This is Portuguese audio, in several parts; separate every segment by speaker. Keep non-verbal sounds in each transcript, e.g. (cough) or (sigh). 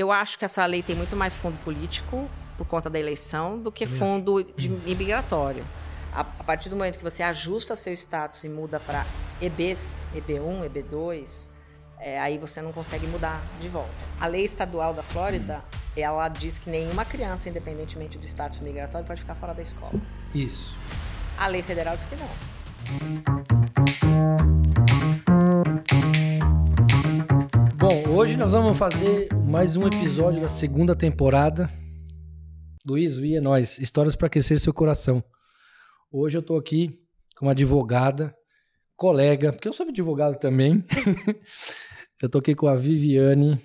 Speaker 1: eu acho que essa lei tem muito mais fundo político por conta da eleição do que fundo de imigratório. A, a partir do momento que você ajusta seu status e muda para EBs, EB1, EB2, é, aí você não consegue mudar de volta. A lei estadual da Flórida, ela diz que nenhuma criança, independentemente do status migratório, pode ficar fora da escola.
Speaker 2: Isso.
Speaker 1: A lei federal diz que não.
Speaker 2: Hoje nós vamos fazer mais um episódio da segunda temporada. Luiz, e é nós. Histórias para aquecer seu coração. Hoje eu tô aqui com uma advogada, colega, porque eu sou advogado também. (laughs) eu tô aqui com a Viviane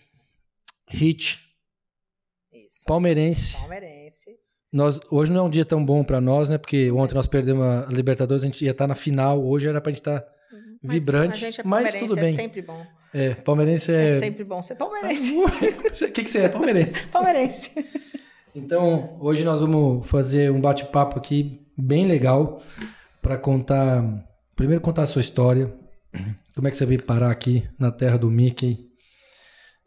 Speaker 2: Hit,
Speaker 1: Isso.
Speaker 2: palmeirense.
Speaker 1: Palmeirense.
Speaker 2: Nós, hoje não é um dia tão bom para nós, né? Porque ontem nós perdemos a Libertadores, a gente ia estar na final, hoje era pra gente estar
Speaker 1: Mas
Speaker 2: vibrante,
Speaker 1: a gente é
Speaker 2: mas tudo bem.
Speaker 1: é sempre bom.
Speaker 2: É, palmeirense
Speaker 1: É,
Speaker 2: é...
Speaker 1: sempre bom ser palmeirense. (laughs)
Speaker 2: O que, que você é? Palmeirense. (laughs)
Speaker 1: palmeirense.
Speaker 2: Então, hoje nós vamos fazer um bate-papo aqui bem legal para contar. Primeiro, contar a sua história. Como é que você veio parar aqui na terra do Mickey?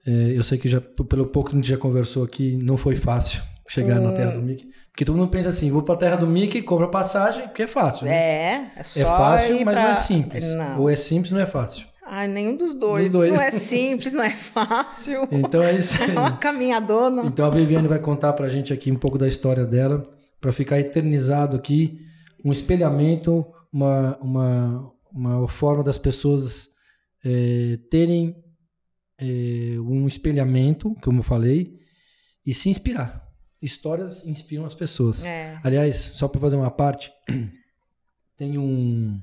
Speaker 2: É, eu sei que já, pelo pouco que a gente já conversou aqui, não foi fácil chegar na terra do Mickey. Porque todo mundo pensa assim: vou para a terra do Mickey, compra passagem, porque é fácil. né?
Speaker 1: É, é só
Speaker 2: É fácil, mas
Speaker 1: pra...
Speaker 2: não é simples.
Speaker 1: Não.
Speaker 2: Ou é simples, não é fácil.
Speaker 1: Ai, nenhum dos dois.
Speaker 2: Dos dois.
Speaker 1: Não é simples, não é fácil.
Speaker 2: Então é isso aí. (laughs)
Speaker 1: É uma caminhadona.
Speaker 2: Então a Viviane vai contar pra gente aqui um pouco da história dela, pra ficar eternizado aqui, um espelhamento, uma, uma, uma forma das pessoas eh, terem eh, um espelhamento, como eu falei, e se inspirar. Histórias inspiram as pessoas.
Speaker 1: É.
Speaker 2: Aliás, só para fazer uma parte, (clears throat) tem um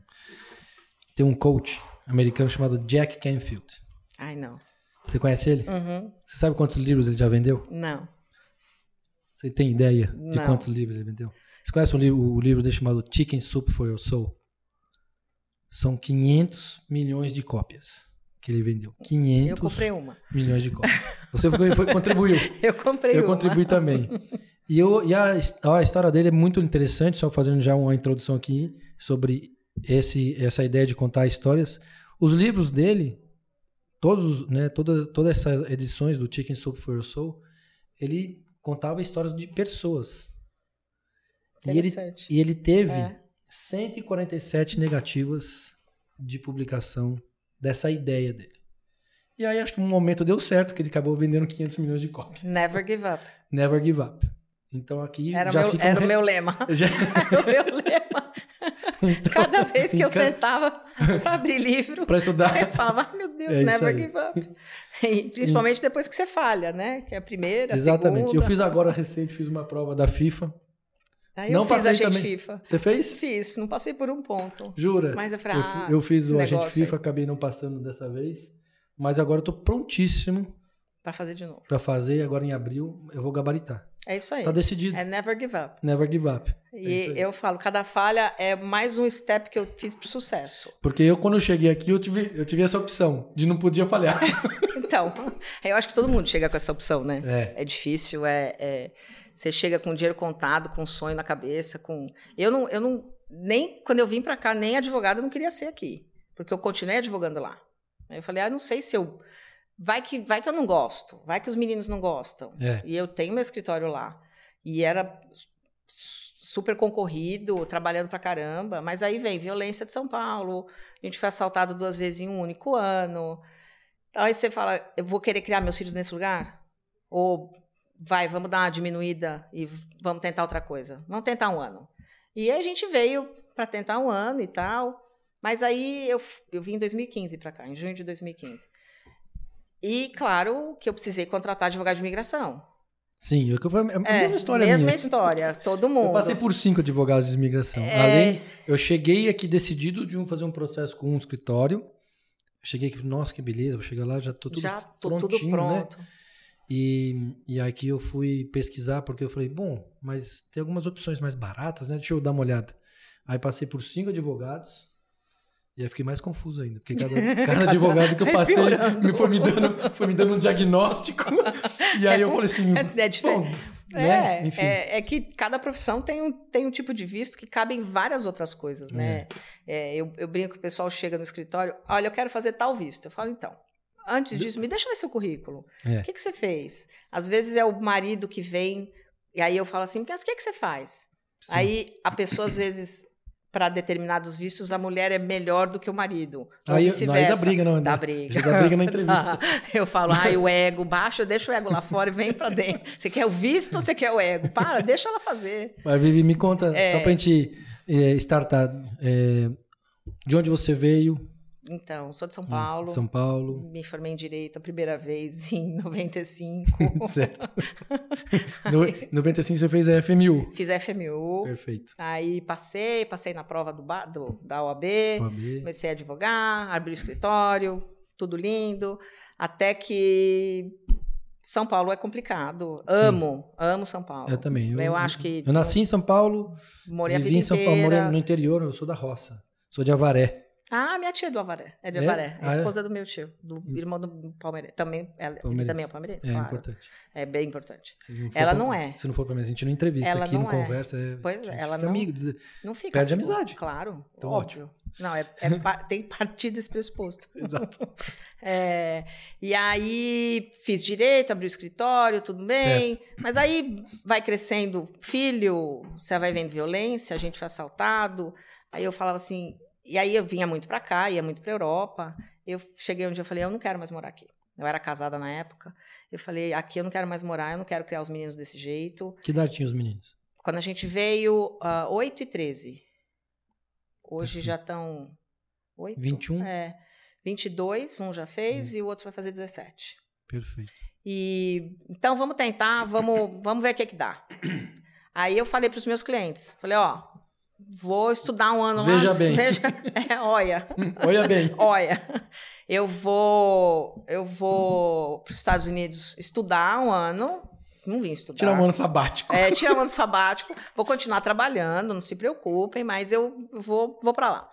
Speaker 2: tem um coach americano chamado Jack Canfield.
Speaker 1: Ai, não.
Speaker 2: Você conhece ele?
Speaker 1: Uhum.
Speaker 2: Você sabe quantos livros ele já vendeu?
Speaker 1: Não.
Speaker 2: Você tem ideia de
Speaker 1: Não.
Speaker 2: quantos livros ele vendeu? Você conhece o livro, o livro dele chamado Chicken Soup for Your Soul? São 500 milhões de cópias que ele vendeu. 500
Speaker 1: Eu comprei uma.
Speaker 2: milhões de cópias. Você foi, foi- contribuiu. (laughs)
Speaker 1: Eu comprei
Speaker 2: Eu
Speaker 1: uma.
Speaker 2: contribuí também. E, eu, e a, a história dele é muito interessante, só fazendo já uma introdução aqui sobre esse, essa ideia de contar histórias. Os livros dele, todos, os- né, todas, todas essas edições do Chicken Soup for Your Soul, ele contava histórias de pessoas. E ele, e ele teve
Speaker 1: É.
Speaker 2: 147 negativas de publicação dessa ideia dele. E aí acho que um momento deu certo, que ele acabou vendendo 500 milhões de cópias.
Speaker 1: Never give up.
Speaker 2: Never give up. Então aqui
Speaker 1: Era,
Speaker 2: já
Speaker 1: meu,
Speaker 2: fica um
Speaker 1: era
Speaker 2: re-
Speaker 1: meu lema. (laughs)
Speaker 2: já- (laughs)
Speaker 1: Era o meu lema.
Speaker 2: Então,
Speaker 1: Cada vez que eu sentava para abrir livro,
Speaker 2: Pra estudar.
Speaker 1: eu falava, ai meu Deus,
Speaker 2: É
Speaker 1: never give up. E principalmente depois que você falha, né? Que é a primeira, a
Speaker 2: Exatamente. Eu
Speaker 1: segunda.
Speaker 2: fiz agora recente, fiz uma prova da FIFA.
Speaker 1: Aí
Speaker 2: Não
Speaker 1: eu fiz a gente
Speaker 2: também.
Speaker 1: FIFA.
Speaker 2: Você fez?
Speaker 1: Fiz, não passei por um ponto.
Speaker 2: Jura?
Speaker 1: Mas eu falei,
Speaker 2: eu,
Speaker 1: ah,
Speaker 2: fi- eu fiz o agente
Speaker 1: negócio aí.
Speaker 2: FIFA, acabei não passando dessa vez. Mas agora eu tô prontíssimo
Speaker 1: Pra fazer de novo.
Speaker 2: pra fazer. Agora em abril eu vou gabaritar.
Speaker 1: É isso aí.
Speaker 2: Tá decidido.
Speaker 1: É never give up.
Speaker 2: Never give up. É
Speaker 1: E eu falo, cada falha é mais um step que eu fiz pro sucesso.
Speaker 2: Porque eu, quando eu cheguei aqui, eu tive, eu tive essa opção de não podia falhar. (laughs)
Speaker 1: Então, eu acho que todo mundo chega com essa opção, né?
Speaker 2: É.
Speaker 1: É difícil, é, é- você chega com dinheiro contado, com um sonho na cabeça, com eu não, eu não nem quando eu vim pra cá nem advogada eu não queria ser aqui, porque eu continuei advogando lá. Aí eu falei, ah, não sei se eu vai que vai que eu não gosto, vai que os meninos não gostam.
Speaker 2: É.
Speaker 1: E eu tenho meu escritório lá e era su- super concorrido, trabalhando pra caramba, mas aí vem violência de São Paulo, a gente foi assaltado duas vezes em um único ano. Aí você fala, eu vou querer criar meus filhos nesse lugar? Ou vai, vamos dar uma diminuída e vamos tentar outra coisa? Vamos tentar um ano. E aí a gente veio para tentar um ano e tal. Mas aí eu, eu vim em 2015 para cá, em junho de 2015. E claro que eu precisei contratar advogado de imigração.
Speaker 2: Sim, eu, foi a
Speaker 1: É,
Speaker 2: mesma história
Speaker 1: mesma
Speaker 2: minha.
Speaker 1: história, todo mundo.
Speaker 2: Eu passei por cinco advogados de imigração.
Speaker 1: É.
Speaker 2: Além, eu cheguei aqui decidido de um fazer um processo com um escritório. Eu cheguei aqui, nossa, que beleza, vou chegar lá, já tô tudo
Speaker 1: Já tô
Speaker 2: prontinho,
Speaker 1: tudo
Speaker 2: né?
Speaker 1: pronto.
Speaker 2: E, e aqui eu fui pesquisar, porque eu falei, bom, mas tem algumas opções mais baratas, né? Deixa eu dar uma olhada. Aí passei por cinco advogados. E aí fiquei mais confuso ainda, porque cada, (laughs) cada advogado que eu passei me foi, me dando, foi me dando um diagnóstico. (laughs) E aí eu falei assim,
Speaker 1: É, é diferente.
Speaker 2: bom, né?
Speaker 1: É,
Speaker 2: Enfim.
Speaker 1: é, é que cada profissão tem um, tem um tipo de visto que cabe em várias outras coisas, né? É, eu, eu brinco que o pessoal chega no escritório, olha, eu quero fazer tal visto. Eu falo, então, antes disso, me deixa ver seu currículo.
Speaker 2: É.
Speaker 1: O que, que você fez? Às vezes é o marido que vem, e aí eu falo assim, mas o que, que você faz?
Speaker 2: Sim.
Speaker 1: Aí a pessoa, às vezes, para determinados vistos, a mulher é melhor do que o marido.
Speaker 2: Aí, não, aí dá briga, não.
Speaker 1: Dá briga.
Speaker 2: Dá briga na entrevista. (laughs)
Speaker 1: Eu falo, ai, o ego, baixa, deixa o ego lá fora e vem pra dentro. Você quer o visto ou você quer o ego? Para, deixa ela fazer.
Speaker 2: Mas, Vivi, me conta,
Speaker 1: É.
Speaker 2: só pra gente é, startar, é, de onde você veio?
Speaker 1: Então, sou de São
Speaker 2: Hum,
Speaker 1: Paulo.
Speaker 2: São Paulo.
Speaker 1: Me formei em Direito a primeira vez (laughs) em 95. (laughs)
Speaker 2: certo. (laughs) No, 95 você fez a FMU.
Speaker 1: Fiz FMU.
Speaker 2: Perfeito.
Speaker 1: Aí passei, passei na prova do, do- da OAB.
Speaker 2: OAB.
Speaker 1: Comecei a advogar, abri o escritório, tudo lindo. Até que São Paulo é complicado. Amo, amo São Paulo.
Speaker 2: Eu também.
Speaker 1: Eu, acho que
Speaker 2: Eu nasci em São Paulo,
Speaker 1: morei a
Speaker 2: vivi
Speaker 1: vida
Speaker 2: em São
Speaker 1: inteira.
Speaker 2: Paulo, morei no interior, eu sou da roça. Sou de Avaré.
Speaker 1: Ah, minha tia é do Avaré. É de
Speaker 2: É?
Speaker 1: Avaré. É
Speaker 2: Ah, é?
Speaker 1: esposa do meu tio, do irmão do Palmeirense. Também, ela, ele
Speaker 2: Palmeirense.
Speaker 1: também é palmeirense,
Speaker 2: É
Speaker 1: claro.
Speaker 2: importante.
Speaker 1: É bem importante.
Speaker 2: Não
Speaker 1: Ela
Speaker 2: pra-
Speaker 1: não é.
Speaker 2: Se não for pra mim, a gente não entrevista
Speaker 1: Ela
Speaker 2: aqui,
Speaker 1: não
Speaker 2: não
Speaker 1: é.
Speaker 2: conversa. É,
Speaker 1: Pois é,
Speaker 2: a
Speaker 1: ela não-
Speaker 2: amigo.
Speaker 1: Não fica.
Speaker 2: Perde a
Speaker 1: amigo,
Speaker 2: amizade.
Speaker 1: Claro,
Speaker 2: Então,
Speaker 1: óbvio. Não, é, é tem que partir desse pressuposto. (laughs)
Speaker 2: Exato. (laughs)
Speaker 1: É, e aí fiz direito, abri o escritório, tudo bem. Mas aí vai crescendo, filho, você vai vendo violência, a gente foi assaltado. Aí eu falava assim, e aí eu vinha muito pra cá, ia muito pra Europa. Eu cheguei um dia e falei, eu não quero mais morar aqui. Eu era casada na época. Eu falei, aqui eu não quero mais morar, eu não quero criar os meninos desse jeito.
Speaker 2: Que idade tinha os meninos?
Speaker 1: Quando a gente veio, uh, 8 e 13. Hoje
Speaker 2: Perfeito.
Speaker 1: já estão. 8?
Speaker 2: 21?
Speaker 1: É. 22, um já fez e o outro vai fazer 17.
Speaker 2: Perfeito.
Speaker 1: E então vamos tentar, vamos, vamos ver o que que dá. Aí eu falei para os meus clientes, falei, ó, vou estudar um ano
Speaker 2: Veja
Speaker 1: lá.
Speaker 2: bem. (laughs)
Speaker 1: Veja, é, olha, (laughs)
Speaker 2: Olha bem.
Speaker 1: olha, eu vou, eu vou para os Estados Unidos estudar um ano. Não vim estudar.
Speaker 2: Tirar um ano sabático.
Speaker 1: É, tirar um ano (laughs) sabático, vou continuar trabalhando, não se preocupem, mas eu vou, vou para lá.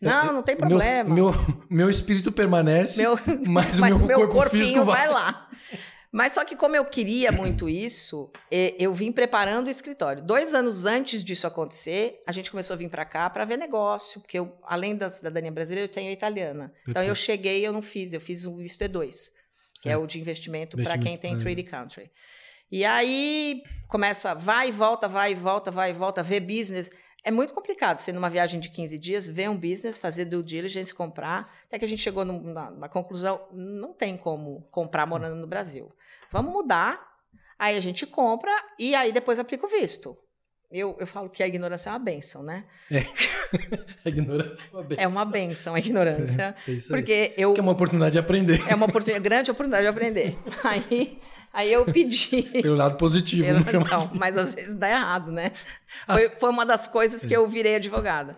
Speaker 1: Não, não tem
Speaker 2: O meu-
Speaker 1: problema.
Speaker 2: Meu, meu, espírito permanece,
Speaker 1: Meu-
Speaker 2: mas,
Speaker 1: mas
Speaker 2: o meu, corpo
Speaker 1: corpinho
Speaker 2: físico vai.
Speaker 1: vai lá. Mas só que como eu queria muito isso, eu vim preparando o escritório. Dois anos antes disso acontecer, a gente começou a vir para cá para ver negócio, porque eu, além da cidadania brasileira, eu tenho a italiana. Então eu
Speaker 2: Perfeito.
Speaker 1: cheguei e eu não fiz, eu fiz o visto E2, que é
Speaker 2: Certo.
Speaker 1: o de investimento para quem tem. 3D Country. E aí começa, vai e volta, vai e volta, vai e volta, ver business. É muito complicado você, numa viagem de 15 dias, ver um business, fazer due diligence, comprar. Até que a gente chegou num- na, na conclusão: não tem como comprar morando no Brasil. Vamos mudar. Aí a gente compra e aí depois aplica o visto. Eu, eu falo que a ignorância é uma benção, né? (laughs)
Speaker 2: A ignorância é uma benção.
Speaker 1: É uma benção a ignorância.
Speaker 2: É isso aí.
Speaker 1: Porque eu.
Speaker 2: Que é uma oportunidade de aprender.
Speaker 1: É uma oportunidade, grande oportunidade de aprender. (laughs) Aí, aí eu pedi.
Speaker 2: Pelo lado positivo.
Speaker 1: Pelo- então,
Speaker 2: assim.
Speaker 1: mas às vezes dá errado, né? Foi, foi uma das coisas que eu virei advogada.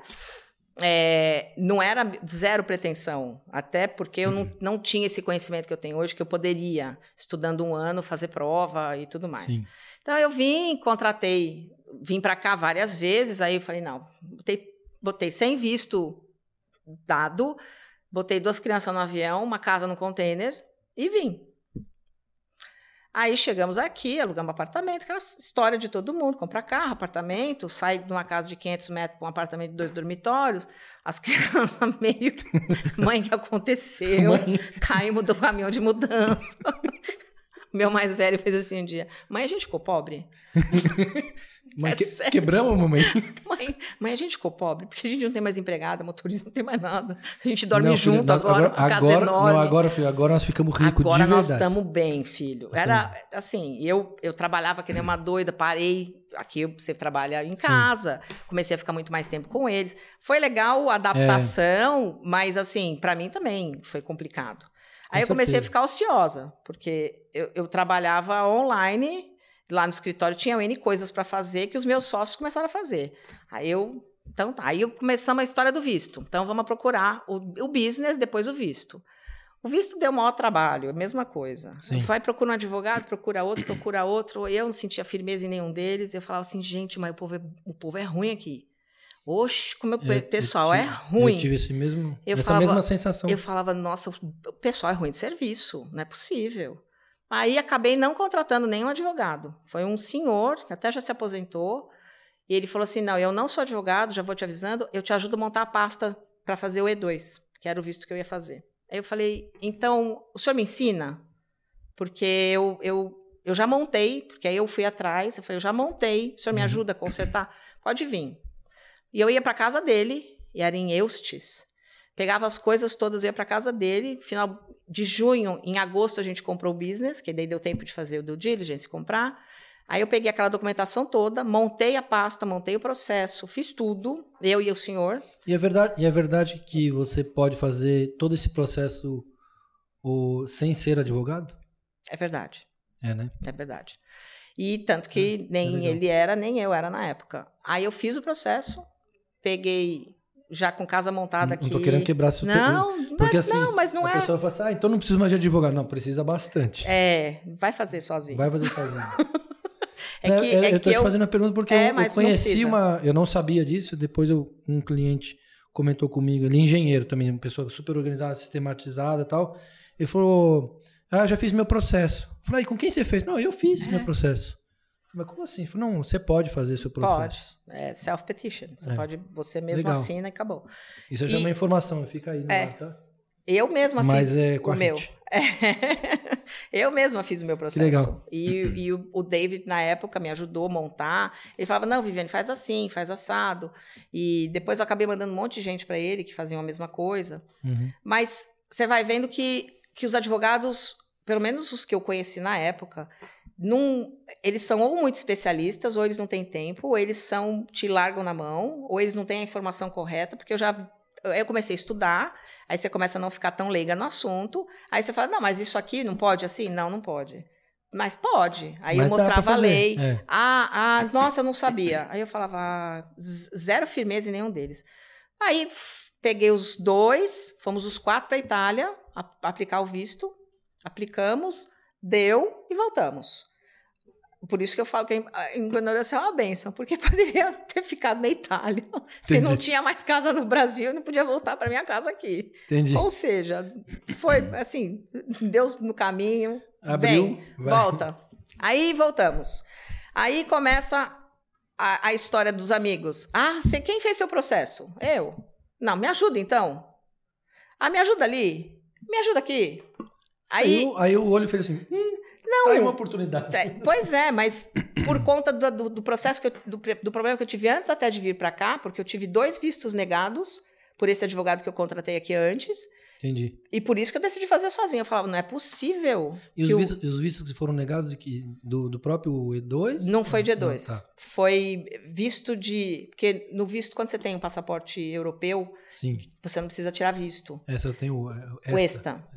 Speaker 1: É, não era zero pretensão, até porque eu
Speaker 2: Uhum.
Speaker 1: não, não tinha esse conhecimento que eu tenho hoje, que eu poderia, estudando um ano, fazer prova e tudo mais.
Speaker 2: Sim.
Speaker 1: Então eu vim, contratei, vim para cá várias vezes, aí eu falei, não, botei, botei sem visto dado, botei duas crianças no avião, uma casa no container e vim. Aí chegamos aqui, alugamos apartamento, aquela história de todo mundo, compra carro, apartamento, sai de uma casa de 500 metros para um apartamento de dois dormitórios, as (laughs) crianças meio... Mãe, o que aconteceu?
Speaker 2: Mãe.
Speaker 1: Caímos do caminhão de mudança. (laughs) Meu mais velho fez assim um dia. Mãe, a gente ficou pobre? (laughs)
Speaker 2: Mãe,
Speaker 1: é
Speaker 2: que-
Speaker 1: sério.
Speaker 2: quebramos, mamãe. (laughs)
Speaker 1: Mãe, mãe, a gente ficou pobre, porque a gente não tem mais empregada, motorista não tem mais nada. A gente dorme
Speaker 2: Não, filho,
Speaker 1: junto
Speaker 2: nós-
Speaker 1: agora, a casa
Speaker 2: agora,
Speaker 1: enorme.
Speaker 2: Não, agora, filho, agora nós ficamos ricos
Speaker 1: Agora
Speaker 2: de
Speaker 1: nós
Speaker 2: verdade.
Speaker 1: estamos bem, filho.
Speaker 2: Nós
Speaker 1: Era assim, eu, eu trabalhava que nem uma doida, parei. Aqui você trabalha em
Speaker 2: Sim.
Speaker 1: casa, comecei a ficar muito mais tempo com eles. Foi legal a adaptação, mas assim, para mim também foi complicado. Aí eu comecei a ficar ociosa, porque eu, eu trabalhava online, lá no escritório tinha N coisas para fazer que os meus sócios começaram a fazer. Aí eu. Então tá, aí eu começamos a história do visto. Então vamos procurar o, o business, depois o visto. O visto deu maior trabalho, a mesma coisa.
Speaker 2: Sim.
Speaker 1: Vai procurar um advogado, procura outro, procura outro. Eu não sentia firmeza em nenhum deles. Eu falava assim, gente, mas o povo é, o povo é ruim aqui. Oxe, como o
Speaker 2: eu
Speaker 1: pessoal é
Speaker 2: tive-
Speaker 1: ruim.
Speaker 2: Eu tive esse mesmo,
Speaker 1: Eu
Speaker 2: essa
Speaker 1: falava-
Speaker 2: mesma sensação.
Speaker 1: Eu falava, nossa, o pessoal é ruim de serviço, não é possível. Aí acabei não contratando nenhum advogado. Foi um senhor, que até já se aposentou, e ele falou assim: não, eu não sou advogado, já vou te avisando, eu te ajudo a montar a pasta para fazer o E2, que era o visto que eu ia fazer. Aí eu falei, então, o senhor me ensina? Porque eu, eu, eu já montei, porque aí eu fui atrás, eu falei, eu já montei, o senhor me
Speaker 2: Uhum.
Speaker 1: ajuda a consertar? Pode vir. E eu ia para casa dele, e era em Eustis. Pegava as coisas todas, ia para casa dele. Final de junho, em agosto, a gente comprou o business, que daí deu tempo de fazer o due diligence, comprar. Aí eu peguei aquela documentação toda, montei a pasta, montei o processo, fiz tudo, eu e o senhor.
Speaker 2: E é verdade, e é verdade que você pode fazer todo esse processo o, sem ser advogado?
Speaker 1: É verdade.
Speaker 2: É, né?
Speaker 1: É verdade. E tanto que nem
Speaker 2: legal.
Speaker 1: ele era, nem eu era na época. Aí eu fiz o processo, peguei já com casa montada aqui.
Speaker 2: Não tô querendo quebrar seu
Speaker 1: Não,
Speaker 2: Porque
Speaker 1: mas,
Speaker 2: assim,
Speaker 1: não, mas não
Speaker 2: a
Speaker 1: é.
Speaker 2: pessoa fala assim, ah, então não preciso mais de advogado. Não, precisa bastante.
Speaker 1: É, vai fazer sozinho.
Speaker 2: Vai fazer sozinho. (laughs)
Speaker 1: É que,
Speaker 2: eu,
Speaker 1: é
Speaker 2: eu tô
Speaker 1: que
Speaker 2: te
Speaker 1: eu,
Speaker 2: fazendo a pergunta porque
Speaker 1: É,
Speaker 2: eu- eu,
Speaker 1: não
Speaker 2: conheci
Speaker 1: precisa.
Speaker 2: uma. Eu não sabia disso, depois eu, um cliente comentou comigo, ele é engenheiro também, uma pessoa super organizada, sistematizada e tal. Ele falou: Ah, já fiz meu processo. Eu falei, "E com quem você fez? Não, eu fiz
Speaker 1: É.
Speaker 2: meu processo. Mas como assim? Falei, não, você pode fazer seu processo.
Speaker 1: é self-petition. Você
Speaker 2: É.
Speaker 1: pode, você mesmo
Speaker 2: Legal.
Speaker 1: assina e acabou.
Speaker 2: Isso já é uma informação, fica aí no
Speaker 1: É.
Speaker 2: ar, tá?
Speaker 1: Eu mesma
Speaker 2: Mas
Speaker 1: fiz
Speaker 2: é
Speaker 1: o meu. (laughs) É. Eu mesma fiz o meu processo.
Speaker 2: legal.
Speaker 1: E, e o, o David, na época, me ajudou a montar. Ele falava: não, Viviane, faz assim, faz assado. E depois eu acabei mandando um monte de gente para ele que faziam a mesma coisa.
Speaker 2: Uhum.
Speaker 1: Mas você vai vendo que, que os advogados, pelo menos os que eu conheci na época, não, eles são ou muito especialistas, ou eles não têm tempo, ou eles são te largam na mão, ou eles não têm a informação correta, porque eu já eu comecei a estudar, aí você começa a não ficar tão leiga no assunto, aí você fala, não, mas isso aqui não pode assim? Não, não pode. Mas pode. Aí
Speaker 2: Mas
Speaker 1: eu mostrava a lei.
Speaker 2: é.
Speaker 1: Ah, ah, nossa, eu não sabia. Aí eu falava, ah, zero firmeza em nenhum deles. Aí peguei os dois, fomos os quatro para a Itália a- aplicar o visto, aplicamos, deu e voltamos. Por isso que eu falo que a ignorância é uma benção, porque (laughs) poderia ter ficado na Itália. (laughs) Se não
Speaker 2: Entendi.
Speaker 1: tinha mais casa no Brasil, eu não podia voltar para minha casa aqui.
Speaker 2: Entendi.
Speaker 1: Ou seja, foi assim, Deus no caminho,
Speaker 2: Abriu,
Speaker 1: vem,
Speaker 2: vai.
Speaker 1: volta. Aí voltamos. Aí começa a, a história dos amigos. Ah, você quem fez seu processo? Eu. Não, me ajuda então. Ah, me ajuda ali. Me ajuda aqui.
Speaker 2: Aí,
Speaker 1: Aí,
Speaker 2: o- aí o olho fez assim, hum,
Speaker 1: não.
Speaker 2: tá aí uma oportunidade.
Speaker 1: É, Pois é, mas por conta do, do- do processo, que eu- do, do problema que eu tive antes até de vir para cá, porque eu tive dois vistos negados por esse advogado que eu contratei aqui antes,
Speaker 2: Entendi.
Speaker 1: e por isso que eu decidi fazer sozinha. Eu falava, não é possível.
Speaker 2: E os, vistos, os vistos que foram negados de que, do, do próprio E2?
Speaker 1: Não foi de E2.
Speaker 2: Ah, tá.
Speaker 1: Foi visto de. Porque no visto, quando você tem um passaporte europeu,
Speaker 2: Sim,
Speaker 1: você não precisa tirar visto.
Speaker 2: essa eu tenho. é,
Speaker 1: O
Speaker 2: esta.
Speaker 1: ESTA.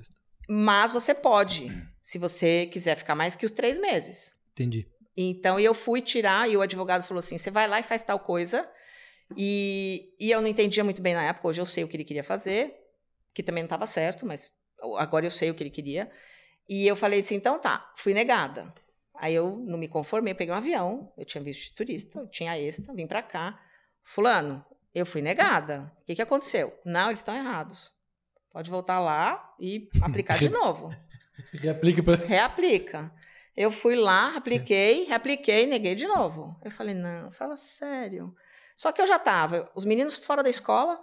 Speaker 1: Mas você pode, se você quiser ficar mais que os três meses.
Speaker 2: Entendi.
Speaker 1: Então eu fui tirar e o advogado falou assim: você vai lá e faz tal coisa. E, e eu não entendia muito bem na época, hoje eu sei o que ele queria fazer, que também não estava certo, mas agora eu sei o que ele queria. E eu falei assim: então tá, fui negada. Aí eu não me conformei, peguei um avião, eu tinha visto de turista, eu tinha extra, vim pra cá. Fulano, eu fui negada. O que, que aconteceu? Não, eles estão errados. Pode voltar lá e (laughs) aplicar de novo.
Speaker 2: Reaplica pra.
Speaker 1: Reaplica. Eu fui lá, apliquei, reapliquei, neguei de novo. Eu falei, não, fala sério. Só que eu já tava, os meninos fora da escola,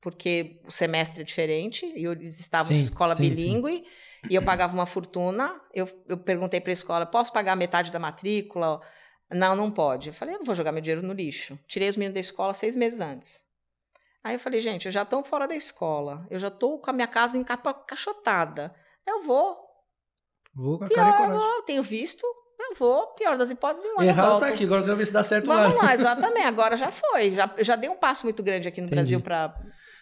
Speaker 1: porque o semestre é diferente, e eles estavam em
Speaker 2: Sim,
Speaker 1: escola
Speaker 2: sim,
Speaker 1: bilíngue, e eu pagava uma fortuna. Eu, eu perguntei para a escola, posso pagar metade da matrícula? Não, não pode. Eu falei, eu não vou jogar meu dinheiro no lixo. Tirei os meninos da escola seis meses antes. Aí eu falei, gente, eu já estou fora da escola, eu já estou com a minha casa encaixotada. Eu vou,
Speaker 2: Vou com a cara e
Speaker 1: Pior, eu
Speaker 2: coragem.
Speaker 1: vou, tenho visto, eu vou. Pior das hipóteses, um ano eu
Speaker 2: Errado
Speaker 1: volto.
Speaker 2: tá aqui, agora eu quero ver se dá certo
Speaker 1: Vamos
Speaker 2: lá.
Speaker 1: lá, (laughs) exatamente. Agora já foi. Já, eu já dei um passo muito grande aqui no
Speaker 2: Entendi.
Speaker 1: Brasil para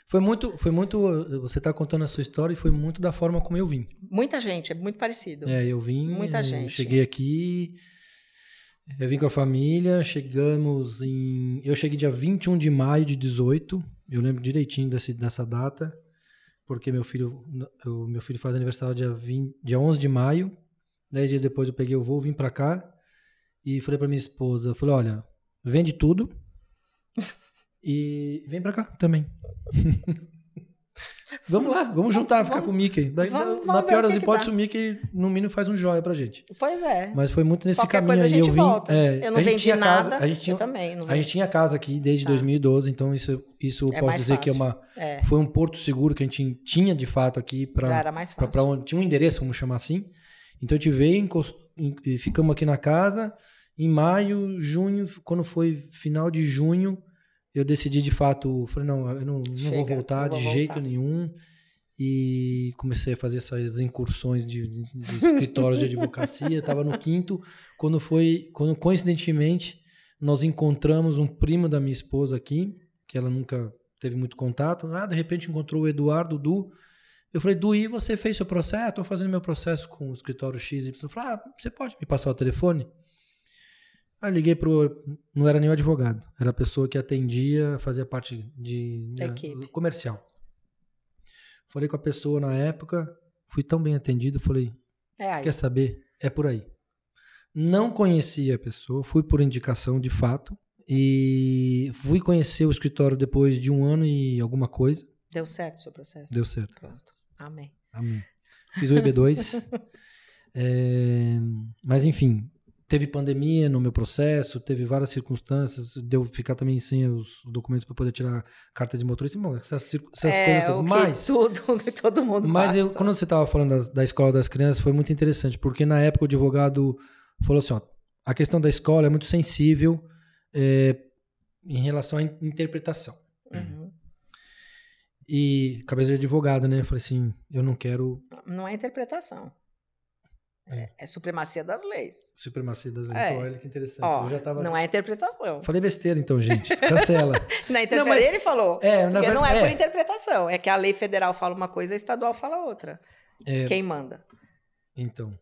Speaker 2: Foi muito, foi muito. Você tá contando a sua história e foi muito da forma como eu vim.
Speaker 1: muita gente, é muito parecido.
Speaker 2: É, eu vim.
Speaker 1: Muita
Speaker 2: eh,
Speaker 1: gente.
Speaker 2: Cheguei aqui. Eu vim com a família, chegamos em. Eu cheguei dia 21 de maio de 18. Eu lembro direitinho desse, dessa data, porque meu filho, o meu filho faz aniversário dia, 20, dia 11 de maio. Dez dias depois eu peguei o voo, vim pra cá e falei pra minha esposa, falei, olha, vende tudo (laughs) e vem pra cá também. (laughs) Vamos lá, vamos juntar, ficar
Speaker 1: Vamos-
Speaker 2: com o Mickey. Daí,
Speaker 1: vamos-
Speaker 2: na pior das hipóteses, o Mickey, no mínimo, faz um joia pra gente.
Speaker 1: Pois é.
Speaker 2: Mas foi muito nesse
Speaker 1: Qualquer
Speaker 2: caminho
Speaker 1: coisa a
Speaker 2: aí.
Speaker 1: gente
Speaker 2: eu vim,
Speaker 1: volta.
Speaker 2: é,
Speaker 1: eu não
Speaker 2: a gente
Speaker 1: vendi
Speaker 2: tinha
Speaker 1: nada,
Speaker 2: Casa, a gente tinha,
Speaker 1: eu também.
Speaker 2: A gente tinha casa aqui desde
Speaker 1: Tá.
Speaker 2: 2012, então isso, isso eu
Speaker 1: É
Speaker 2: posso dizer que é
Speaker 1: fácil.
Speaker 2: uma,
Speaker 1: É,
Speaker 2: foi um porto seguro que a gente tinha de fato aqui para
Speaker 1: era mais fácil.
Speaker 2: para onde tinha um endereço, vamos chamar assim. Então a gente veio, encos- em- ficamos aqui na casa. Em maio, junho, quando foi final de junho, eu decidi de fato, falei não, eu não, não vou
Speaker 1: Chega,
Speaker 2: voltar
Speaker 1: não
Speaker 2: de
Speaker 1: vou
Speaker 2: jeito
Speaker 1: voltar.
Speaker 2: nenhum. E comecei a fazer essas incursões de, de- de escritórios de advocacia. Estava no quinto, quando foi, quando coincidentemente nós encontramos um primo da minha esposa aqui, que ela nunca teve muito contato. Ah, de repente encontrou o Eduardo, Du. Eu falei, Du, e você fez seu processo? Estou fazendo meu processo com o escritório XY. Eu falei, ah, você pode me passar o telefone? Aí liguei pro. Não era nenhum advogado, era a pessoa que atendia, fazia parte de. Né,
Speaker 1: equipe.
Speaker 2: comercial. Falei com a pessoa na época, fui tão bem atendido, falei,
Speaker 1: É aí.
Speaker 2: quer saber? É por aí. Não conhecia a pessoa, fui por indicação de fato. E fui conhecer o escritório depois de um ano e alguma coisa.
Speaker 1: Deu certo o seu processo?
Speaker 2: Deu certo.
Speaker 1: Pronto. Amém.
Speaker 2: Amém. Fiz o EB2. É, (laughs) mas enfim, teve pandemia no meu processo, teve várias circunstâncias, deu ficar também sem os documentos para poder tirar carta de motorista. Bom, essas, essas
Speaker 1: é,
Speaker 2: coisas todas. Mas,
Speaker 1: tudo, todo mundo
Speaker 2: mas
Speaker 1: passa.
Speaker 2: eu, quando você estava falando das- da escola das crianças, foi muito interessante, porque na época o advogado falou assim: ó, a questão da escola é muito sensível é, em relação à in- interpretação.
Speaker 1: Uhum.
Speaker 2: E cabeça de advogado, né? Eu falei assim: eu não quero
Speaker 1: Não é interpretação. É, é supremacia das leis.
Speaker 2: supremacia das leis.
Speaker 1: É.
Speaker 2: Então, olha que interessante.
Speaker 1: Ó,
Speaker 2: eu já tava.
Speaker 1: Não é interpretação.
Speaker 2: Falei besteira, então, gente. Cancela. (laughs)
Speaker 1: Na interpre...
Speaker 2: mas-
Speaker 1: Ele falou.
Speaker 2: É, na
Speaker 1: Porque não é,
Speaker 2: verdade.
Speaker 1: por interpretação. É que a lei federal fala uma coisa e a estadual fala outra.
Speaker 2: É.
Speaker 1: Quem manda?
Speaker 2: Então,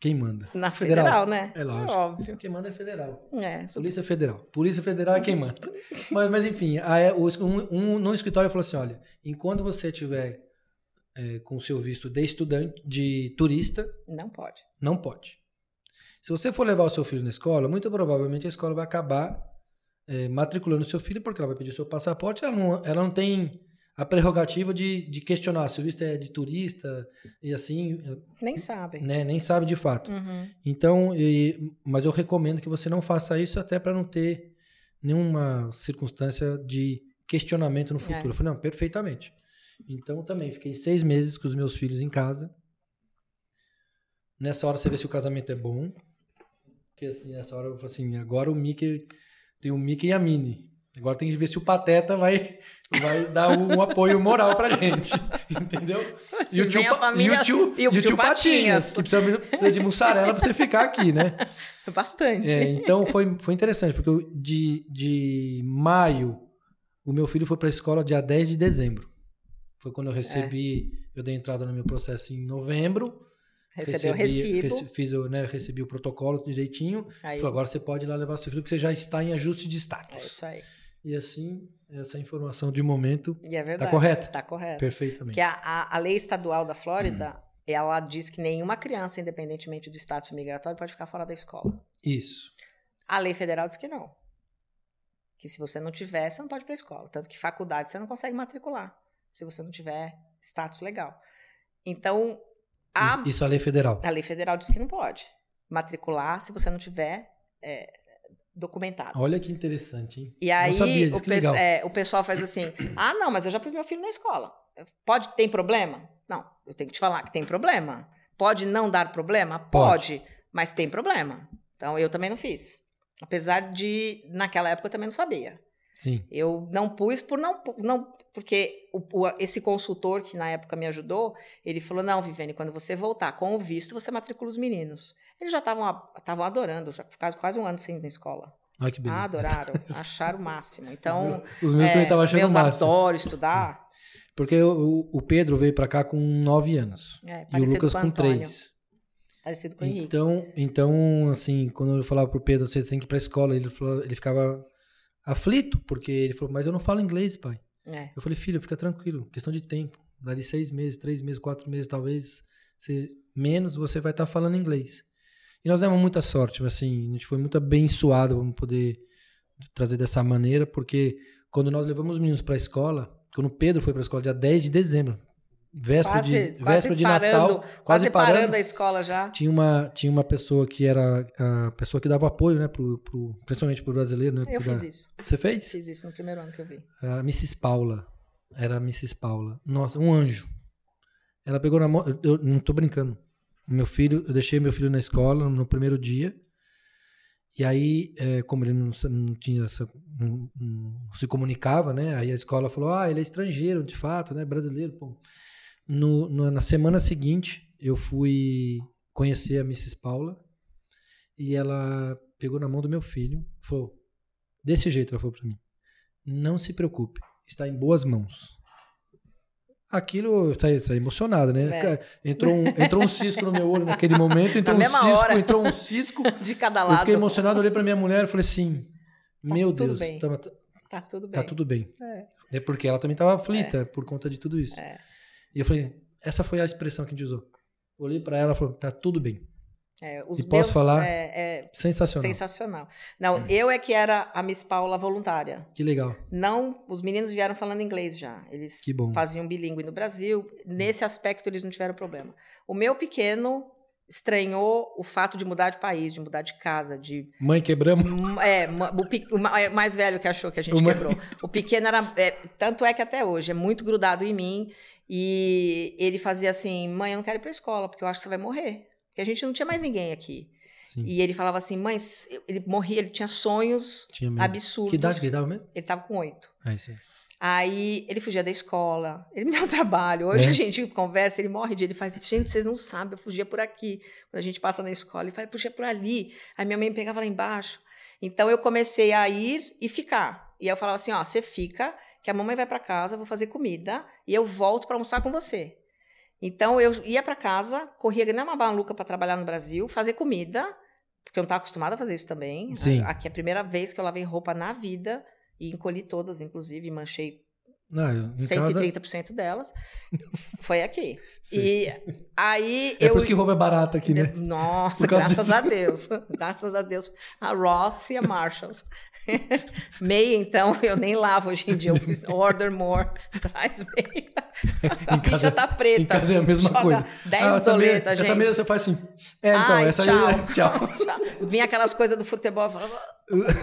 Speaker 2: quem manda?
Speaker 1: Na
Speaker 2: Federal.
Speaker 1: federal, né?
Speaker 2: É lógico.
Speaker 1: óbvio.
Speaker 2: Quem manda é federal.
Speaker 1: É,
Speaker 2: Polícia Federal. Polícia Federal é quem manda. (laughs) mas, mas enfim, o- um, um, no escritório falou assim: olha, enquanto você tiver é, com o seu visto de estudante, de turista,
Speaker 1: não pode.
Speaker 2: não pode. Se você for levar o seu filho na escola, muito provavelmente a escola vai acabar é, matriculando o seu filho, porque ela vai pedir o seu passaporte, ela não, ela não tem a prerrogativa de, de questionar se o visto é de turista e assim,
Speaker 1: Nem sabem.
Speaker 2: né, nem sabe de fato.
Speaker 1: Uhum.
Speaker 2: Então, e- mas eu recomendo que você não faça isso até para não ter nenhuma circunstância de questionamento no futuro.
Speaker 1: É.
Speaker 2: Eu falei, não, perfeitamente. Então, também fiquei seis meses com os meus filhos em casa. Nessa hora você vê se o casamento é bom. Porque assim, nessa hora eu falei assim, agora o Mickey tem o Mickey e a Minnie. Agora tem que ver se o Pateta vai, (laughs) vai dar um apoio moral pra gente. (laughs) Entendeu?
Speaker 1: Se vem a
Speaker 2: Pa-
Speaker 1: família- (laughs)
Speaker 2: e o tio,
Speaker 1: e o tio Patinhas.
Speaker 2: que precisa, precisa de mussarela pra você ficar aqui, né?
Speaker 1: Bastante.
Speaker 2: É, então foi, foi interessante, porque de, de maio, o meu filho foi pra escola dia 10 de dezembro. Foi quando eu recebi, eu dei entrada no meu processo em novembro.
Speaker 1: Recebeu o
Speaker 2: recebi-
Speaker 1: recibo.
Speaker 2: fiz, né, recebi o protocolo direitinho.
Speaker 1: Aí,
Speaker 2: Falei, agora você pode ir lá levar seu filho, porque você já está em ajuste de
Speaker 1: é
Speaker 2: status.
Speaker 1: isso aí.
Speaker 2: E assim, essa informação de momento,
Speaker 1: E é verdade.
Speaker 2: correta?
Speaker 1: Tá correto.
Speaker 2: perfeitamente.
Speaker 1: Porque a, a, a lei estadual da Flórida, ela diz que nenhuma criança, independentemente do status migratório, pode ficar fora da escola.
Speaker 2: Isso.
Speaker 1: A lei federal diz que não. Que se você não tiver, você não pode ir para a escola. Tanto que faculdade você não consegue matricular, se você não tiver status legal. Então, a,
Speaker 2: Isso, isso é a lei federal.
Speaker 1: a lei federal diz que não pode matricular se você não tiver é, documentado.
Speaker 2: Olha que interessante, hein?
Speaker 1: E aí
Speaker 2: sabia
Speaker 1: o, pe- é, o pessoal faz assim: ah, não, mas eu já pus meu filho na escola. Pode, tem problema? Não, eu tenho que te falar que tem problema. Pode não dar problema?
Speaker 2: Pode.
Speaker 1: Pode, mas tem problema. Então eu também não fiz. Apesar de, naquela época, eu também não sabia.
Speaker 2: Sim.
Speaker 1: Eu não pus por não, não porque o- o- esse consultor que na época me ajudou, ele falou: não, Viviane, quando você voltar com o visto, você matricula os meninos. Eles já estavam estavam adorando, já quase, quase um ano sem ir na escola.
Speaker 2: Olha que beleza.
Speaker 1: Adoraram, (laughs) acharam o máximo. Então,
Speaker 2: Os meus
Speaker 1: é,
Speaker 2: também estavam achando o
Speaker 1: meus
Speaker 2: máximo.
Speaker 1: adoram estudar.
Speaker 2: Porque o, o Pedro veio pra cá com 9 anos.
Speaker 1: É,
Speaker 2: E o Lucas
Speaker 1: com o
Speaker 2: com
Speaker 1: Antônio,
Speaker 2: 3.
Speaker 1: Parecido com o Henrique.
Speaker 2: Então, então, assim, quando eu falava pro Pedro, você tem que ir pra escola, ele, ele ficava aflito, porque ele falou, mas eu não falo inglês, pai.
Speaker 1: É,
Speaker 2: Eu falei, filho, fica tranquilo, questão de tempo. Dali seis meses, três meses, quatro meses, talvez se menos, você vai estar falando inglês. E nós demos muita sorte, mas, assim, a gente foi muito abençoado, vamos poder trazer dessa maneira, porque quando nós levamos os meninos para a escola, Quando o Pedro foi para a escola, dia 10 de dezembro. Véspera
Speaker 1: Quase-
Speaker 2: de, véspera de
Speaker 1: parando,
Speaker 2: Natal,
Speaker 1: Quase,
Speaker 2: quase
Speaker 1: parando.
Speaker 2: parando.
Speaker 1: a escola já.
Speaker 2: Tinha uma, tinha uma pessoa que era a pessoa que dava apoio, né? Pro, pro, principalmente pro brasileiro, né?
Speaker 1: Eu fiz isso.
Speaker 2: Você fez?
Speaker 1: Fiz isso no primeiro ano que eu vi.
Speaker 2: A Mrs. Paula. Era a Mrs. Paula. Nossa, um anjo. Ela pegou na mão. eu- Eu não tô brincando. Meu filho, eu deixei meu filho na escola no primeiro dia. E aí, é, como ele não, não tinha essa, não, não se comunicava, né? Aí a escola falou: ah, ele é estrangeiro, de fato, né? Brasileiro. Pô. No, no- na semana seguinte, eu fui conhecer a Mrs. Paula e ela pegou na mão do meu filho, falou: desse jeito, ela falou pra mim: não se preocupe, está em boas mãos. Aquilo, eu saí, saí emocionado, né?
Speaker 1: É.
Speaker 2: Entrou, um, entrou um cisco no meu olho naquele momento, (laughs) entrou um
Speaker 1: mesma
Speaker 2: cisco,
Speaker 1: hora.
Speaker 2: entrou um cisco. (laughs)
Speaker 1: De cada
Speaker 2: Eu
Speaker 1: lado.
Speaker 2: fiquei emocionado, olhei pra minha mulher e falei assim: Meu
Speaker 1: tudo
Speaker 2: Deus,
Speaker 1: bem.
Speaker 2: tá,
Speaker 1: Tá tudo bem.
Speaker 2: tá tudo bem.
Speaker 1: É.
Speaker 2: É porque ela também tava aflita por conta de tudo isso.
Speaker 1: É.
Speaker 2: E eu falei: Essa foi a expressão que a gente usou. Olhei pra ela e falei: Tá tudo bem.
Speaker 1: É, os
Speaker 2: E posso
Speaker 1: meus,
Speaker 2: falar?
Speaker 1: É, é
Speaker 2: Sensacional.
Speaker 1: sensacional. Não, eu é que era a Miss Paula voluntária.
Speaker 2: Que legal.
Speaker 1: Não, os meninos vieram falando inglês já. Eles faziam bilíngue no Brasil. Nesse aspecto, eles não tiveram problema. O meu pequeno estranhou o fato de mudar de país, de mudar de casa, de
Speaker 2: Mãe, quebramos.
Speaker 1: Hum, É, o, o é, mais velho que achou que a gente
Speaker 2: O
Speaker 1: quebrou. O pequeno era. é, tanto é que até hoje é muito grudado em mim. E ele fazia assim: mãe, eu não quero ir pra escola, porque eu acho que você vai morrer. Porque a gente não tinha mais ninguém aqui.
Speaker 2: Sim.
Speaker 1: E ele falava assim: mãe, ele morria, ele tinha sonhos
Speaker 2: Tinha
Speaker 1: absurdos.
Speaker 2: Que idade que ele tava mesmo?
Speaker 1: Ele tava com oito.
Speaker 2: É aí.
Speaker 1: Aí ele fugia da escola, ele me deu um (laughs) trabalho. Hoje
Speaker 2: É?
Speaker 1: a gente conversa, ele morre de ele faz, gente, vocês não sabem, eu fugia por aqui. Quando a gente passa na escola, ele fala, eu fugia por ali. Aí minha mãe me pegava lá embaixo. Então eu comecei a ir e ficar. E aí eu falava assim, ó, você fica, que a mamãe vai para casa, vou fazer comida e eu volto para almoçar com você. Então eu ia para casa, corria nem uma maluca para trabalhar no Brasil, fazer comida, porque eu não estava acostumada a fazer isso também.
Speaker 2: Sim.
Speaker 1: Aqui é a primeira vez que eu lavei roupa na vida e encolhi todas, inclusive, manchei
Speaker 2: Não, eu, em casa.
Speaker 1: 130% delas. (laughs) Foi aqui.
Speaker 2: Sim.
Speaker 1: E aí
Speaker 2: É
Speaker 1: eu.
Speaker 2: por isso que roupa é barata aqui, né?
Speaker 1: Nossa, graças
Speaker 2: disso.
Speaker 1: a Deus. Graças a Deus. A Ross e a Marshalls. (laughs) meia, então, (laughs) eu nem lavo hoje em dia. Eu fiz order more. (laughs) Traz meia. A
Speaker 2: Em
Speaker 1: bicha
Speaker 2: casa-
Speaker 1: tá preta.
Speaker 2: Em casa é a mesma
Speaker 1: Joga
Speaker 2: coisa.
Speaker 1: 10
Speaker 2: Ah, essa
Speaker 1: doletas, gente.
Speaker 2: Essa mesa você faz assim. É, então,
Speaker 1: Ai,
Speaker 2: essa
Speaker 1: tchau.
Speaker 2: aí. Tchau.
Speaker 1: Tchau. Vinha aquelas coisas do futebol, eu falava,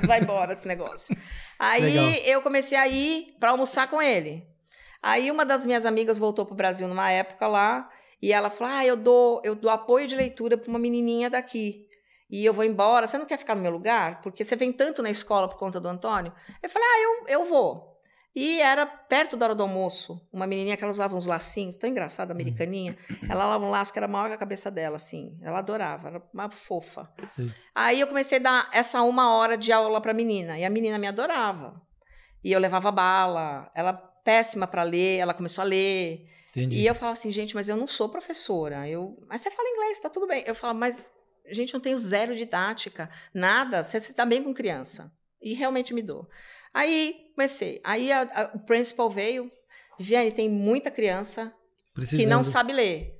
Speaker 1: vai embora esse negócio. Aí
Speaker 2: Legal.
Speaker 1: eu comecei a ir para almoçar com ele. Aí uma das minhas amigas voltou pro Brasil numa época lá, e ela falou: "Ah, eu dou, eu dou apoio de leitura para uma menininha daqui. E eu vou embora, você não quer ficar no meu lugar? Porque você vem tanto na escola por conta do Antônio?" Eu falei: "Ah, eu, eu vou." E era perto da hora do almoço, uma menininha que ela usava uns lacinhos, tão engraçada, americaninha. Ela usava um laço que era maior que a cabeça dela, assim. Ela adorava, era uma fofa.
Speaker 2: Sei.
Speaker 1: Aí eu comecei a dar essa uma hora de aula pra menina. E a menina me adorava. E eu levava bala. Ela péssima pra ler, ela começou a ler.
Speaker 2: Entendi.
Speaker 1: E eu falava assim, gente, mas eu não sou professora. Eu, mas você fala inglês, tá tudo bem. Eu falava, mas, gente, eu não tenho zero didática, nada. Você está bem com criança. E realmente me dou. Aí comecei. Aí a- a- o principal veio. Viviane, tem muita criança que
Speaker 2: Precisando.
Speaker 1: não sabe ler.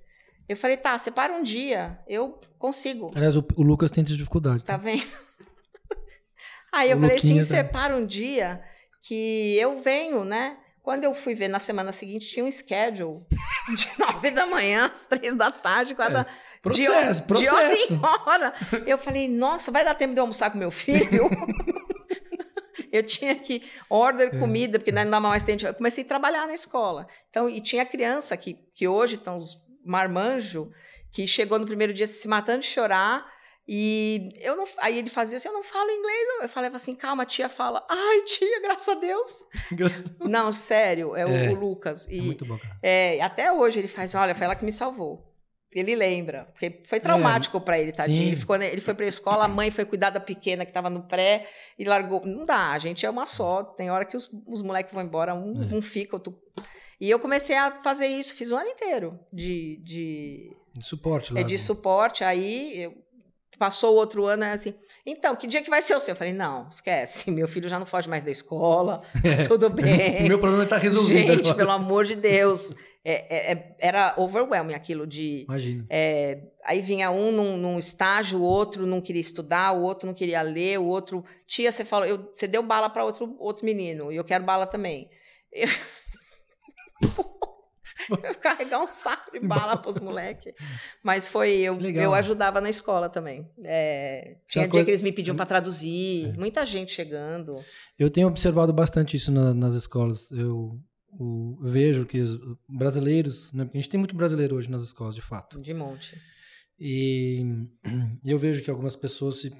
Speaker 1: Eu falei, tá, separa um dia, eu consigo.
Speaker 2: Aliás, o, o Lucas tem dificuldade.
Speaker 1: Tá
Speaker 2: Tá?
Speaker 1: vendo? (laughs) Aí eu
Speaker 2: O
Speaker 1: falei assim:
Speaker 2: Luquinha tá-
Speaker 1: separa um dia que eu venho, né? Quando eu fui ver na semana seguinte, tinha um schedule (laughs) de nove da manhã às três da tarde, de, hora-
Speaker 2: Processo,
Speaker 1: de hora
Speaker 2: processo.
Speaker 1: em hora. Eu falei, nossa, vai dar tempo de eu almoçar com meu filho? (laughs) eu tinha que order comida, porque não dá mais tempo. Eu comecei a trabalhar na escola. Então, e tinha criança que, que hoje estão os marmanjo, que chegou no primeiro dia se matando de chorar. E eu não. Aí ele fazia assim: eu não falo inglês. Eu falava assim: calma, a tia fala. Ai, tia, graças a Deus. (laughs) Não, sério, é, o-
Speaker 2: É.
Speaker 1: o, Lucas.
Speaker 2: É
Speaker 1: E
Speaker 2: muito bom, cara.
Speaker 1: é, até hoje ele faz: olha, foi ela que me salvou. Ele lembra, porque foi traumático pra ele, tadinho.
Speaker 2: sim.
Speaker 1: Ele, ficou, ele foi pra escola, a mãe foi cuidar da pequena que tava no pré e largou. Não dá, a gente é uma só. Tem hora que os, os moleques vão embora, um,
Speaker 2: É.
Speaker 1: um fica, outro. E eu comecei a fazer isso, fiz um ano inteiro de, de,
Speaker 2: De suporte lá.
Speaker 1: é de suporte. Aí eu- passou o outro ano, é assim, então, que dia que vai ser o seu? Eu falei, não, esquece, meu filho já não foge mais da escola, (laughs) tudo bem. (laughs)
Speaker 2: O meu problema tá resolvido
Speaker 1: Gente,
Speaker 2: agora.
Speaker 1: pelo amor de Deus. É, é- é- era overwhelming aquilo de.
Speaker 2: Imagina.
Speaker 1: é, aí vinha um num, num estágio, o outro não queria estudar, o outro não queria ler, o outro. Tia, você falou, eu, você deu bala para outro, outro menino, e eu quero bala também. Eu- (laughs) carregar um saco de bala para os moleques. Mas foi, eu, eu ajudava na escola também. É, tinha dia coisa... que eles me pediam para traduzir, é. muita gente chegando.
Speaker 2: Eu tenho observado bastante isso na, nas escolas. Eu, eu, vejo que os brasileiros, né, a gente tem muito brasileiro hoje nas escolas, de fato.
Speaker 1: De monte.
Speaker 2: E (clears throat) eu vejo que algumas pessoas se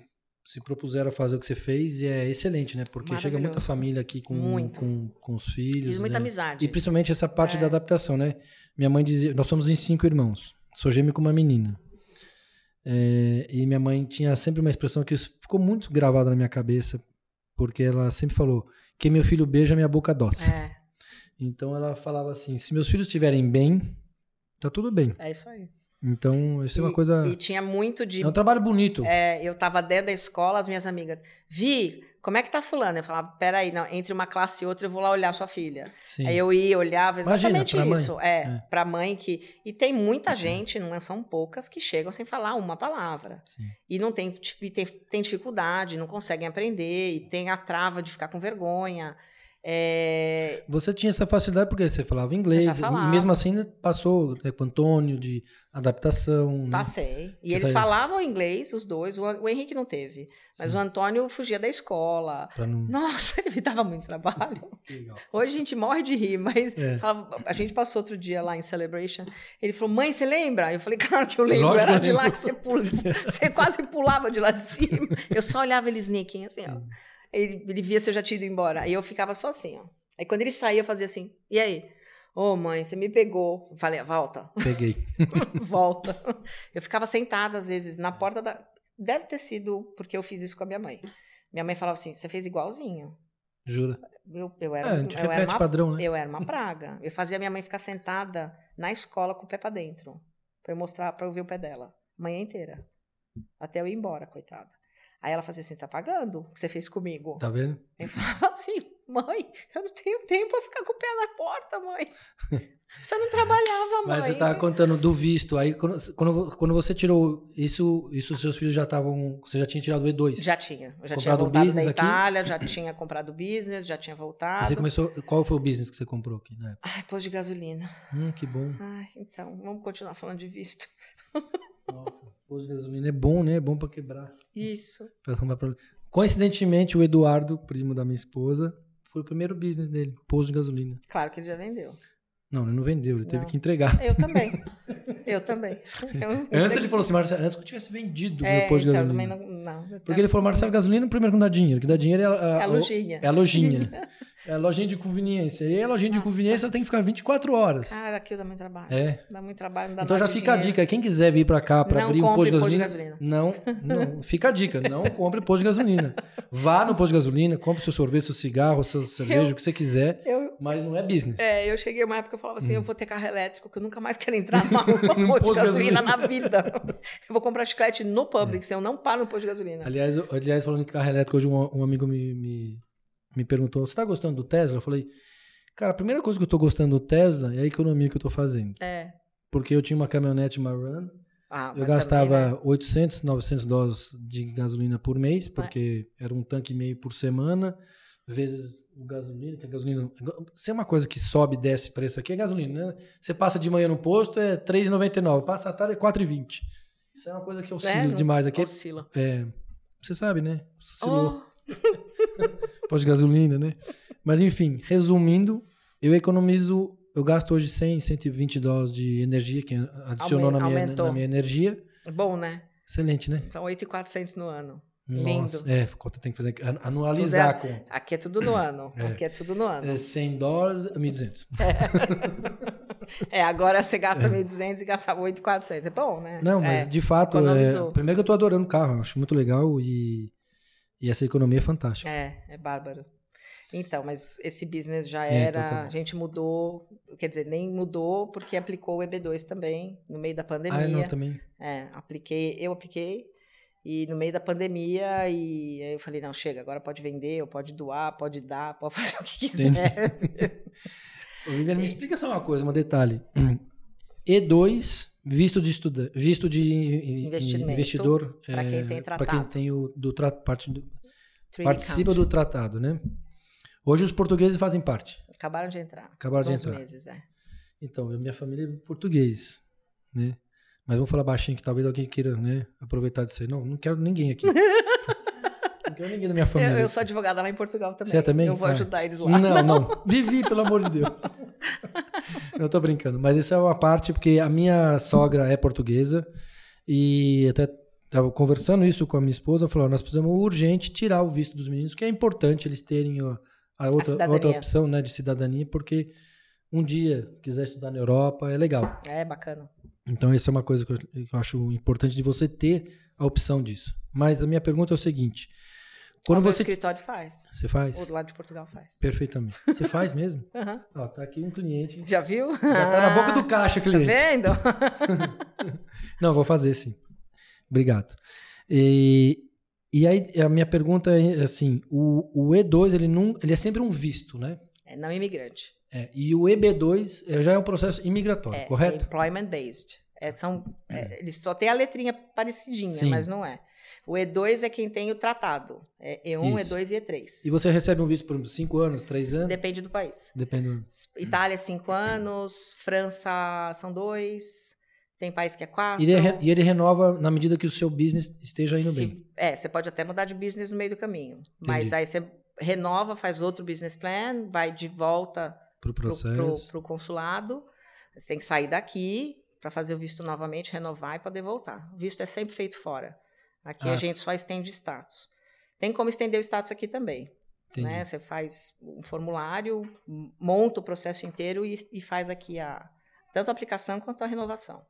Speaker 2: se propuseram a fazer o que você fez e é excelente, né? Porque chega muita família aqui com, com, com os filhos. Fiz
Speaker 1: muita
Speaker 2: né?
Speaker 1: amizade.
Speaker 2: E principalmente essa parte é. da adaptação, né? Minha mãe dizia, nós somos em cinco irmãos. Sou gêmeo com uma menina. É, e minha mãe tinha sempre uma expressão que ficou muito gravada na minha cabeça, porque ela sempre falou: que meu filho beija, minha boca doce. É. Então ela falava assim: se meus filhos estiverem bem, tá tudo bem.
Speaker 1: É isso aí.
Speaker 2: Então, isso é uma coisa.
Speaker 1: E tinha muito de.
Speaker 2: É um trabalho bonito.
Speaker 1: É, eu tava dentro da escola, as minhas amigas, Vi, como é que tá fulano? Eu falava, peraí, não, entre uma classe e outra eu vou lá olhar sua filha. Sim. Aí eu ia, olhava exatamente Imagina, isso. Mãe. É, é, pra mãe que. E tem muita gente, não é, são poucas, que chegam sem falar uma palavra. Sim. E não tem, tem, tem dificuldade, não conseguem aprender, e tem a trava de ficar com vergonha. É...
Speaker 2: Você tinha essa facilidade porque você falava inglês, falava. e mesmo assim passou né, com o Antônio de adaptação.
Speaker 1: Né? Passei. E você eles falavam inglês, os dois. O, o Henrique não teve. Mas Sim. o Antônio fugia da escola. Não... Nossa, (laughs) ele me dava muito trabalho. Hoje a gente morre de rir, mas é. falava, a gente passou outro dia lá em Celebration. Ele falou: Mãe, você lembra? Eu falei: Claro que eu lembro. Lógico, Era de lá que você, pula, (laughs) você quase pulava de lá de cima. Eu só olhava eles sneaking assim, ó. Ele, ele via se eu já tinha ido embora. Aí eu ficava só assim, ó. Aí quando ele saía, eu fazia assim, e aí? Ô, oh, mãe, você me pegou. Eu falei, volta.
Speaker 2: Peguei. (laughs)
Speaker 1: volta. (laughs) Eu ficava sentada, às vezes, na porta da. Deve ter sido porque eu fiz isso com a minha mãe. Minha mãe falava assim: você fez igualzinho.
Speaker 2: Jura?
Speaker 1: Eu, eu era, é, eu era uma, padrão, né? Eu era uma praga. Eu fazia minha mãe ficar sentada na escola com o pé pra dentro. Pra eu mostrar, pra eu ver o pé dela. Manhã inteira. Até eu ir embora, coitada. Aí ela fazia assim: tá pagando o que você fez comigo?
Speaker 2: Tá vendo?
Speaker 1: Eu falava assim: mãe, eu não tenho tempo pra ficar com o pé na porta, mãe. (laughs) Você não trabalhava, mãe.
Speaker 2: Mas você tava contando do visto. Aí, quando, quando, você tirou isso, isso seus filhos já estavam. Você já tinha tirado o E2?
Speaker 1: Já tinha. Eu já comprado tinha voltado da Itália, aqui? já tinha comprado business, já tinha voltado.
Speaker 2: Você começou. Qual foi o business que você comprou aqui na época?
Speaker 1: Ai, posto de gasolina.
Speaker 2: Hum, que bom.
Speaker 1: Ai, então, vamos continuar falando de visto. (laughs)
Speaker 2: Nossa, posto de gasolina é bom, né? É bom para quebrar.
Speaker 1: Isso.
Speaker 2: Pra arrumar problema. Coincidentemente, o Eduardo, primo da minha esposa, foi o primeiro business dele, posto de gasolina.
Speaker 1: Claro que ele já vendeu.
Speaker 2: Não, ele não vendeu, ele não. teve que entregar.
Speaker 1: Eu também. (laughs) Eu também.
Speaker 2: Eu antes ele falou assim, Marcelo, antes que eu tivesse vendido é, meu posto de então, gasolina. Não, não, Porque ele falou, Marcelo, gasolina primeiro que não dá dinheiro, que dá dinheiro é a,
Speaker 1: a, é a lojinha.
Speaker 2: É a lojinha. (laughs) É lojinha de conveniência. E a lojinha Nossa. de conveniência tem que ficar 24 horas.
Speaker 1: Cara, aquilo dá muito trabalho.
Speaker 2: É.
Speaker 1: Dá muito trabalho, não dá
Speaker 2: Então já fica
Speaker 1: dinheiro.
Speaker 2: a dica. Quem quiser vir para cá para abrir um posto de gasolina, posto de gasolina. Não, não. Fica a dica. Não compre posto de gasolina. Vá no posto de gasolina, compre seu sorvete, seu cigarro, seu cerveja, eu, o que você quiser. Eu, mas não é business.
Speaker 1: É, eu cheguei uma época que eu falava assim: hum. eu vou ter carro elétrico, que eu nunca mais quero entrar (laughs) numa posto de gasolina, na vida. (laughs) Eu vou comprar chiclete no Publix, é. eu não paro no posto de gasolina.
Speaker 2: Aliás, aliás falando de carro elétrico, hoje um, um amigo me, me me perguntou: você está gostando do Tesla? Eu falei: cara, a primeira coisa que eu estou gostando do Tesla é a economia que eu estou fazendo.
Speaker 1: É.
Speaker 2: Porque eu tinha uma caminhonete Run, Ah, eu gastava também, né? 800, 900 dólares de gasolina por mês, porque é. era um tanque e meio por semana, vezes o gasolina, que a gasolina. Se é uma coisa que sobe e desce preço aqui, é gasolina, né? Você passa de manhã no posto, é R$3,99, passa à tarde é R$4,20. Isso é uma coisa que oscila é, demais aqui.
Speaker 1: Oscila.
Speaker 2: É, você sabe, né? Oscilou. Oh. (laughs) Pós gasolina, né? Mas enfim, resumindo, eu economizo, eu gasto hoje 100, 120 dólares de energia, que adicionou na minha, na minha energia.
Speaker 1: Bom, né?
Speaker 2: Excelente, né?
Speaker 1: São 8,400 no ano.
Speaker 2: Nossa, Lindo. É, conta tem que fazer anualizar é, com.
Speaker 1: Aqui é tudo no (clears throat) ano. É. Aqui é tudo no ano.
Speaker 2: É 100 dólares, 1.200.
Speaker 1: É. (laughs) é, agora você gasta é. 1.200 e gastava 8.400. É bom, né?
Speaker 2: Não, mas
Speaker 1: é.
Speaker 2: de fato, é, primeiro que eu tô adorando o carro, acho muito legal e e essa economia é fantástica.
Speaker 1: É, é bárbaro. Então, mas esse business já é, era. Então tá a gente mudou, quer dizer, nem mudou porque aplicou o EB2 também, no meio da pandemia. Ah,
Speaker 2: não, também.
Speaker 1: É, apliquei, eu apliquei, e no meio da pandemia, e aí eu falei, não, chega, agora pode vender, ou pode doar, pode dar, (laughs) pode fazer o que quiser. (laughs)
Speaker 2: Viviane, me explica só uma coisa, um detalhe. E2 Visto de estudante, visto de investidor
Speaker 1: para quem tem tratado.
Speaker 2: Para quem tem o do parte do, participa do tratado, né? Hoje os portugueses fazem parte.
Speaker 1: Acabaram de entrar.
Speaker 2: Acabaram de entrar.
Speaker 1: meses, é.
Speaker 2: Então, eu, minha família é português, né? Mas vamos falar baixinho que talvez alguém queira, né, aproveitar disso aí. Não, não quero ninguém aqui. (laughs) não quero ninguém da minha família.
Speaker 1: Eu, eu sou advogada lá em Portugal também.
Speaker 2: Você é também?
Speaker 1: Eu vou
Speaker 2: Ah.
Speaker 1: ajudar eles lá.
Speaker 2: Não, não. (laughs) Vivi, pelo amor de Deus. (laughs) Eu tô brincando. Mas isso é uma parte, porque a minha sogra é portuguesa e até estava conversando isso com a minha esposa, falou, nós precisamos urgente tirar o visto dos meninos, que é importante eles terem ó, a outra,
Speaker 1: cidadania.
Speaker 2: outra opção né, de cidadania, porque um dia quiser estudar na Europa é legal.
Speaker 1: É bacana.
Speaker 2: Então, essa é uma coisa que eu, que eu acho importante de você ter a opção disso. Mas a minha pergunta é o seguinte: quando
Speaker 1: o
Speaker 2: você.
Speaker 1: escritório faz.
Speaker 2: Você faz?
Speaker 1: O do lado de Portugal faz.
Speaker 2: Perfeitamente. Você faz mesmo? (laughs)
Speaker 1: Aham.
Speaker 2: Ó, tá aqui um cliente.
Speaker 1: Já viu?
Speaker 2: Já tá na boca do caixa, (laughs)
Speaker 1: Tá
Speaker 2: cliente.
Speaker 1: vendo? (laughs)
Speaker 2: Não, vou fazer sim. Obrigado. E, e aí, a minha pergunta é assim: o, o E2 ele, não, ele é sempre um visto, né?
Speaker 1: É não imigrante.
Speaker 2: É, e o EB2 é, já é um processo imigratório,
Speaker 1: É,
Speaker 2: correto?
Speaker 1: é employment based. É, são, é, eles só tem a letrinha parecidinha,
Speaker 2: Sim.
Speaker 1: mas não é. O E2 é quem tem o tratado. É E1,
Speaker 2: Isso.
Speaker 1: E2 e E3.
Speaker 2: E você recebe um visto por 5 anos, 3 anos?
Speaker 1: Depende do país.
Speaker 2: Depende. do-
Speaker 1: Itália, 5 anos. França, são dois. Tem país que é quatro.
Speaker 2: E ele, re- e ele renova na medida que o seu business esteja indo
Speaker 1: Se-
Speaker 2: bem.
Speaker 1: É, você pode até mudar de business no meio do caminho. Mas aí você renova, faz outro business plan, vai de volta
Speaker 2: pro,
Speaker 1: pro consulado. Você tem que sair daqui para fazer o visto novamente, renovar e poder voltar. O visto é sempre feito fora. Aqui
Speaker 2: Ah.
Speaker 1: a gente só estende status. Tem como estender o status aqui também.
Speaker 2: Entendi.
Speaker 1: Né? Você faz um formulário, monta o processo inteiro e, e faz aqui a tanto a aplicação quanto a renovação.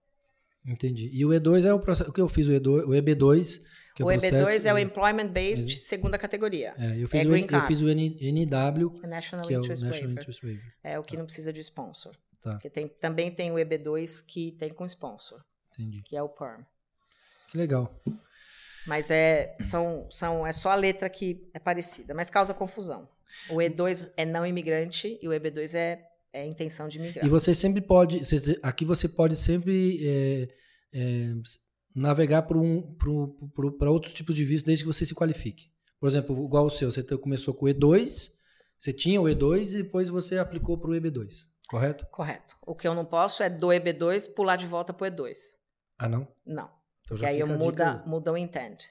Speaker 2: Entendi. E o E2 é o processo. O que eu fiz? O, E2, o EB2. Que é
Speaker 1: o EB2
Speaker 2: processo-
Speaker 1: é o Employment Based, segunda categoria.
Speaker 2: É, eu fiz,
Speaker 1: é
Speaker 2: o,
Speaker 1: green
Speaker 2: N- eu
Speaker 1: card.
Speaker 2: fiz o NW,
Speaker 1: National
Speaker 2: que é o
Speaker 1: Interest
Speaker 2: National
Speaker 1: Waiver.
Speaker 2: Interest Waiver.
Speaker 1: É o que não precisa de sponsor.
Speaker 2: Tá,
Speaker 1: Porque tem, também tem o EB2 que tem com sponsor,
Speaker 2: entendi.
Speaker 1: que é o PERM.
Speaker 2: Que legal.
Speaker 1: Mas é, são, são, é só a letra que é parecida, mas causa confusão. O E2 é não imigrante e o EB2 é, é intenção de migrar.
Speaker 2: E você sempre pode. aqui você pode sempre é, é, navegar para um, para outros tipos de visto desde que você se qualifique. Por exemplo, igual o seu, você começou com o E2, você tinha o E2 e depois você aplicou para o EB2, correto?
Speaker 1: Correto. O que eu não posso é do EB2 pular de volta pro E2.
Speaker 2: Ah, não?
Speaker 1: Não.
Speaker 2: Então
Speaker 1: Porque aí
Speaker 2: dica
Speaker 1: muda, muda o intent.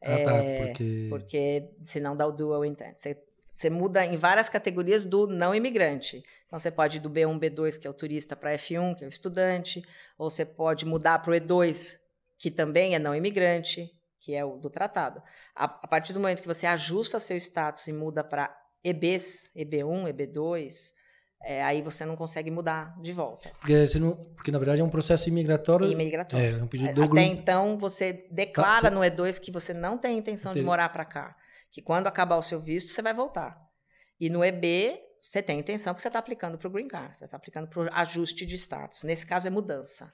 Speaker 2: Ah, tá,
Speaker 1: É,
Speaker 2: porque.
Speaker 1: Porque senão dá o dual intent. Você, você muda em várias categorias do não imigrante. Então você pode ir do B1, B2, que é o turista, para F1, que é o estudante, ou você pode mudar para o E2, que também é não imigrante, que é o do tratado. A, a partir do momento que você ajusta seu status e muda para EBs, EB1, EB2, é, aí você não consegue mudar de volta.
Speaker 2: Porque, não, porque na verdade é um processo imigratório.
Speaker 1: Imigratório.
Speaker 2: É, é um pedido do
Speaker 1: Até então, você declara
Speaker 2: Tá, você-
Speaker 1: no E2 que você não tem intenção de
Speaker 2: Entendi.
Speaker 1: morar para cá. Que quando acabar o seu visto, você vai voltar. E no EB, você tem intenção porque você está aplicando para o Green Card. Você está aplicando para o ajuste de status. Nesse caso, é mudança.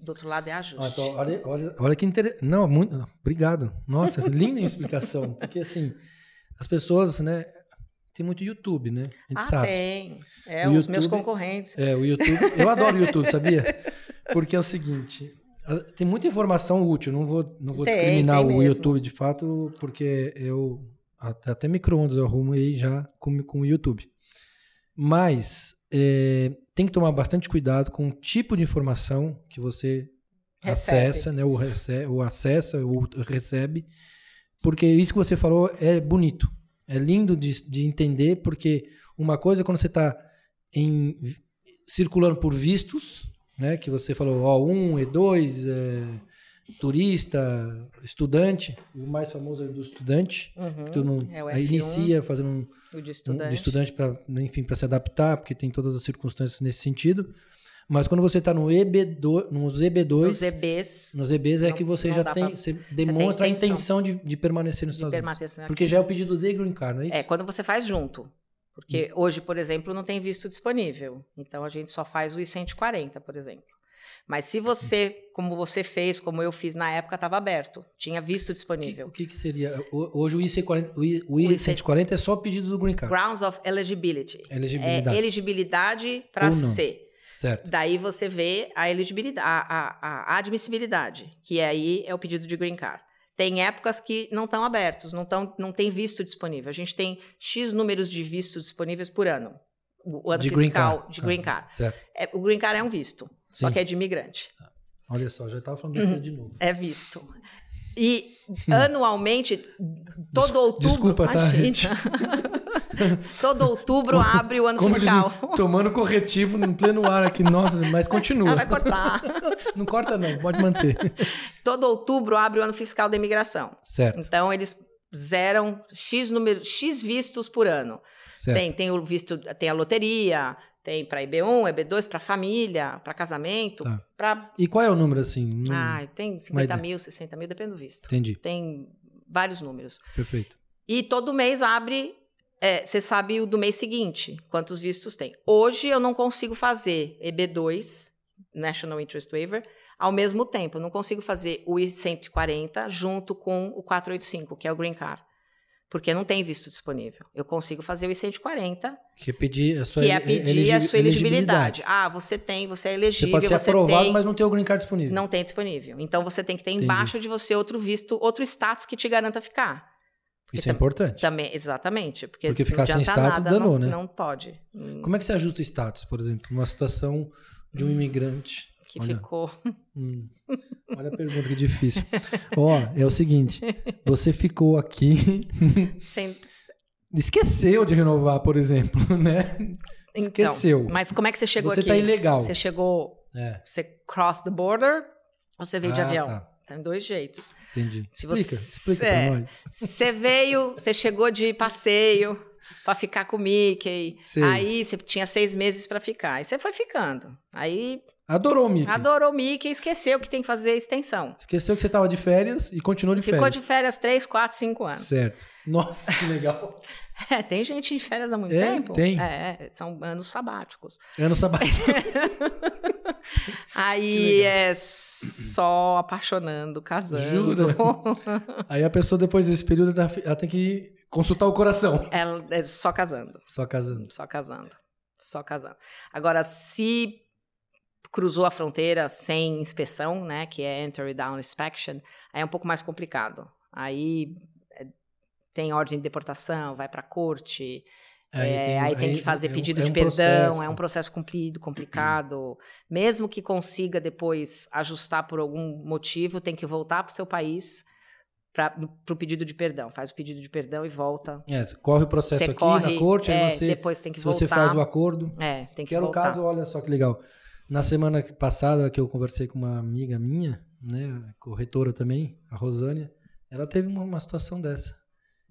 Speaker 1: Do outro lado, é ajuste.
Speaker 2: Ah, então, olha, olha, olha que interessante. Não, muito. Obrigado. Nossa, (laughs) linda a explicação. Porque assim, as pessoas, né? Tem muito YouTube, né? A gente
Speaker 1: ah,
Speaker 2: sabe.
Speaker 1: tem. É,
Speaker 2: O
Speaker 1: os meus
Speaker 2: YouTube-
Speaker 1: concorrentes.
Speaker 2: É, o YouTube. Eu adoro o YouTube, sabia? (laughs) Porque é o seguinte. Tem muita informação útil. Não vou, não vou
Speaker 1: Tem,
Speaker 2: discriminar
Speaker 1: tem
Speaker 2: o
Speaker 1: mesmo.
Speaker 2: YouTube de fato, porque eu. Até micro-ondas eu arrumo aí já com, com o YouTube. Mas é, tem que tomar bastante cuidado com o tipo de informação que você
Speaker 1: Recebe.
Speaker 2: acessa, né? Ou, rece ou acessa, ou recebe. Porque isso que você falou é bonito. É lindo de, de entender, porque uma coisa é quando você está circulando por vistos, né? Que você falou, ó, um, E2, é, turista, estudante, o mais famoso é do estudante,
Speaker 1: Uhum,
Speaker 2: que tu não,
Speaker 1: é o
Speaker 2: aí
Speaker 1: F1,
Speaker 2: inicia fazendo um,
Speaker 1: o de
Speaker 2: um-
Speaker 1: estudante.
Speaker 2: de estudante para, enfim, para se adaptar, porque tem todas as circunstâncias nesse sentido. Mas quando você está no EB2, nos EB2,
Speaker 1: Os EBs
Speaker 2: nos EBs é
Speaker 1: Não-
Speaker 2: que você já tem,
Speaker 1: pra-
Speaker 2: você demonstra
Speaker 1: intenção.
Speaker 2: a intenção de, de permanecer nos
Speaker 1: de
Speaker 2: Estados Unidos.
Speaker 1: permanecer aqui.
Speaker 2: Porque já é o pedido de green card, não é isso?
Speaker 1: É, quando você faz junto. Porque hoje, por exemplo, não tem visto disponível. Então a gente só faz o I-140, por exemplo. Mas se você, como você fez, como eu fiz na época, estava aberto. Tinha visto
Speaker 2: O que,
Speaker 1: disponível.
Speaker 2: o que, seria? Hoje o IC40, o I- o I-140 é só pedido do green card.
Speaker 1: Grounds of eligibility.
Speaker 2: Elegibilidade.
Speaker 1: É elegibilidade para ser.
Speaker 2: Certo.
Speaker 1: Daí você vê a elegibilidade, a, a- a admissibilidade, que aí é o pedido de green card. Tem épocas que não estão abertos, não, tão, não tem visto disponível. A gente tem X números de vistos disponíveis por ano. o ano
Speaker 2: De green
Speaker 1: fiscal
Speaker 2: card.
Speaker 1: de green card.
Speaker 2: Certo.
Speaker 1: É, o green card é um visto, só
Speaker 2: Sim.
Speaker 1: que é de imigrante.
Speaker 2: Olha só, já tava falando
Speaker 1: Uhum.
Speaker 2: besteira de novo.
Speaker 1: É visto. E anualmente, todo outubro.
Speaker 2: desculpa, tá,
Speaker 1: imagina. (laughs) (laughs) todo outubro abre o ano
Speaker 2: Como
Speaker 1: fiscal.
Speaker 2: ele- tomando corretivo no pleno ar aqui, nossa, mas continua.
Speaker 1: Ela vai cortar. (laughs)
Speaker 2: Não corta não, pode manter.
Speaker 1: todo outubro abre o ano fiscal da imigração.
Speaker 2: Certo,
Speaker 1: Então, eles zeram X número, X vistos por ano.
Speaker 2: certo.
Speaker 1: Tem, tem o visto, tem a loteria, tem para IB1, IB2, para família, para casamento,
Speaker 2: Tá.
Speaker 1: para.
Speaker 2: E qual é o número assim?
Speaker 1: Ah, tem 50
Speaker 2: ideia.
Speaker 1: mil, 60 mil, depende do visto.
Speaker 2: Entendi,
Speaker 1: Tem vários números.
Speaker 2: perfeito.
Speaker 1: E todo mês abre. É, Você sabe o do mês seguinte, quantos vistos tem. Hoje eu não consigo fazer EB2, National Interest Waiver, ao mesmo tempo. Eu não consigo fazer o I-140 junto com o 485, que é o Green Card. Porque não tem visto disponível. Eu consigo fazer o I-140,
Speaker 2: Que é pedir a sua
Speaker 1: que é pedir a sua elegibilidade. Ah, você tem, você é
Speaker 2: Você
Speaker 1: elegível,
Speaker 2: pode ser
Speaker 1: você
Speaker 2: aprovado,
Speaker 1: tem...
Speaker 2: mas não tem o green card disponível.
Speaker 1: Não tem disponível. Então você tem que ter
Speaker 2: Entendi.
Speaker 1: embaixo de você outro visto, outro status que te garanta ficar.
Speaker 2: Isso é importante.
Speaker 1: Também, exatamente. Porque,
Speaker 2: Porque ficar sem status
Speaker 1: nada,
Speaker 2: danou,
Speaker 1: não,
Speaker 2: né?
Speaker 1: Não pode. Hum,
Speaker 2: Como é que você ajusta o status, por exemplo, numa situação de um imigrante?
Speaker 1: Que
Speaker 2: Olha,
Speaker 1: ficou.
Speaker 2: hum, (laughs) olha a pergunta que difícil. Ó, é o seguinte, você ficou aqui, (laughs)
Speaker 1: Sem...
Speaker 2: esqueceu de renovar, por exemplo, (laughs) né? Esqueceu.
Speaker 1: Então, mas como é que você chegou
Speaker 2: você
Speaker 1: aqui?
Speaker 2: tá ilegal.
Speaker 1: Você chegou.
Speaker 2: É.
Speaker 1: Você cross the border ou você veio de
Speaker 2: Ah,
Speaker 1: avião?
Speaker 2: tá.
Speaker 1: Tem dois jeitos.
Speaker 2: Entendi.
Speaker 1: Se
Speaker 2: explica,
Speaker 1: você-
Speaker 2: explica
Speaker 1: é.
Speaker 2: pra nós.
Speaker 1: Você veio, você chegou de passeio pra ficar com o Mickey.
Speaker 2: Sei.
Speaker 1: Aí você tinha seis meses pra ficar. Aí você foi ficando. Aí
Speaker 2: Adorou o Mickey.
Speaker 1: adorou o Mickey e esqueceu que tem que fazer extensão.
Speaker 2: Esqueceu que você tava de férias e continuou de
Speaker 1: Ficou
Speaker 2: férias.
Speaker 1: de férias três, quatro, cinco anos.
Speaker 2: Certo. Nossa, que legal. (laughs)
Speaker 1: É, tem gente de férias há muito
Speaker 2: É,
Speaker 1: tempo.
Speaker 2: tem.
Speaker 1: É, são anos sabáticos.
Speaker 2: Ano sabático. (laughs) (laughs)
Speaker 1: Aí é só apaixonando, casando.
Speaker 2: Jura? (laughs) Aí a pessoa, depois desse período, ela ela tem que consultar o coração.
Speaker 1: Ela é só casando.
Speaker 2: Só casando.
Speaker 1: Só casando. Só casando. Agora, se cruzou a fronteira sem inspeção, né, que é Entry Down Inspection, aí é um pouco mais complicado. Aí é, tem ordem de deportação, vai para corte, é, aí tem, que fazer
Speaker 2: é
Speaker 1: pedido
Speaker 2: é
Speaker 1: de
Speaker 2: um
Speaker 1: perdão,
Speaker 2: processo.
Speaker 1: é um processo comprido, complicado. Mesmo que consiga depois ajustar por algum motivo, tem que voltar para o seu país para o pedido de perdão. Faz o pedido de perdão e volta.
Speaker 2: É, corre o processo
Speaker 1: Você
Speaker 2: aqui
Speaker 1: corre,
Speaker 2: na corte,
Speaker 1: é,
Speaker 2: aí você,
Speaker 1: depois tem que voltar.
Speaker 2: você faz o acordo.
Speaker 1: É, tem que,
Speaker 2: Que era o
Speaker 1: voltar.
Speaker 2: caso, olha só que legal. Na semana passada que eu conversei com uma amiga minha, né, corretora também, a Rosânia, ela teve uma, uma situação dessa.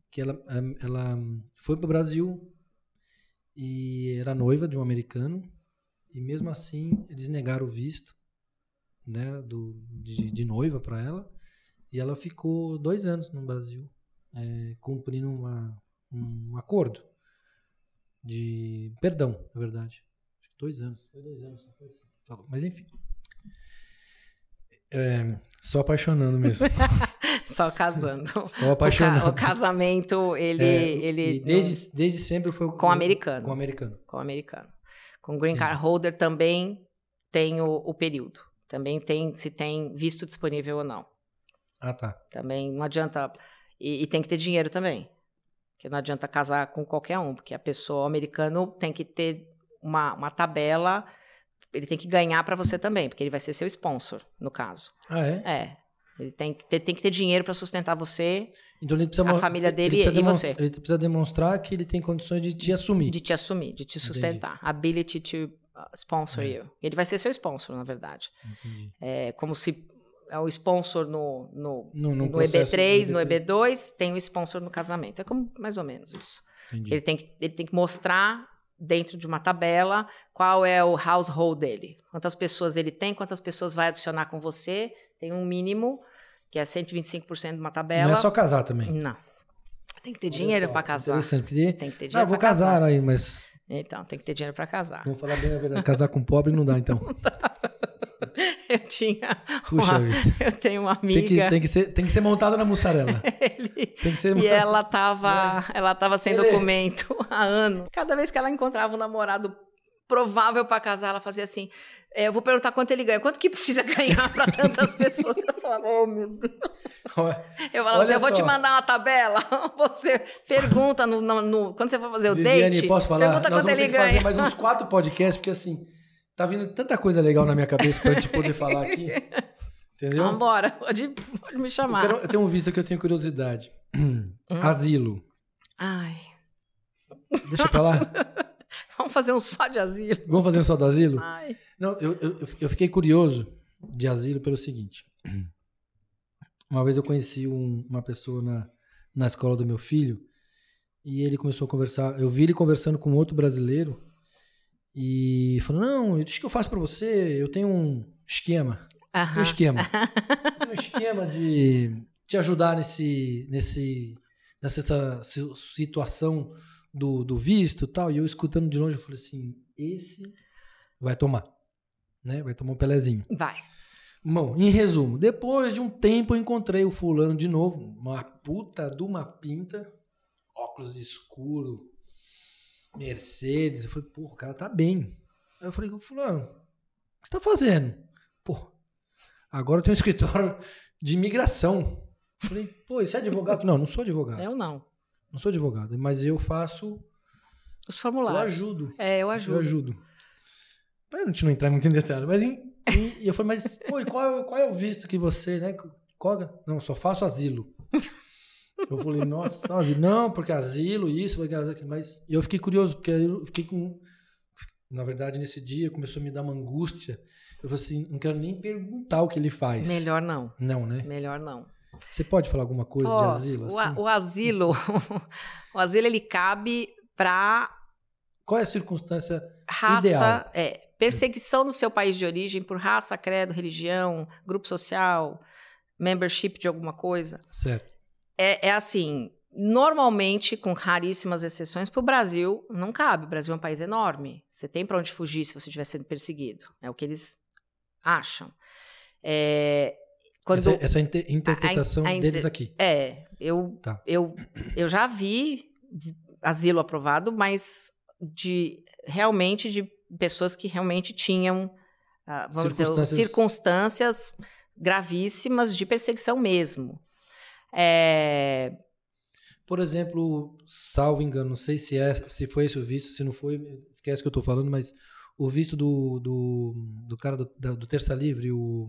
Speaker 2: Que ela, ela foi pro Brasil e era noiva de um americano, e mesmo assim eles negaram o visto né, do, de, de noiva para ela, e ela ficou dois anos no Brasil, eh, cumprindo uma, um acordo de perdão, na verdade. Acho que dois anos. Foi dois anos. não foi assim. Falou. Mas enfim. É, só apaixonando mesmo. (laughs)
Speaker 1: Só casando.
Speaker 2: Só
Speaker 1: O,
Speaker 2: apaixonando.
Speaker 1: ca- o casamento, ele.
Speaker 2: É,
Speaker 1: ele
Speaker 2: desde, desde sempre foi
Speaker 1: Com americano.
Speaker 2: Com americano.
Speaker 1: Com o americano. Com o green card holder também tem o, o período. Também tem se tem visto disponível ou não.
Speaker 2: Ah, tá.
Speaker 1: Também não adianta. E, e tem que ter dinheiro também. Porque não adianta casar com qualquer um, porque a pessoa o americano tem que ter uma, uma tabela. Ele tem que ganhar para você também, porque ele vai ser seu sponsor, no caso.
Speaker 2: Ah, é?
Speaker 1: É. Ele tem que ter, tem que ter dinheiro para sustentar você
Speaker 2: Então ele precisa
Speaker 1: A família
Speaker 2: ele
Speaker 1: dele e você.
Speaker 2: Ele precisa demonstrar que ele tem condições de te assumir.
Speaker 1: de te assumir, de te sustentar. Ability to uh, sponsor
Speaker 2: É.
Speaker 1: you. Ele vai ser seu sponsor, na verdade.
Speaker 2: Entendi.
Speaker 1: É como se é o sponsor no, no,
Speaker 2: No, no
Speaker 1: no
Speaker 2: processo
Speaker 1: EB3,
Speaker 2: do
Speaker 1: no EB2, tem o sponsor no casamento. É como mais ou menos isso.
Speaker 2: Entendi.
Speaker 1: Ele tem, que, ele tem que mostrar dentro de uma tabela qual é o household dele. Quantas pessoas ele tem, quantas pessoas vai adicionar com você. Tem um mínimo, que é 125% de uma tabela.
Speaker 2: Não é só casar também.
Speaker 1: Não. Tem que ter dinheiro para casar.
Speaker 2: Interessante, porque...
Speaker 1: Tem que ter
Speaker 2: Ah,
Speaker 1: dinheiro
Speaker 2: vou
Speaker 1: para casar.
Speaker 2: casar aí, mas
Speaker 1: Então, tem que ter dinheiro para casar.
Speaker 2: vou falar bem a verdade. Casar com pobre não dá, então. (laughs)
Speaker 1: Eu tinha
Speaker 2: Puxa
Speaker 1: uma,
Speaker 2: vida.
Speaker 1: eu tenho uma amiga
Speaker 2: Tem que, tem, que ser, tem que ser montada na mussarela. (laughs)
Speaker 1: ele-
Speaker 2: Tem que ser
Speaker 1: e ela tava, ela tava sem
Speaker 2: Ele-
Speaker 1: documento há ano. Cada vez que ela encontrava um namorado provável para casar, ela fazia assim: é, eu vou perguntar quanto ele ganha, quanto que precisa (laughs) ganhar para tantas pessoas? Eu falava, oh meu Deus. Eu falava assim: eu vou te mandar uma tabela. (laughs) Você pergunta no, no, no quando você for fazer o
Speaker 2: Viviane,
Speaker 1: date.
Speaker 2: posso falar?
Speaker 1: Pergunta
Speaker 2: Nós
Speaker 1: quanto ele
Speaker 2: que fazer
Speaker 1: ganha.
Speaker 2: mais uns quatro podcasts, porque assim, tá vindo tanta coisa legal na minha cabeça pra gente poder falar aqui. (laughs) Entendeu?
Speaker 1: Vambora, pode, pode me
Speaker 2: Eu,
Speaker 1: chamar.
Speaker 2: quero- eu tenho um visto que eu tenho curiosidade.
Speaker 1: Hum.
Speaker 2: Asilo.
Speaker 1: Ai,
Speaker 2: Deixa pra lá. (laughs)
Speaker 1: vamos fazer um só de asilo.
Speaker 2: Vamos fazer um só do asilo?
Speaker 1: Ai.
Speaker 2: Não, eu, eu, eu fiquei curioso de asilo pelo seguinte. (clears throat) Uma vez eu conheci um- uma pessoa na, na escola do meu filho e ele começou a conversar. Eu vi ele conversando com outro brasileiro e falou: Não, deixa que eu faço pra você. Eu tenho um esquema. Um
Speaker 1: Aham.
Speaker 2: esquema. (laughs) um esquema de te ajudar nesse, nesse, nessa essa si- situação do, do visto e tal. E eu escutando de longe, eu falei assim: esse vai tomar. Né? Vai tomar um pelezinho.
Speaker 1: Vai.
Speaker 2: Bom, em resumo, depois de um tempo eu encontrei o fulano de novo, uma puta de uma pinta, óculos escuro, Mercedes. Eu falei, pô, o cara tá bem. Aí eu falei, fulano, o que você tá fazendo? Pô, agora eu tenho um (laughs) escritório de imigração. Eu falei, pô, você é advogado? Não, não sou advogado.
Speaker 1: Eu não.
Speaker 2: Não sou advogado, mas eu faço,
Speaker 1: Os
Speaker 2: eu
Speaker 1: formulários.
Speaker 2: ajudo.
Speaker 1: É, eu ajudo.
Speaker 2: Eu ajudo. Pra gente não entrar muito em detalhe, mas em- e, e eu falei, mas pô, qual, é- qual é o visto que você, né? Qual, não, só faço asilo. Eu falei, nossa, só asilo. Não, porque asilo, isso, porque asilo, aquilo. mas e eu fiquei curioso, porque eu fiquei com. Na verdade, nesse dia começou a me dar uma angústia. Eu falei assim, não quero nem perguntar o que ele faz.
Speaker 1: Melhor não.
Speaker 2: Não, né?
Speaker 1: Melhor não.
Speaker 2: Você pode falar alguma coisa de
Speaker 1: Posso.
Speaker 2: asilo?
Speaker 1: O, a-
Speaker 2: assim?
Speaker 1: o asilo, (laughs) o asilo ele cabe para
Speaker 2: Qual é a circunstância
Speaker 1: raça,
Speaker 2: Ideal.
Speaker 1: é, perseguição no seu país de origem por raça, credo, religião, grupo social, membership de alguma coisa.
Speaker 2: certa?
Speaker 1: É, é assim, normalmente, com raríssimas exceções, para o Brasil não cabe. O Brasil é um país enorme. Você tem para onde fugir se você estiver sendo perseguido. É o que eles acham. É, quando,
Speaker 2: Essa, essa inter- interpretação
Speaker 1: a inter-
Speaker 2: deles aqui.
Speaker 1: É, eu,
Speaker 2: Tá.
Speaker 1: eu, eu já vi asilo aprovado, mas de realmente de pessoas que realmente tinham, ah, vamos dizer,
Speaker 2: Circunstâncias-
Speaker 1: circunstâncias gravíssimas de perseguição mesmo. É,
Speaker 2: Por exemplo, salvo engano, não sei se, é, se foi esse o visto, se não foi, esquece que eu tô falando, mas o visto do, do, do cara do, do Terça Livre, o.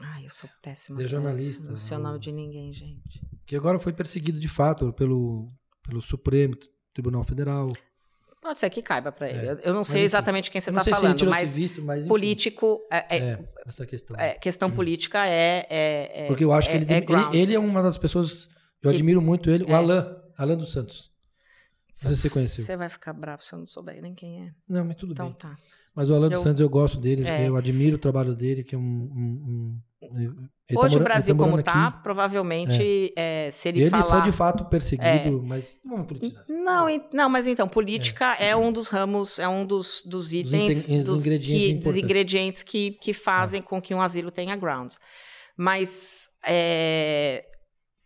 Speaker 1: Ai, eu sou péssima.
Speaker 2: Ele é jornalista,
Speaker 1: Não sei o nome de ninguém, gente.
Speaker 2: que agora foi perseguido de fato pelo, pelo Supremo Tribunal Federal.
Speaker 1: Pode ser que caiba para ele.
Speaker 2: É,
Speaker 1: Eu, não sei
Speaker 2: enfim,
Speaker 1: exatamente quem você está
Speaker 2: sei se ele
Speaker 1: falando, mas
Speaker 2: visto, mas.
Speaker 1: político, é, é-
Speaker 2: É, essa questão.
Speaker 1: é, questão política é. é- é-
Speaker 2: Porque eu acho que
Speaker 1: é-
Speaker 2: ele,
Speaker 1: é
Speaker 2: ele, ele é uma das pessoas. Eu
Speaker 1: Que-
Speaker 2: admiro muito ele, o
Speaker 1: É.
Speaker 2: Alain, Alain dos Santos. Se você conheceu.
Speaker 1: Você vai ficar bravo se eu não souber nem quem é.
Speaker 2: Não, mas tudo
Speaker 1: Então
Speaker 2: bem.
Speaker 1: tá.
Speaker 2: Mas o Alan dos
Speaker 1: Eu-
Speaker 2: Santos eu gosto dele,
Speaker 1: É.
Speaker 2: eu admiro o trabalho dele, que é um. um- um- ele tá
Speaker 1: Hoje
Speaker 2: mora-
Speaker 1: o Brasil,
Speaker 2: ele tá
Speaker 1: como tá,
Speaker 2: aqui.
Speaker 1: provavelmente, é, se ele,
Speaker 2: Ele
Speaker 1: falar...
Speaker 2: foi de fato perseguido, mas não politizar.
Speaker 1: Não, mas então, política é, um dos ramos, é um dos, dos itens,
Speaker 2: inte- os
Speaker 1: dos,
Speaker 2: ingredientes
Speaker 1: que, dos.
Speaker 2: Tá.
Speaker 1: ingredientes que, que fazem com que um asilo tenha grounds. Mas é,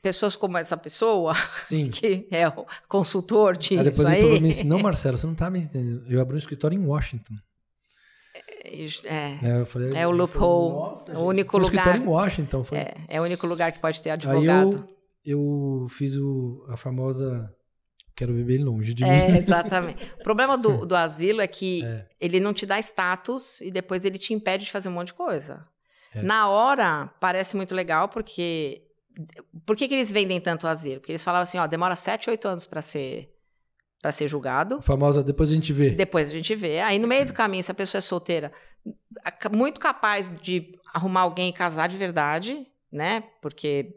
Speaker 1: pessoas como essa pessoa,
Speaker 2: Sim. (laughs)
Speaker 1: que é o consultor disso
Speaker 2: Aí depois
Speaker 1: aí,
Speaker 2: ele falou pra mim assim, não, Marcelo, você não tá me entendendo. Eu abri um escritório em Washington.
Speaker 1: É,
Speaker 2: É, eu falei,
Speaker 1: É o loophole,
Speaker 2: Nossa,
Speaker 1: o único lugar.
Speaker 2: escritório em Washington. Falei,
Speaker 1: é, é o único lugar que pode ter
Speaker 2: Aí
Speaker 1: advogado.
Speaker 2: eu, eu fiz o, a famosa quero ver bem longe de
Speaker 1: É,
Speaker 2: mim. (laughs)
Speaker 1: exatamente. O problema do, do asilo é que
Speaker 2: É.
Speaker 1: ele não te dá status e depois ele te impede de fazer um monte de coisa.
Speaker 2: É.
Speaker 1: Na hora, parece muito legal, porque. Por que, que eles vendem tanto o asilo? Porque eles falavam assim: ó, demora 7, 8 anos para ser, pra ser julgado.
Speaker 2: A famosa, depois a gente vê.
Speaker 1: Depois a gente vê. Aí no meio do caminho, se a pessoa é solteira, muito capaz de arrumar alguém e casar de verdade, né? Porque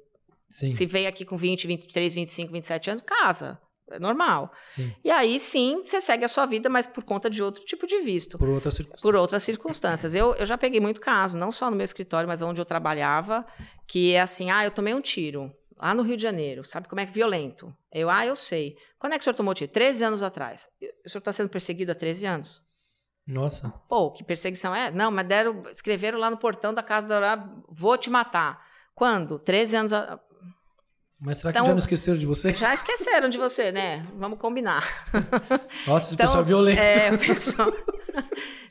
Speaker 2: Sim,
Speaker 1: se vem aqui com 20, 23, 25, 27 anos, casa. É normal.
Speaker 2: sim.
Speaker 1: E aí sim, você segue a sua vida, mas por conta de outro tipo de visto.
Speaker 2: Por outras circunstâncias.
Speaker 1: Por outras circunstâncias. Eu, eu já peguei muito caso, não só no meu escritório, mas onde eu trabalhava, que é assim: ah, eu tomei um tiro lá no Rio de Janeiro, sabe como é que violento? Eu, ah, eu sei. Quando é que o senhor tomou tiro? 13 anos atrás. O senhor está sendo perseguido há 13 anos?
Speaker 2: Nossa.
Speaker 1: Pô, que perseguição é? Não, mas deram, escreveram lá no portão da casa da vou te matar. Quando? 13 anos. A...
Speaker 2: Mas será
Speaker 1: Então-
Speaker 2: que já não esqueceram de você?
Speaker 1: Já esqueceram de você, né? Vamos combinar. (laughs)
Speaker 2: Nossa, esse
Speaker 1: Então,
Speaker 2: pessoal é violento.
Speaker 1: É, pessoal. (laughs)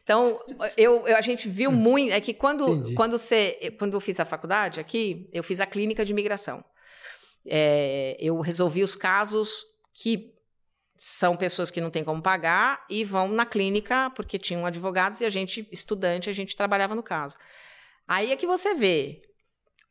Speaker 1: Então, eu, eu- a gente viu muito. É que quando,
Speaker 2: Entendi.
Speaker 1: quando, você, quando eu fiz a faculdade aqui, eu fiz a clínica de imigração. É, eu resolvi os casos que são pessoas que não têm como pagar e vão na clínica, porque tinham advogados e a gente, estudante, a gente trabalhava no caso. Aí é que você vê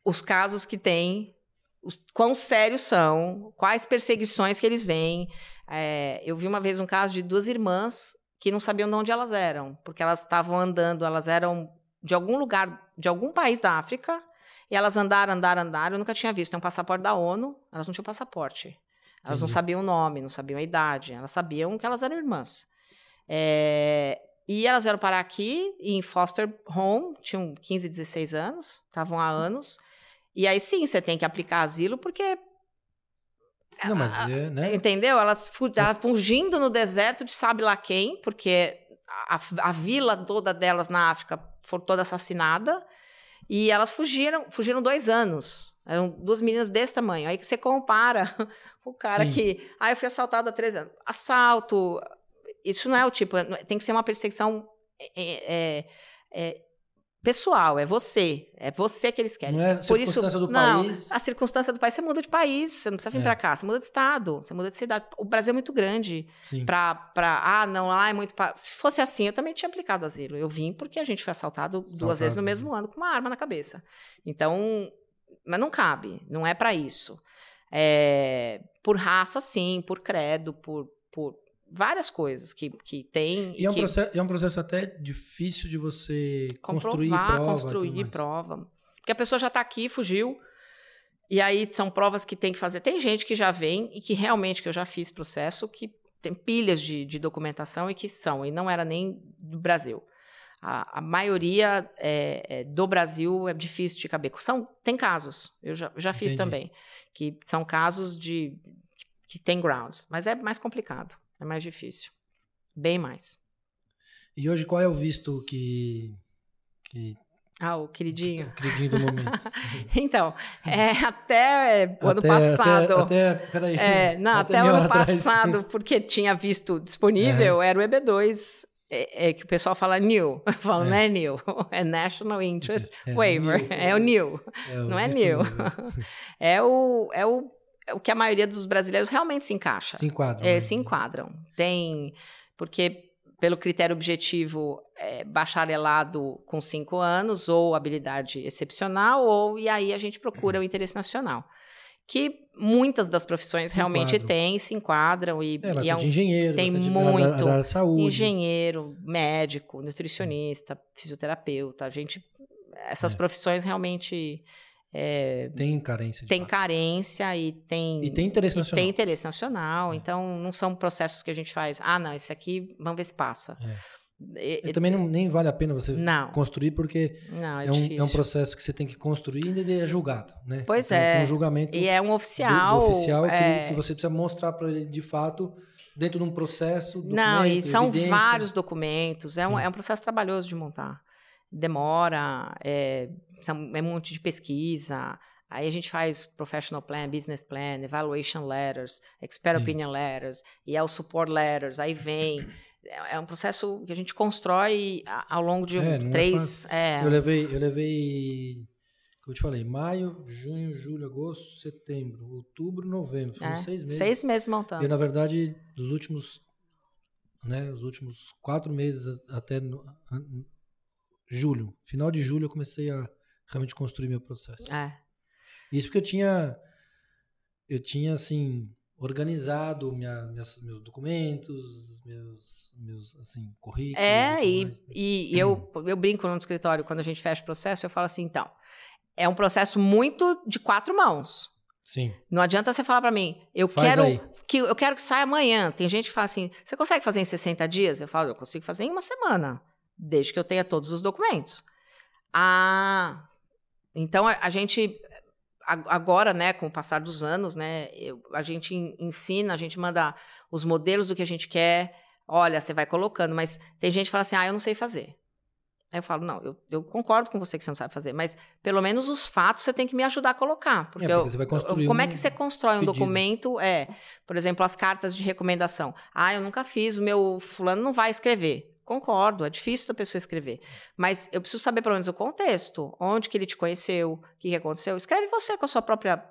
Speaker 1: os casos que tem, os, quão sérios são, quais perseguições que eles veem. É, eu vi uma vez um caso de duas irmãs que não sabiam de onde elas eram, porque elas estavam andando, elas eram de algum lugar, de algum país da África, e elas andaram, andaram, andaram, eu nunca tinha visto. Tem um passaporte da ONU, elas não tinham passaporte. Elas não
Speaker 2: Entendi.
Speaker 1: sabiam o nome, não sabiam a idade, elas sabiam que elas eram irmãs. É, e elas vieram parar aqui em foster home, tinham 15, 16 anos, estavam há anos. E aí sim, você tem que aplicar asilo, porque
Speaker 2: Não, mas é, né?
Speaker 1: Entendeu? Elas ela fugindo no deserto de sabe lá quem, porque a, a vila toda delas na África foi toda assassinada. E elas fugiram, fugiram dois anos. Eram duas meninas desse tamanho. Aí que você compara (laughs) o cara
Speaker 2: Sim.
Speaker 1: que. Ah, eu fui assaltado há três anos. Assalto. Isso não é o tipo. Tem que ser uma perseguição é, é, é, pessoal. É você. É você que eles querem.
Speaker 2: Não é a
Speaker 1: Por isso,
Speaker 2: circunstância do
Speaker 1: não,
Speaker 2: país.
Speaker 1: a circunstância do país, você muda de país, você não precisa vir
Speaker 2: É.
Speaker 1: pra cá, você muda de estado, você muda de cidade. O Brasil é muito grande pra ah, não, lá é muito. pa- Se fosse assim, eu também tinha aplicado asilo. Eu vim porque a gente foi assaltado, duas
Speaker 2: Assaltado,
Speaker 1: vezes no
Speaker 2: né?
Speaker 1: mesmo ano com uma arma na cabeça. Então, mas não cabe, não é pra isso. É, por raça, sim, por credo, por, por várias coisas que, que tem.
Speaker 2: E é um,
Speaker 1: que
Speaker 2: processo, é um processo até difícil de você construir prova. e
Speaker 1: construir prova. Porque a pessoa já está aqui, fugiu. E aí são provas que tem que fazer. Tem gente que já vem e que realmente, que eu já fiz processo, que tem pilhas de, de documentação e que são, e não era nem do Brasil. A, a maioria é, é, do Brasil é difícil de caber. São, tem casos, eu já, já fiz
Speaker 2: Entendi.
Speaker 1: também, que são casos de que tem grounds, mas é mais complicado, é mais difícil. Bem mais.
Speaker 2: E hoje qual é o visto que. que
Speaker 1: Ah, o queridinho.
Speaker 2: o queridinho do momento? (laughs)
Speaker 1: Então, é, até o ano passado.
Speaker 2: Até, até, peraí.
Speaker 1: é, não, até, o ano
Speaker 2: atrás.
Speaker 1: passado, porque tinha visto disponível, era o EB2, é, é que o pessoal fala new. (laughs) Eu falo,
Speaker 2: É.
Speaker 1: não é new, (laughs) é National Interest
Speaker 2: É,
Speaker 1: Waiver,
Speaker 2: new.
Speaker 1: é o new,
Speaker 2: É,
Speaker 1: não é new. É o, é o, é o que a maioria dos brasileiros realmente se encaixa.
Speaker 2: Se enquadra.
Speaker 1: É,
Speaker 2: né?
Speaker 1: se enquadram. Tem, porque pelo critério objetivo, é, bacharelado com cinco anos, ou habilidade excepcional, ou e aí a gente procura o interesse nacional. Que muitas das profissões
Speaker 2: Se
Speaker 1: realmente
Speaker 2: enquadram.
Speaker 1: têm, se enquadram, e,
Speaker 2: É,
Speaker 1: e é um
Speaker 2: engenheiro,
Speaker 1: tem muito
Speaker 2: da, da, da saúde.
Speaker 1: engenheiro, médico, nutricionista, fisioterapeuta. A gente, essas
Speaker 2: É.
Speaker 1: profissões realmente é,
Speaker 2: Tem carência.
Speaker 1: tem
Speaker 2: fato.
Speaker 1: carência e tem
Speaker 2: E tem interesse nacional.
Speaker 1: tem interesse nacional,
Speaker 2: É.
Speaker 1: então não são processos que a gente faz. Ah, não, esse aqui, vamos ver se passa. E-
Speaker 2: E também não, nem vale a pena você
Speaker 1: Não.
Speaker 2: construir, porque
Speaker 1: não, é,
Speaker 2: é, um, é um processo que você tem que construir e ainda é julgado, né?
Speaker 1: Pois
Speaker 2: Então,
Speaker 1: é.
Speaker 2: Tem um julgamento
Speaker 1: E é um
Speaker 2: do-
Speaker 1: oficial.
Speaker 2: do, oficial que,
Speaker 1: é,
Speaker 2: que você precisa mostrar para ele de fato dentro de um processo.
Speaker 1: Não, e são
Speaker 2: evidência.
Speaker 1: vários documentos. É um, é um processo trabalhoso de montar. Demora, é, são- é um monte de pesquisa. Aí a gente faz professional plan, business plan, evaluation letters, expert
Speaker 2: Sim.
Speaker 1: opinion letters, e é o support letters. Aí vem. É é um processo que a gente constrói ao longo de
Speaker 2: É, é
Speaker 1: três. É,
Speaker 2: Eu levei, eu levei, como eu te falei, maio, junho, julho, agosto, setembro, outubro, novembro. Foram
Speaker 1: é,
Speaker 2: seis meses.
Speaker 1: seis meses montando.
Speaker 2: Eu, na verdade, dos últimos, né, os últimos quatro meses até no- julho, final de julho, eu comecei a realmente construir meu processo.
Speaker 1: É.
Speaker 2: Isso porque eu tinha, eu tinha assim organizado minha, minhas- meus documentos, meus, meus assim currículos.
Speaker 1: É, e,
Speaker 2: mais.
Speaker 1: e, e eu, eu brinco no escritório, quando a gente fecha o processo, eu falo assim, então, é um processo muito de quatro mãos.
Speaker 2: sim,
Speaker 1: Não adianta você falar pra mim, eu
Speaker 2: Faz
Speaker 1: quero
Speaker 2: aí.
Speaker 1: que eu quero que saia amanhã. Tem gente que fala assim, você consegue fazer em 60 dias? Eu falo, eu consigo fazer em uma semana, desde que eu tenha todos os documentos. Ah, então a, a gente agora, né, com o passar dos anos, né, eu- a gente en- ensina, a gente manda os modelos do que a gente quer. Olha, você vai colocando, mas tem gente que fala assim, ah, eu não sei fazer. Aí eu falo, não, eu, eu, concordo com você que você não sabe fazer, mas pelo menos os fatos você tem que me ajudar a colocar. Porque, é, porque eu, você vai construir como um é que você constrói um pedido. documento? É, por exemplo, as cartas de recomendação. Ah, eu nunca fiz, o meu fulano não vai escrever. Concordo, é difícil da pessoa escrever. Mas eu preciso saber pelo menos o contexto. Onde que ele te conheceu, o que, que aconteceu. Escreve você com a sua própria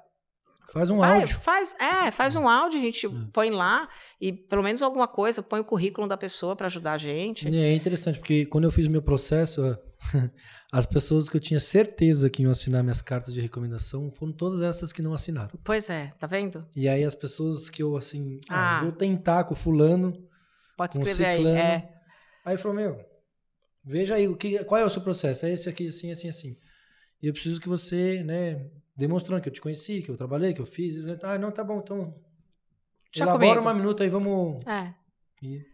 Speaker 2: Faz um Vai, áudio.
Speaker 1: Faz, é, faz um áudio, a gente é. põe lá e pelo menos alguma coisa, põe o currículo da pessoa para ajudar a gente.
Speaker 2: É interessante, porque quando eu fiz o meu processo, (laughs) as pessoas que eu tinha certeza que iam assinar minhas cartas de recomendação foram todas essas que não assinaram.
Speaker 1: Pois é, tá vendo?
Speaker 2: E aí as pessoas que eu, assim, ah, ah. vou tentar com fulano.
Speaker 1: Pode escrever ciclano, aí. É.
Speaker 2: Aí falou, meu, veja aí, o que, qual é o seu processo? É esse aqui, assim, assim, assim. E eu preciso que você, né, demonstrando que eu te conheci, que eu trabalhei, que eu fiz. Ah, não, tá bom, então. Já elabora comigo. uma minuta aí, vamos.
Speaker 1: É.
Speaker 2: E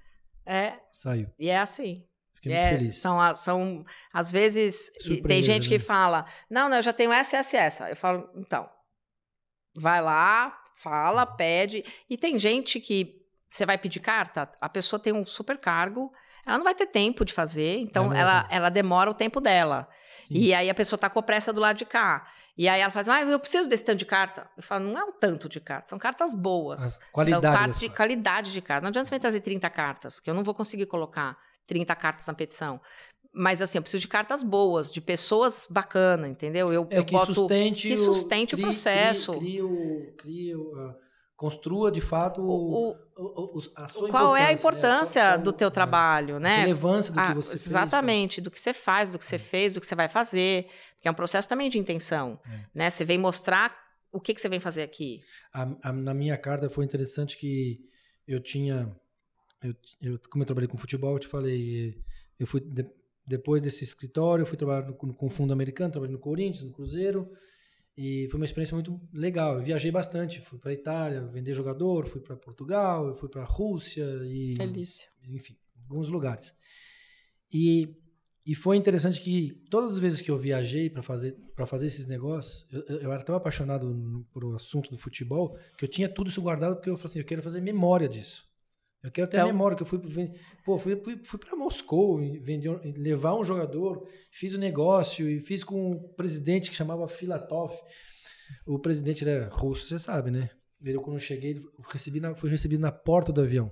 Speaker 1: é.
Speaker 2: Saiu.
Speaker 1: E é assim.
Speaker 2: Fiquei é, muito feliz.
Speaker 1: São, são, às vezes, tem gente né? que fala, não, não, eu já tenho essa, essa, essa. Eu falo, então, vai lá, fala, pede. E tem gente que você vai pedir carta, a pessoa tem um super cargo, ela não vai ter tempo de fazer, então é ela, ela demora o tempo dela. Sim. E aí a pessoa tá com pressa do lado de cá. E aí ela fala assim, ah, eu preciso desse tanto de carta. Eu falo, não é um tanto de carta, são cartas boas. As
Speaker 2: qualidade
Speaker 1: são cartas de qualidade de carta. Não adianta você trazer 30 cartas, que eu não vou conseguir colocar 30 cartas na petição. Mas assim, eu preciso de cartas boas, de pessoas bacanas, entendeu? Eu,
Speaker 2: é,
Speaker 1: eu
Speaker 2: que boto, sustente
Speaker 1: que sustente o, o processo.
Speaker 2: Cria, cria, cria, uh, construa de fato o, o, a sua
Speaker 1: qual é a importância né? a sua, do teu é, trabalho, né? A
Speaker 2: relevância do que você
Speaker 1: fez. Exatamente, do que você faz, do que você é. fez, do que você vai fazer. Porque é um processo também de intenção. É. Né? Você vem mostrar o que, que você vem fazer aqui.
Speaker 2: A, a, na minha carta foi interessante que eu tinha. Eu, eu, como eu trabalhei com futebol, eu te falei. Eu fui. De, depois desse escritório, eu fui trabalhar no, com o Fundo Americano, trabalhei no Corinthians, no Cruzeiro. E foi uma experiência muito legal. Eu viajei bastante. Fui para Itália vender jogador, fui para Portugal, fui para Rússia e.
Speaker 1: Delícia.
Speaker 2: Enfim, alguns lugares. E e foi interessante que todas as vezes que eu viajei para fazer, fazer esses negócios, eu, eu, era tão apaixonado no, por assunto do futebol que eu tinha tudo isso guardado porque eu falei assim, eu quero fazer memória disso. Eu quero ter então, a memória que eu fui, pô, fui, fui, fui para Moscou, vendi, levar um jogador, fiz o um negócio e fiz com um presidente que chamava Filatov. O presidente era russo, você sabe, né? Ele, quando eu cheguei, recebi na, fui recebido na porta do avião.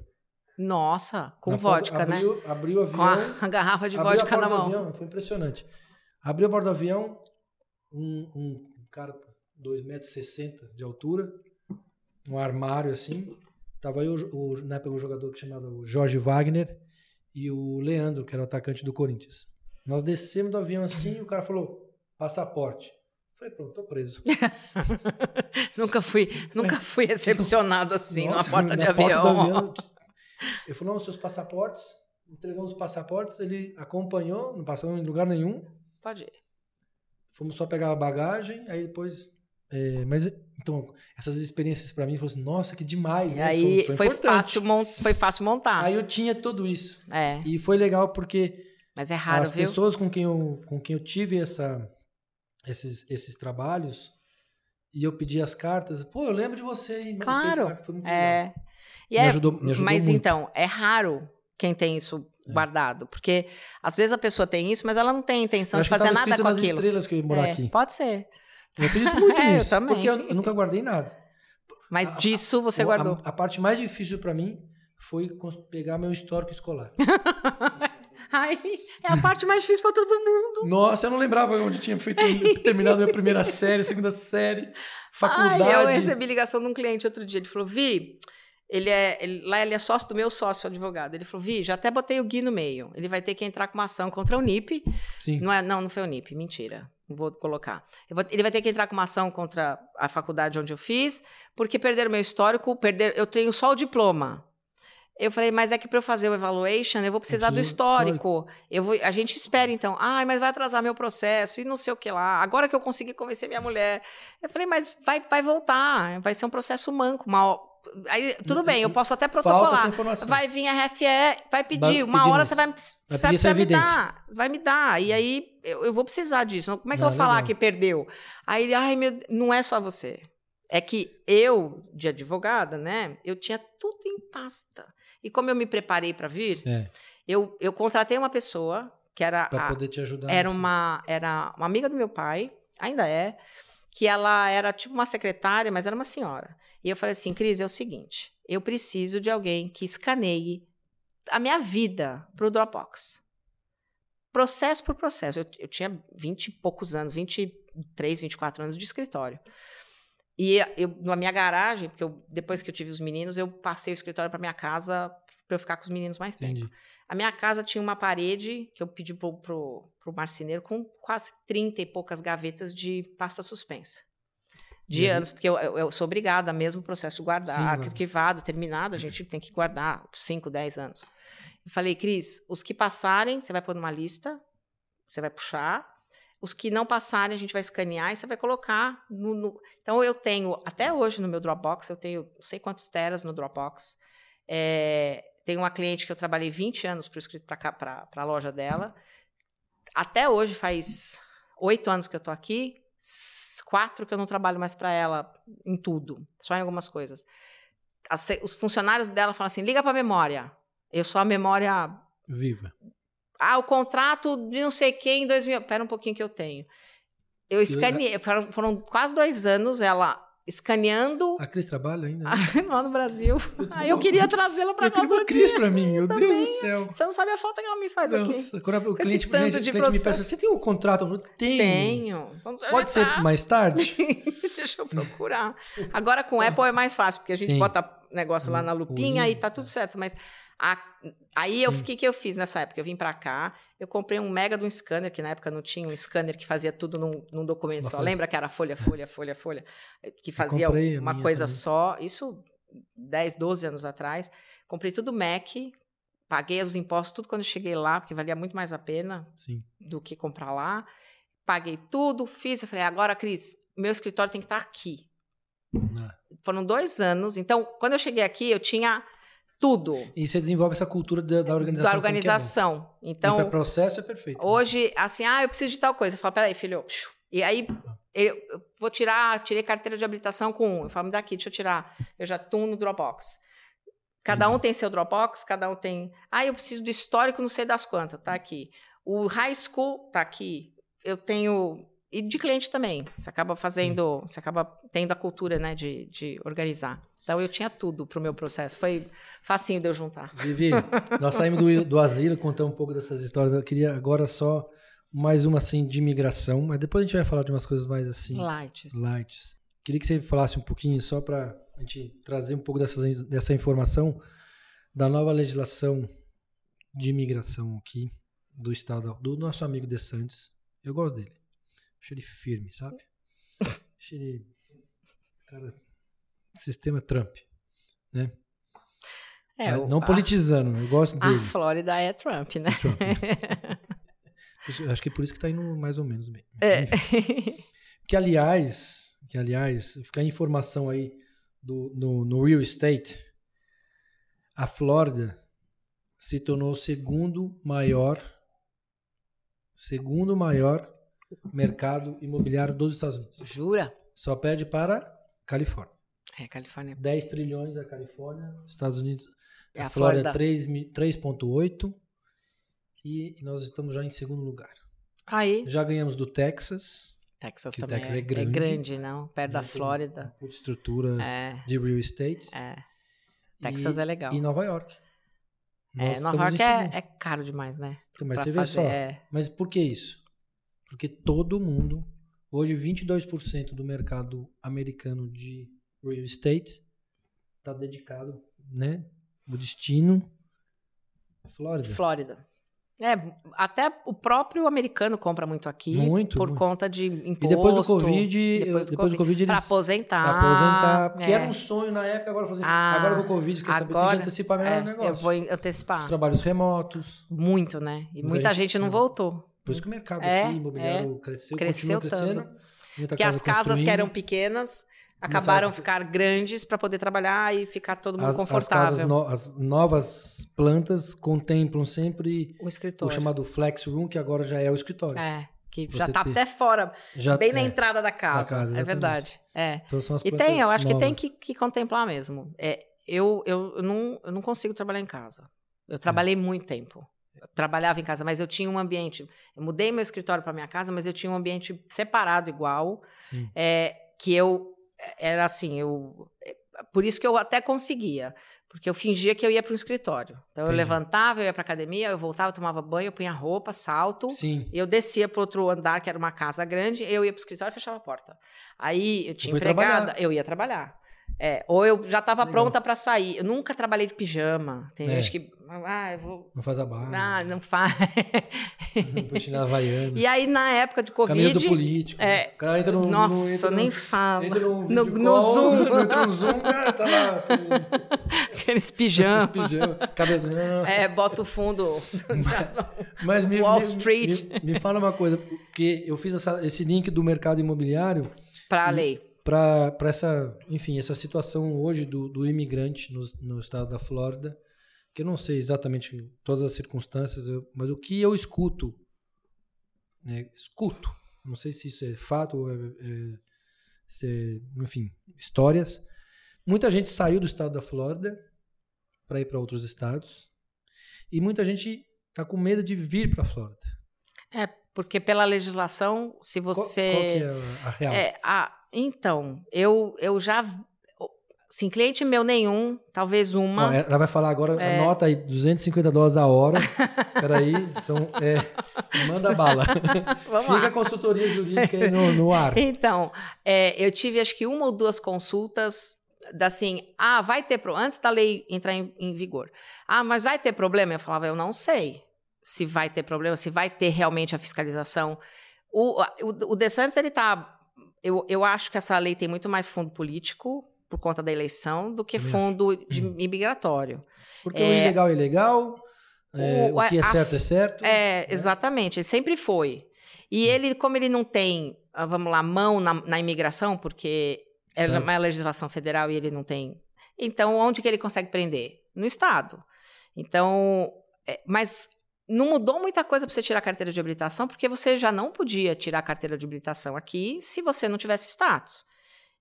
Speaker 1: Nossa, com na vodka,
Speaker 2: né?
Speaker 1: abriu,
Speaker 2: né? Abriu o avião.
Speaker 1: Com a, a (laughs) garrafa de vodka na mão.
Speaker 2: Avião, foi impressionante. Abriu a porta do avião, um, um cara, 2,60 metros de altura, um armário assim. Tava aí, o, o, na época, um jogador que chamava Jorge Wagner e o Leandro, que era o atacante do Corinthians. Nós descemos do avião assim e o cara falou: passaporte. Falei, pronto, tô preso. (laughs)
Speaker 1: nunca fui, nunca fui recepcionado assim Nossa, numa porta de avião. Porta avião
Speaker 2: ele falou, os seus passaportes, entregamos os passaportes, ele acompanhou, não passamos em lugar nenhum.
Speaker 1: Pode ir.
Speaker 2: Fomos só pegar a bagagem, aí depois... É, mas, então, essas experiências para mim, foram assim, nossa, que demais.
Speaker 1: E né? aí foi, foi fácil, foi fácil montar.
Speaker 2: Aí eu tinha tudo isso.
Speaker 1: É.
Speaker 2: E foi legal porque...
Speaker 1: Mas é raro,
Speaker 2: as
Speaker 1: viu?
Speaker 2: pessoas com quem eu, com quem eu tive essa, esses, esses trabalhos e eu pedi as cartas, pô, eu lembro de você. E
Speaker 1: claro.
Speaker 2: Carta, foi muito
Speaker 1: é.
Speaker 2: legal.
Speaker 1: E me, é, ajudou, me ajudou mas muito. então, é raro quem tem isso é. guardado, porque às vezes a pessoa tem isso, mas ela não tem intenção de fazer nada com
Speaker 2: nas
Speaker 1: aquilo.
Speaker 2: estrelas que eu ia morar
Speaker 1: é,
Speaker 2: aqui.
Speaker 1: Pode ser.
Speaker 2: Eu acredito muito (laughs)
Speaker 1: é,
Speaker 2: nisso,
Speaker 1: eu
Speaker 2: porque eu, eu, nunca guardei nada.
Speaker 1: Mas disso você
Speaker 2: a,
Speaker 1: guardou.
Speaker 2: A, a, parte mais difícil para mim foi pegar meu histórico escolar. (laughs)
Speaker 1: Ai, é a parte mais difícil para todo mundo.
Speaker 2: Nossa, eu não lembrava onde tinha feito (laughs) terminado minha primeira série, segunda série, faculdade. Ai,
Speaker 1: eu recebi ligação de um cliente outro dia, ele falou: "Vi, ele é, ele, lá ele é sócio do meu sócio advogado. Ele falou: Vi, já até botei o Gui no meio. Ele vai ter que entrar com uma ação contra o NIP.
Speaker 2: Sim.
Speaker 1: Não, é, não, não foi o NIP, mentira. Vou colocar. Vou, ele vai ter que entrar com uma ação contra a faculdade onde eu fiz, porque perderam meu histórico, perder, eu tenho só o diploma. Eu falei, mas é que para eu fazer o evaluation, eu vou precisar eu do histórico. Eu vou, a gente espera então. Ai, mas vai atrasar meu processo e não sei o que lá. Agora que eu consegui convencer minha mulher. Eu falei, mas vai, vai voltar. Vai ser um processo manco. Uma, Aí, tudo bem, eu posso até protocolar. Vai vir a RFE, vai pedir. Uma hora você vai, vai, vai me dar. Vai me dar. E aí eu, eu vou precisar disso. Como é que não, eu vou falar que perdeu? Aí ele, ai, meu, não é só você. É que eu, de advogada, né, eu tinha tudo em pasta. E como eu me preparei para vir,
Speaker 2: é.
Speaker 1: eu, eu contratei uma pessoa que era
Speaker 2: Pra
Speaker 1: a-
Speaker 2: poder te ajudar.
Speaker 1: era uma era uma amiga do meu pai, ainda é, que ela era tipo uma secretária, mas era uma senhora. E eu falei assim, Cris, é o seguinte, eu preciso de alguém que escaneie a minha vida pro Dropbox. Processo por processo. Eu, eu tinha 20 e poucos anos, 23, 24 anos de escritório. E eu, na minha garagem, porque eu- depois que eu tive os meninos, eu passei o escritório para minha casa para eu ficar com os meninos mais tempo.
Speaker 2: Entendi.
Speaker 1: A minha casa tinha uma parede que eu pedi pro, pro, pro marceneiro com quase 30 e poucas gavetas de pasta suspensa. De
Speaker 2: aí?
Speaker 1: anos, porque eu, eu- eu sou obrigada, mesmo processo guardar,
Speaker 2: Sim, claro.
Speaker 1: arquivado, terminado, a gente tem que guardar 5, 10 anos. Eu falei, Cris, os que passarem, você vai pôr numa lista, você vai puxar. Os que não passarem, a gente vai escanear e você vai colocar no. no- Então, eu tenho, até hoje no meu Dropbox, eu tenho não sei quantos teras no Dropbox. É, tem uma cliente que eu trabalhei 20 anos para a loja dela. Até hoje, faz oito anos que eu tô aqui, quatro que eu não trabalho mais para ela em tudo, só em algumas coisas. As os funcionários dela falam assim: liga para a memória. Eu sou a memória
Speaker 2: Viva.
Speaker 1: ah, o contrato de não sei quem em 2000. Pera um pouquinho que eu tenho. Eu escaneei. Foram, foram quase dois anos ela escaneando
Speaker 2: A Cris trabalha ainda? né? (laughs)
Speaker 1: lá no Brasil. Aí eu queria trazê-la para
Speaker 2: Eu
Speaker 1: cá
Speaker 2: queria uma
Speaker 1: outro
Speaker 2: Cris
Speaker 1: dia.
Speaker 2: pra mim, meu Deus do céu.
Speaker 1: Você não sabe a falta que ela me faz aqui.
Speaker 2: Nossa, quando o cliente,
Speaker 1: tanto
Speaker 2: cliente,
Speaker 1: de
Speaker 2: cliente me peça, você tem um contrato? Eu falo, Tenho.
Speaker 1: Tenho. Vamos
Speaker 2: Pode ser
Speaker 1: tá?
Speaker 2: mais tarde? (laughs)
Speaker 1: Deixa eu procurar. Agora com Apple é mais fácil, porque a gente
Speaker 2: Sim.
Speaker 1: bota negócio lá na
Speaker 2: O- o
Speaker 1: lupinha
Speaker 2: link,
Speaker 1: e tá tudo certo. Mas a- aí eu o que que eu fiz nessa época? Eu vim pra cá, eu comprei um mega de um scanner, que na época não tinha um scanner que fazia tudo num, num documento
Speaker 2: Uma
Speaker 1: só.
Speaker 2: folha.
Speaker 1: Lembra que era folha, folha, folha, folha? Que fazia uma coisa
Speaker 2: também.
Speaker 1: só. Isso 10, 12 anos atrás. Comprei tudo Mac, paguei os impostos tudo quando eu cheguei lá, porque valia muito mais a pena
Speaker 2: Sim.
Speaker 1: do que comprar lá. Paguei tudo, fiz. Eu falei, agora, Cris, meu escritório tem que estar aqui.
Speaker 2: Ah.
Speaker 1: Foram dois anos. Então, quando eu cheguei aqui, eu tinha tudo
Speaker 2: E você desenvolve essa cultura da, da organização.
Speaker 1: da organização.
Speaker 2: Então, o
Speaker 1: Então,
Speaker 2: processo é perfeito.
Speaker 1: hoje, assim, ah, eu preciso de tal coisa. Eu falo, peraí, filho. E aí, eu vou tirar, tirei carteira de habilitação com um. Eu falo, me dá aqui, deixa eu tirar. Eu já tô no Dropbox. Cada um tem seu Dropbox, cada um tem. Ah, eu preciso do histórico, não sei das quantas, tá aqui. O high school tá aqui. Eu tenho. E de cliente também. Você acaba fazendo. Você acaba tendo a cultura, né, de, de organizar. Então eu tinha tudo pro meu processo. Foi facinho de eu juntar.
Speaker 2: Vivi, (laughs) nós saímos do, do asilo, contamos um pouco dessas histórias. Eu queria agora só mais uma assim de imigração, mas depois a gente vai falar de umas coisas mais assim,
Speaker 1: Lights.
Speaker 2: light. Queria que você falasse um pouquinho só para a gente trazer um pouco dessas, dessa informação da nova legislação de imigração aqui do estado, do nosso amigo De Santos. Eu gosto dele. Acho ele firme, sabe? (laughs) Acho ele. Cara, sistema Trump. Né?
Speaker 1: É, o-
Speaker 2: não
Speaker 1: a-
Speaker 2: politizando, eu gosto
Speaker 1: A
Speaker 2: dele.
Speaker 1: Flórida é Trump, né?
Speaker 2: Trump. (laughs) Acho que é por isso que tá indo mais ou menos bem.
Speaker 1: É.
Speaker 2: Que aliás, que aliás, fica a informação aí do, no, no real estate, a Flórida se tornou o segundo maior, segundo maior mercado imobiliário dos Estados Unidos.
Speaker 1: Jura?
Speaker 2: Só perde para Califórnia.
Speaker 1: É, Califórnia.
Speaker 2: 10 trilhões a Califórnia, Estados Unidos.
Speaker 1: É
Speaker 2: a,
Speaker 1: a
Speaker 2: Flórida
Speaker 1: Flórida.
Speaker 2: 3 mi- 3.8 e nós estamos já em segundo lugar.
Speaker 1: Aí,
Speaker 2: Já ganhamos do Texas,
Speaker 1: Texas também
Speaker 2: Texas
Speaker 1: é,
Speaker 2: é grande.
Speaker 1: grande, não? Perto da
Speaker 2: né,
Speaker 1: Flórida.
Speaker 2: puta estrutura
Speaker 1: É,
Speaker 2: de real estate.
Speaker 1: é. Texas
Speaker 2: e,
Speaker 1: é legal.
Speaker 2: E Nova York.
Speaker 1: É, Nova York é, é caro demais, né?
Speaker 2: Então, Mas
Speaker 1: pra
Speaker 2: você
Speaker 1: fazer,
Speaker 2: vê só.
Speaker 1: é.
Speaker 2: Mas por que isso? Porque todo mundo, hoje 22% do mercado americano de real estate está dedicado, né? O destino Flórida.
Speaker 1: Flórida. É, até o próprio americano compra muito aqui
Speaker 2: Muito,
Speaker 1: por
Speaker 2: muito.
Speaker 1: conta de imposto.
Speaker 2: E depois do Covid,
Speaker 1: depois
Speaker 2: depois,
Speaker 1: do
Speaker 2: do Covid
Speaker 1: Pra
Speaker 2: eles
Speaker 1: aposentar.
Speaker 2: pra aposentar, porque
Speaker 1: é.
Speaker 2: era um sonho na época, agora fazer,
Speaker 1: Ah,
Speaker 2: agora com o Covid, quer saber, tem que
Speaker 1: agora,
Speaker 2: antecipar melhor
Speaker 1: É,
Speaker 2: negócio.
Speaker 1: Eu vou antecipar.
Speaker 2: Os trabalhos remotos.
Speaker 1: Muito, né? E
Speaker 2: Muita
Speaker 1: muita,
Speaker 2: gente-
Speaker 1: gente, não voltou.
Speaker 2: Por isso que o mercado
Speaker 1: É,
Speaker 2: aqui imobiliário cresceu,
Speaker 1: Cresceu
Speaker 2: continua crescendo.
Speaker 1: Porque
Speaker 2: casa
Speaker 1: as casas que eram pequenas acabaram ficar grandes para poder trabalhar e ficar todo mundo
Speaker 2: as, as
Speaker 1: confortável.
Speaker 2: casas, no- as novas plantas contemplam sempre
Speaker 1: O
Speaker 2: o
Speaker 1: escritório.
Speaker 2: chamado flex room, que agora já é o escritório.
Speaker 1: É, que
Speaker 2: Você
Speaker 1: já tá
Speaker 2: ter-
Speaker 1: até fora,
Speaker 2: Já
Speaker 1: bem na
Speaker 2: é.
Speaker 1: entrada da casa.
Speaker 2: casa,
Speaker 1: é verdade. É.
Speaker 2: Então são as
Speaker 1: E tem, eu acho que tem
Speaker 2: novas.
Speaker 1: que, que contemplar mesmo. É, eu, eu, eu não, eu não consigo trabalhar em casa. Eu trabalhei muito tempo. trabalhava em casa, mas eu tinha um ambiente. Eu mudei meu escritório para minha casa, mas eu tinha um ambiente separado igual.
Speaker 2: Sim.
Speaker 1: É, que eu era assim, eu é, por isso que eu até conseguia, porque eu fingia que eu ia para o escritório. Então
Speaker 2: Entendi.
Speaker 1: eu levantava, eu ia para academia, eu voltava, eu tomava banho, eu punha roupa, salto,
Speaker 2: Sim.
Speaker 1: eu descia para outro andar que era uma casa grande, eu ia para o escritório e fechava a porta. Aí eu tinha empregada,
Speaker 2: trabalhar.
Speaker 1: eu ia trabalhar. É, ou eu já estava pronta para sair. Eu nunca trabalhei de pijama. Tem
Speaker 2: É.
Speaker 1: gente que, ah, eu vou,
Speaker 2: Não faz a barra.
Speaker 1: ah, não faz.
Speaker 2: Não chinelo havaiano.
Speaker 1: e aí na época de
Speaker 2: Caminho do
Speaker 1: Covid,
Speaker 2: político.
Speaker 1: é,
Speaker 2: o cara entra no.
Speaker 1: nossa,
Speaker 2: no, entra
Speaker 1: nem
Speaker 2: no,
Speaker 1: fala.
Speaker 2: Entra no,
Speaker 1: No- no
Speaker 2: call,
Speaker 1: Zoom. (laughs)
Speaker 2: Entra no Zoom, cara, tá lá. (laughs)
Speaker 1: Aqueles pijama. (laughs)
Speaker 2: Pijama. Cabelo.
Speaker 1: É, bota o fundo.
Speaker 2: Mas me,
Speaker 1: Wall
Speaker 2: me-
Speaker 1: Street.
Speaker 2: Me, me fala uma coisa, porque eu fiz essa- esse link do mercado imobiliário
Speaker 1: Pra a lei.
Speaker 2: Para essa, enfim, essa situação hoje do, do imigrante no, no estado da Flórida, que eu não sei exatamente todas as circunstâncias, eu- mas o que eu escuto, né, escuto, não sei se isso é fato ou é, é- se é, enfim, histórias. Muita gente saiu do estado da Flórida para ir para outros estados e muita gente está com medo de vir para a Flórida.
Speaker 1: É, porque pela legislação, se
Speaker 2: Qual-
Speaker 1: você.
Speaker 2: Qual, que é a- a real?
Speaker 1: É, ah, então, eu, eu já. Sim, cliente meu nenhum, talvez uma.
Speaker 2: Ó, ela vai falar agora,
Speaker 1: É.
Speaker 2: anota aí, 250 dólares a hora. Peraí, são, é, manda bala. (laughs)
Speaker 1: Vamos
Speaker 2: Fica
Speaker 1: lá.
Speaker 2: a consultoria jurídica aí no, no ar.
Speaker 1: Então, é, eu tive acho que uma ou duas consultas da assim, ah, vai ter pro antes da lei entrar em, em vigor. Ah, mas vai ter problema? Eu falava, eu não sei se vai ter problema, se vai ter realmente a fiscalização. O, o, o DeSantis, ele tá. Eu, eu acho que essa lei tem muito mais fundo político por conta da eleição do que fundo de
Speaker 2: Uhum.
Speaker 1: imigratório.
Speaker 2: Porque o
Speaker 1: É.
Speaker 2: ilegal é ilegal, é,
Speaker 1: O-
Speaker 2: o, que é
Speaker 1: a-
Speaker 2: certo é certo.
Speaker 1: É, exatamente, ele sempre foi. E ele, como ele não tem, ah, vamos lá, mão na, na imigração, porque é
Speaker 2: Estado.
Speaker 1: uma legislação federal e ele não tem. Então, onde que ele consegue prender? No Estado. Então, é, mas não mudou muita coisa para você tirar a carteira de habilitação, porque você já não podia tirar a carteira de habilitação aqui se você não tivesse status.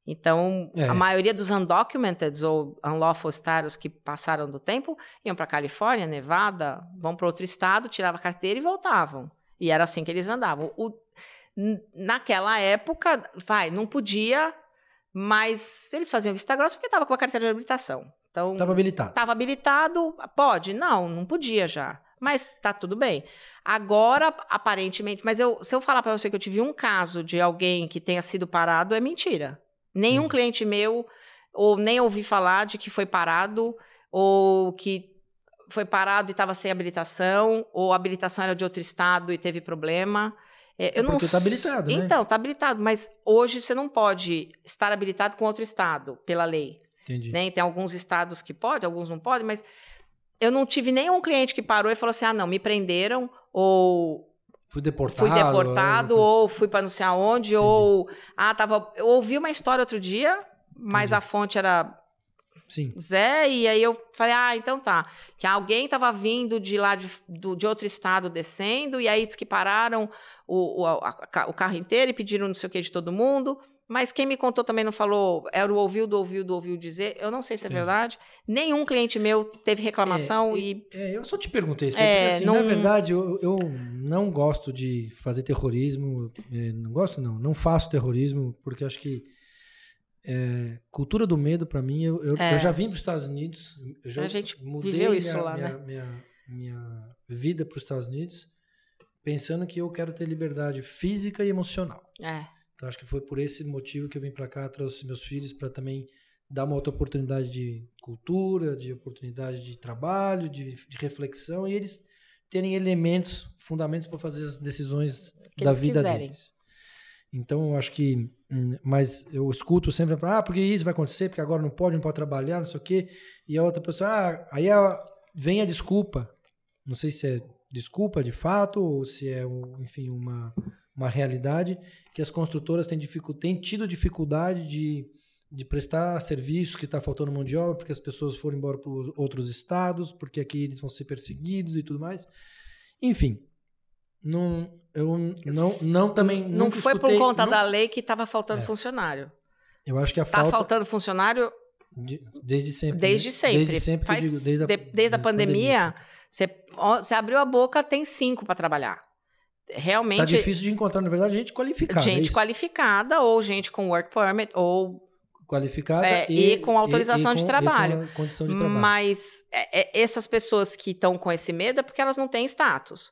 Speaker 1: Então,
Speaker 2: É.
Speaker 1: a maioria dos undocumented ou unlawful status que passaram do tempo iam para Califórnia, Nevada, vão para outro estado, tiravam a carteira e voltavam. E era assim que eles andavam. O- naquela época, vai, não podia, mas eles faziam vista grossa porque estava com a carteira de habilitação. Então,
Speaker 2: Estava habilitado.
Speaker 1: Estava habilitado? Pode? Não, não podia já. Mas tá tudo bem. Agora, aparentemente, mas eu, se eu falar para você que eu tive um caso de alguém que tenha sido parado, é mentira. Nenhum
Speaker 2: Hum.
Speaker 1: cliente meu, ou nem ouvi falar de que foi parado, ou que foi parado e estava sem habilitação, ou a habilitação era de outro estado e teve problema. É, eu não
Speaker 2: porque tá
Speaker 1: s-
Speaker 2: habilitado, né?
Speaker 1: Então, tá habilitado, mas hoje você não pode estar habilitado com outro estado, pela lei
Speaker 2: Entendi.
Speaker 1: né? Tem alguns estados que pode, alguns não podem, mas eu não tive nenhum cliente que parou e falou assim: ah, não, me prenderam, ou
Speaker 2: Fui deportado.
Speaker 1: fui deportado,
Speaker 2: é,
Speaker 1: ou fui para não sei aonde, ou. Ah, tava. Eu ouvi uma história outro dia, mas
Speaker 2: Entendi.
Speaker 1: a fonte era
Speaker 2: Sim.
Speaker 1: Zé, e aí eu falei, ah, então tá. Que alguém estava vindo de lá de, do- de outro estado descendo, e aí diz que pararam o, o, a- a- o carro inteiro e pediram não sei o que de todo mundo. Mas quem me contou também não falou, era o ouviu do ouviu do ouviu dizer. Eu não sei se é
Speaker 2: Sim.
Speaker 1: verdade. Nenhum cliente meu teve reclamação
Speaker 2: É,
Speaker 1: e.
Speaker 2: É, eu só te perguntei isso.
Speaker 1: É,
Speaker 2: assim,
Speaker 1: não-
Speaker 2: Na verdade, eu, eu não gosto de fazer terrorismo. é, não gosto, não. Não faço terrorismo, porque acho que é, cultura do medo, para mim, eu, eu,
Speaker 1: É.
Speaker 2: eu já vim para os Estados Unidos. Eu já
Speaker 1: A gente
Speaker 2: mudei
Speaker 1: viveu
Speaker 2: minha,
Speaker 1: isso lá,
Speaker 2: minha,
Speaker 1: né?
Speaker 2: minha, minha vida para os Estados Unidos, pensando que eu quero ter liberdade física e emocional.
Speaker 1: É.
Speaker 2: Então acho que foi por esse motivo que eu vim para cá, trouxe meus filhos para também dar uma outra oportunidade de cultura, de oportunidade de trabalho, de, de reflexão e eles terem elementos, fundamentos para fazer as decisões
Speaker 1: Que
Speaker 2: da vida
Speaker 1: quiserem.
Speaker 2: deles. Então eu acho que, hum, mas eu escuto sempre, ah, porque isso vai acontecer, porque agora não pode, não pode trabalhar, não sei o quê. E a outra pessoa, ah, aí a- vem a desculpa. Não sei se é desculpa de fato ou se é, enfim, uma, uma realidade que as construtoras têm, têm tido dificuldade de, de prestar serviços que está faltando mão de obra, porque as pessoas foram embora para outros estados, porque aqui eles vão ser perseguidos e tudo mais. Enfim, não, eu não, não também
Speaker 1: Não foi
Speaker 2: escutei-
Speaker 1: por conta
Speaker 2: não-
Speaker 1: da lei que estava faltando
Speaker 2: É.
Speaker 1: funcionário.
Speaker 2: Eu acho que a
Speaker 1: Tá
Speaker 2: falta
Speaker 1: faltando funcionário
Speaker 2: De- desde sempre.
Speaker 1: Desde
Speaker 2: né?
Speaker 1: sempre.
Speaker 2: Desde sempre,
Speaker 1: Faz-
Speaker 2: digo, desde a,
Speaker 1: de- desde a
Speaker 2: da
Speaker 1: pandemia, você, você abriu a boca, tem cinco para trabalhar. Realmente,
Speaker 2: Tá difícil de encontrar, na verdade, gente qualificada. é
Speaker 1: gente
Speaker 2: isso?
Speaker 1: qualificada ou gente com work permit ou
Speaker 2: qualificada
Speaker 1: É, e com autorização de
Speaker 2: com-
Speaker 1: trabalho.
Speaker 2: E com condição de trabalho.
Speaker 1: Mas é, é, essas pessoas que estão com esse medo é porque elas não têm status.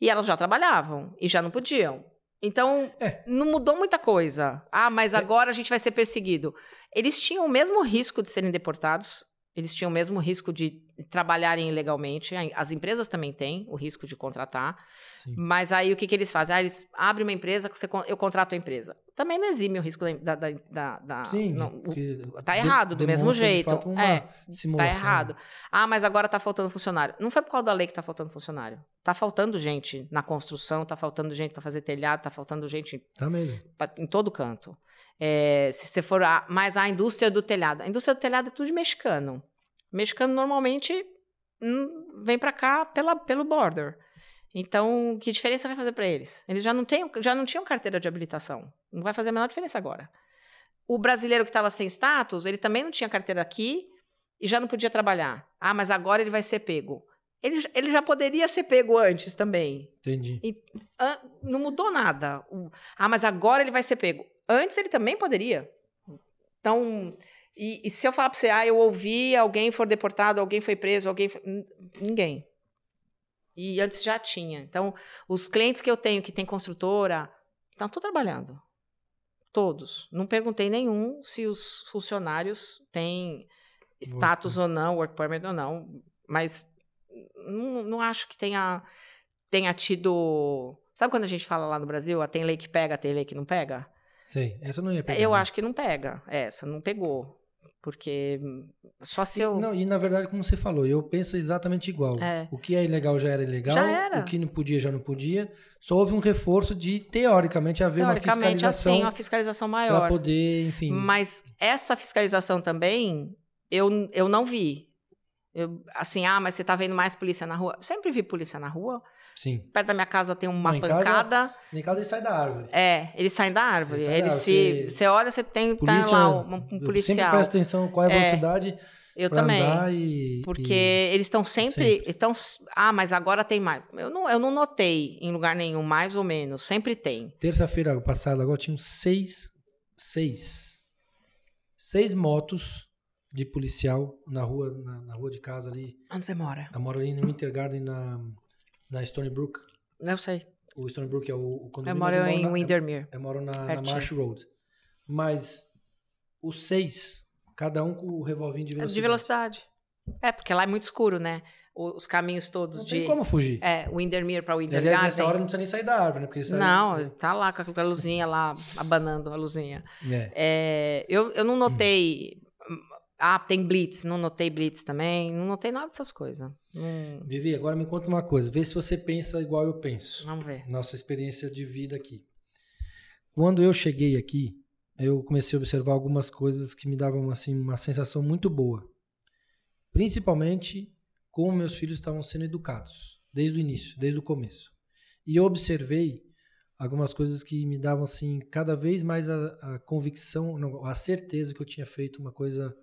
Speaker 1: E elas já trabalhavam e já não podiam. Então,
Speaker 2: É.
Speaker 1: não mudou muita coisa. Ah, mas agora a gente vai ser perseguido. Eles tinham o mesmo risco de serem deportados, eles tinham o mesmo risco de trabalharem ilegalmente. As empresas também têm o risco de contratar.
Speaker 2: Sim.
Speaker 1: Mas aí o que, que eles fazem? Ah, eles abrem uma empresa, você, eu contrato a empresa. Também não exime o risco da. da, da, da-
Speaker 2: Sim,
Speaker 1: não, o- tá errado, do mesmo jeito. É, Tá errado. Ah, mas agora tá faltando funcionário. Não foi por causa da lei que tá faltando funcionário. Tá faltando gente na construção, tá faltando gente para fazer telhado, tá faltando gente
Speaker 2: Tá mesmo.
Speaker 1: pra- em todo canto. É, se você for a, mais a indústria do telhado. A indústria do telhado é tudo de mexicano. Mexicano normalmente hum, vem para cá pela, pelo border. Então, que diferença vai fazer para eles? Eles já não, têm, já não tinham carteira de habilitação. Não vai fazer a menor diferença agora. O brasileiro que estava sem status, ele também não tinha carteira aqui e já não podia trabalhar. Ah, mas agora ele vai ser pego. Ele, já- ele já poderia ser pego antes também.
Speaker 2: Entendi.
Speaker 1: Ah, não mudou nada. O- Ah, mas agora ele vai ser pego. Antes ele também poderia. Então, e, e se eu falar para você, ah, eu ouvi alguém for deportado, alguém foi preso, alguém foi... Ninguém. E antes já tinha. Então, os clientes que eu tenho que tem construtora, estão todos trabalhando. Todos. Não perguntei nenhum se os funcionários têm status ou não, work permit ou não, mas não, não acho que tenha, tenha tido. Sabe quando a gente fala lá no Brasil, ah, tem lei que pega, tem lei que não pega?
Speaker 2: Sei. Essa não ia pegar.
Speaker 1: Eu
Speaker 2: né?
Speaker 1: acho que não pega. Essa, não pegou. Porque só se eu.
Speaker 2: Não, e na verdade, como você falou, eu penso exatamente igual.
Speaker 1: É.
Speaker 2: O que é ilegal já era ilegal.
Speaker 1: Já era.
Speaker 2: O que não podia já não podia. Só houve um reforço de, teoricamente, haver uma
Speaker 1: Teoricamente,
Speaker 2: fiscalização
Speaker 1: assim, uma fiscalização
Speaker 2: para
Speaker 1: maior.
Speaker 2: poder, enfim.
Speaker 1: Mas essa fiscalização também, eu, eu não vi. Eu, assim, ah, mas você tá vendo mais polícia na rua? Eu sempre vi polícia na rua.
Speaker 2: Sim.
Speaker 1: Perto da minha casa tem uma
Speaker 2: Não, em casa-
Speaker 1: pancada.
Speaker 2: Nem caso ele sai da árvore.
Speaker 1: É, eles saem da árvore.
Speaker 2: Eles saem da árvore.
Speaker 1: se.
Speaker 2: Você-
Speaker 1: olha, você tem tá
Speaker 2: Polícia,
Speaker 1: lá um, um
Speaker 2: eu Sempre
Speaker 1: policial.
Speaker 2: presta atenção qual é a
Speaker 1: É,
Speaker 2: velocidade
Speaker 1: Eu
Speaker 2: pra
Speaker 1: também.
Speaker 2: e...
Speaker 1: Porque
Speaker 2: e-
Speaker 1: eles estão sempre. Estão, ah, mas agora tem mais. Eu não, eu não notei em lugar nenhum, mais ou menos. Sempre tem.
Speaker 2: Terça-feira passada, agora tinham seis, seis, seis motos de policial na rua, na, na rua de casa ali.
Speaker 1: Onde você mora?
Speaker 2: Eu moro ali no Winter Garden, na, na Stony Brook.
Speaker 1: Eu sei.
Speaker 2: O Stony Brook é o, o
Speaker 1: Eu
Speaker 2: condomínio
Speaker 1: moro
Speaker 2: onde
Speaker 1: em
Speaker 2: na-
Speaker 1: Windermere.
Speaker 2: Eu moro na, na. Marsh Road. Mas os seis, cada um com o revolvinho de velocidade.
Speaker 1: De velocidade. É, porque lá é muito escuro, né? Os caminhos todos
Speaker 2: Não
Speaker 1: de.
Speaker 2: tem como fugir.
Speaker 1: É, Windermere para
Speaker 2: E,
Speaker 1: Winter
Speaker 2: aliás, nessa hora não precisa nem sair da árvore, né? Porque sai-
Speaker 1: Não, ele tá lá com a luzinha lá, abanando a luzinha.
Speaker 2: É.
Speaker 1: É, eu, eu não notei. Ah, tem blitz. Não notei blitz também. Não notei nada dessas coisas. Não-
Speaker 2: Vivi, agora me conta uma coisa. Vê se você pensa igual eu penso.
Speaker 1: vamos ver.
Speaker 2: Nossa experiência de vida aqui. Quando eu cheguei aqui, eu comecei a observar algumas coisas que me davam assim uma sensação muito boa. Principalmente como meus filhos estavam sendo educados desde o início, desde o começo. E eu observei algumas coisas que me davam assim cada vez mais a, a convicção, a certeza que eu tinha feito uma coisa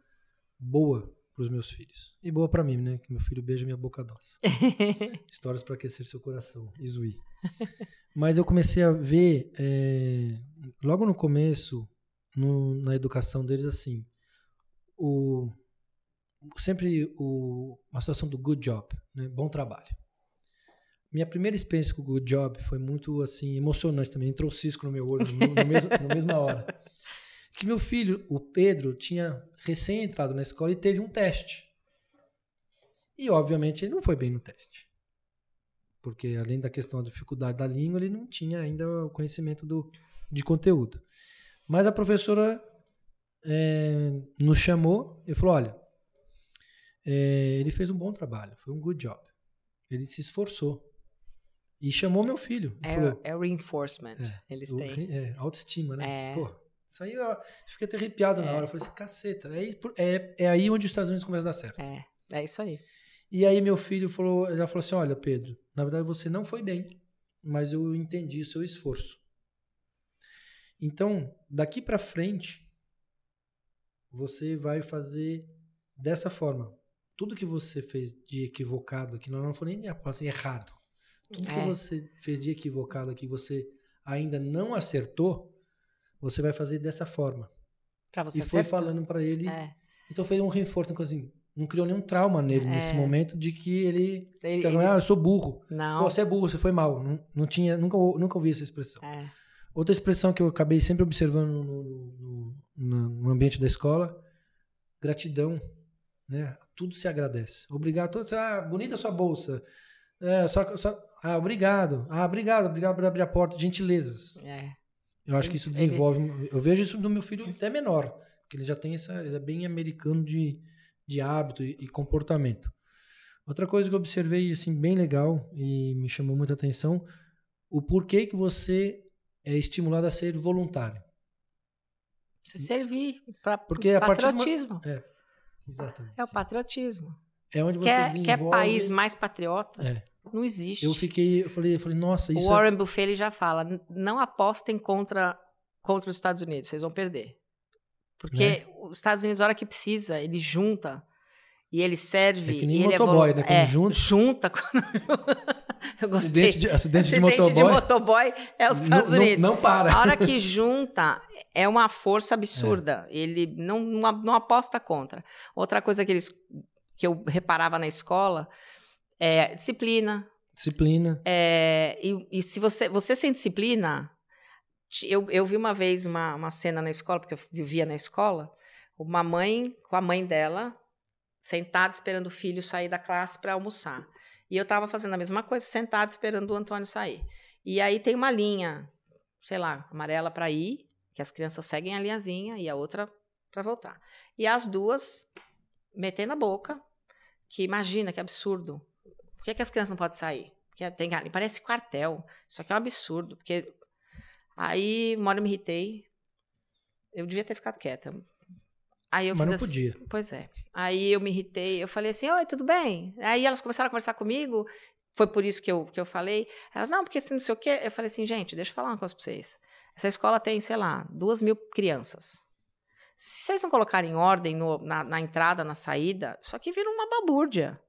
Speaker 2: boa para os meus filhos e boa para mim, né? Que meu filho beija minha boca doce. (laughs) Histórias para aquecer seu coração, Izui. Mas eu comecei a ver, é, logo no começo, no- na educação deles, assim, o, sempre o, uma situação do good job, né? bom trabalho. Minha primeira experiência com o good job foi muito assim emocionante também. Entrou o cisco no meu olho na mesma hora. (laughs) Que meu filho, o Pedro, tinha recém entrado na escola e teve um teste. E obviamente ele não foi bem no teste porque além da questão da dificuldade da língua, ele não tinha ainda o conhecimento do, de conteúdo. Mas a professora é, nos chamou e falou: olha, é, ele fez um bom trabalho, foi um good job. Ele se esforçou. E chamou meu filho.
Speaker 1: É,
Speaker 2: falou,
Speaker 1: é reinforcement.
Speaker 2: É,
Speaker 1: Eles
Speaker 2: o-
Speaker 1: têm.
Speaker 2: é, autoestima, né?
Speaker 1: É.
Speaker 2: Pô, isso aí eu fiquei até arrepiado na
Speaker 1: É.
Speaker 2: hora. Eu falei assim, caceta, é, aí- é, é aí onde os Estados Unidos começam a dar certo.
Speaker 1: É, é isso aí.
Speaker 2: E aí meu filho falou, ele falou assim, olha Pedro, na verdade você não foi bem, mas eu entendi o seu esforço. Então, daqui pra frente, você vai fazer dessa forma. Tudo que você fez de equivocado aqui, não, não foi nem assim, errado. Tudo é. que você fez de equivocado aqui, você ainda não acertou, você vai fazer dessa forma.
Speaker 1: Pra você
Speaker 2: e foi falando para ele. É. Então fez um reforço, assim, não criou nenhum trauma nele é. nesse momento de que ele, ele, ah, eu sou burro.
Speaker 1: Não.
Speaker 2: Pô, você é burro, você foi mal. Não, não tinha, nunca, nunca ouvi essa expressão. É. Outra expressão que eu acabei sempre observando no, no, no, ambiente da escola, gratidão, né? Tudo se agradece. Obrigado. Todos, ah, bonita sua bolsa. É, só, só, ah, obrigado. Ah, obrigado, obrigado por abrir a porta. Gentilezas.
Speaker 1: É.
Speaker 2: Eu acho que isso desenvolve. Ele... Eu vejo isso do meu filho até menor, porque ele já tem essa, ele é bem americano de, de hábito e, e comportamento. Outra coisa que eu observei assim bem legal e me chamou muita atenção, o porquê que você é estimulado a ser voluntário.
Speaker 1: Você servir para Porque patriotismo.
Speaker 2: Uma... É, exatamente.
Speaker 1: É o patriotismo.
Speaker 2: É onde você
Speaker 1: quer,
Speaker 2: desenvolve...
Speaker 1: quer país mais patriota?
Speaker 2: É.
Speaker 1: Não existe.
Speaker 2: Eu fiquei, eu falei, eu falei, nossa, isso
Speaker 1: O Warren é... Buffett ele já fala, não apostem contra contra os Estados Unidos, vocês vão perder. Porque né? os Estados Unidos, a hora que precisa, ele junta e ele serve.
Speaker 2: É que nem
Speaker 1: e
Speaker 2: ele motoboy, é né? Quando
Speaker 1: é,
Speaker 2: junta.
Speaker 1: Junta. (laughs) Eu gostei.
Speaker 2: Acidente de, acidente,
Speaker 1: acidente de
Speaker 2: motoboy.
Speaker 1: de motoboy é os Estados
Speaker 2: não,
Speaker 1: Unidos.
Speaker 2: Não, não, para.
Speaker 1: A hora que junta é uma força absurda. É. Ele não, não, não, aposta contra. Outra coisa que eles que eu reparava na escola é disciplina.
Speaker 2: Disciplina.
Speaker 1: É, e, e se você, você sem disciplina. Eu, eu vi uma vez uma, uma cena na escola, porque eu vivia na escola, uma mãe com a mãe dela sentada esperando o filho sair da classe para almoçar. E eu estava fazendo a mesma coisa, sentada esperando o Antônio sair. E aí tem uma linha, sei lá, amarela para ir, que as crianças seguem a linhazinha, e a outra para voltar. E as duas metendo a boca, que imagina que absurdo. Por que, que as crianças não podem sair? Porque tem, parece quartel. Isso aqui é um absurdo. Porque aí, uma hora eu me irritei. Eu devia ter ficado quieta. Aí eu
Speaker 2: Mas não
Speaker 1: assim,
Speaker 2: podia.
Speaker 1: Pois é. Aí eu me irritei, eu falei assim, oi, tudo bem? Aí elas começaram a conversar comigo, foi por isso que eu, que eu falei. Elas, não, porque assim, não sei o quê. Eu falei assim, gente, deixa eu falar uma coisa pra vocês. Essa escola tem, sei lá, duas mil crianças. Se vocês não colocarem ordem no, na, na, entrada, na saída, isso aqui vira uma babúrdia.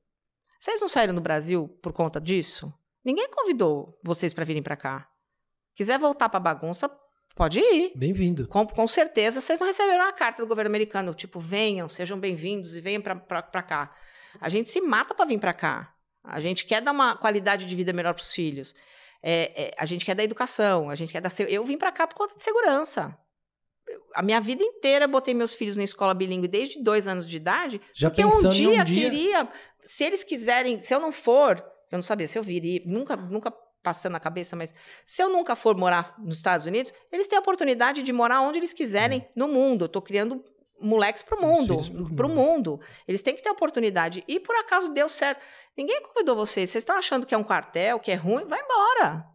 Speaker 1: Vocês não saíram do Brasil por conta disso? Ninguém convidou vocês para virem para cá. Quiser voltar para bagunça, Pode ir.
Speaker 2: Bem-vindo.
Speaker 1: Com, com, certeza vocês não receberam uma carta do governo americano, tipo, venham, sejam bem-vindos e venham para cá. A gente se mata para vir para cá. A gente quer dar uma qualidade de vida melhor para os filhos. É, é, a gente quer dar educação, a gente quer dar. Eu vim para cá por conta de segurança. A minha vida inteira botei meus filhos na escola bilíngue desde dois anos de idade,
Speaker 2: Já
Speaker 1: porque um dia, um dia queria. Se eles quiserem, se eu não for, eu não sabia se eu viria, nunca, nunca passando na cabeça, mas se eu nunca for morar nos Estados Unidos, eles têm a oportunidade de morar onde eles quiserem é. no mundo. Eu estou criando moleques para o mundo, para o mundo. Eles têm que ter oportunidade. E por acaso deu certo. Ninguém convidou vocês. Vocês estão achando que é um quartel, que é ruim? Vai embora.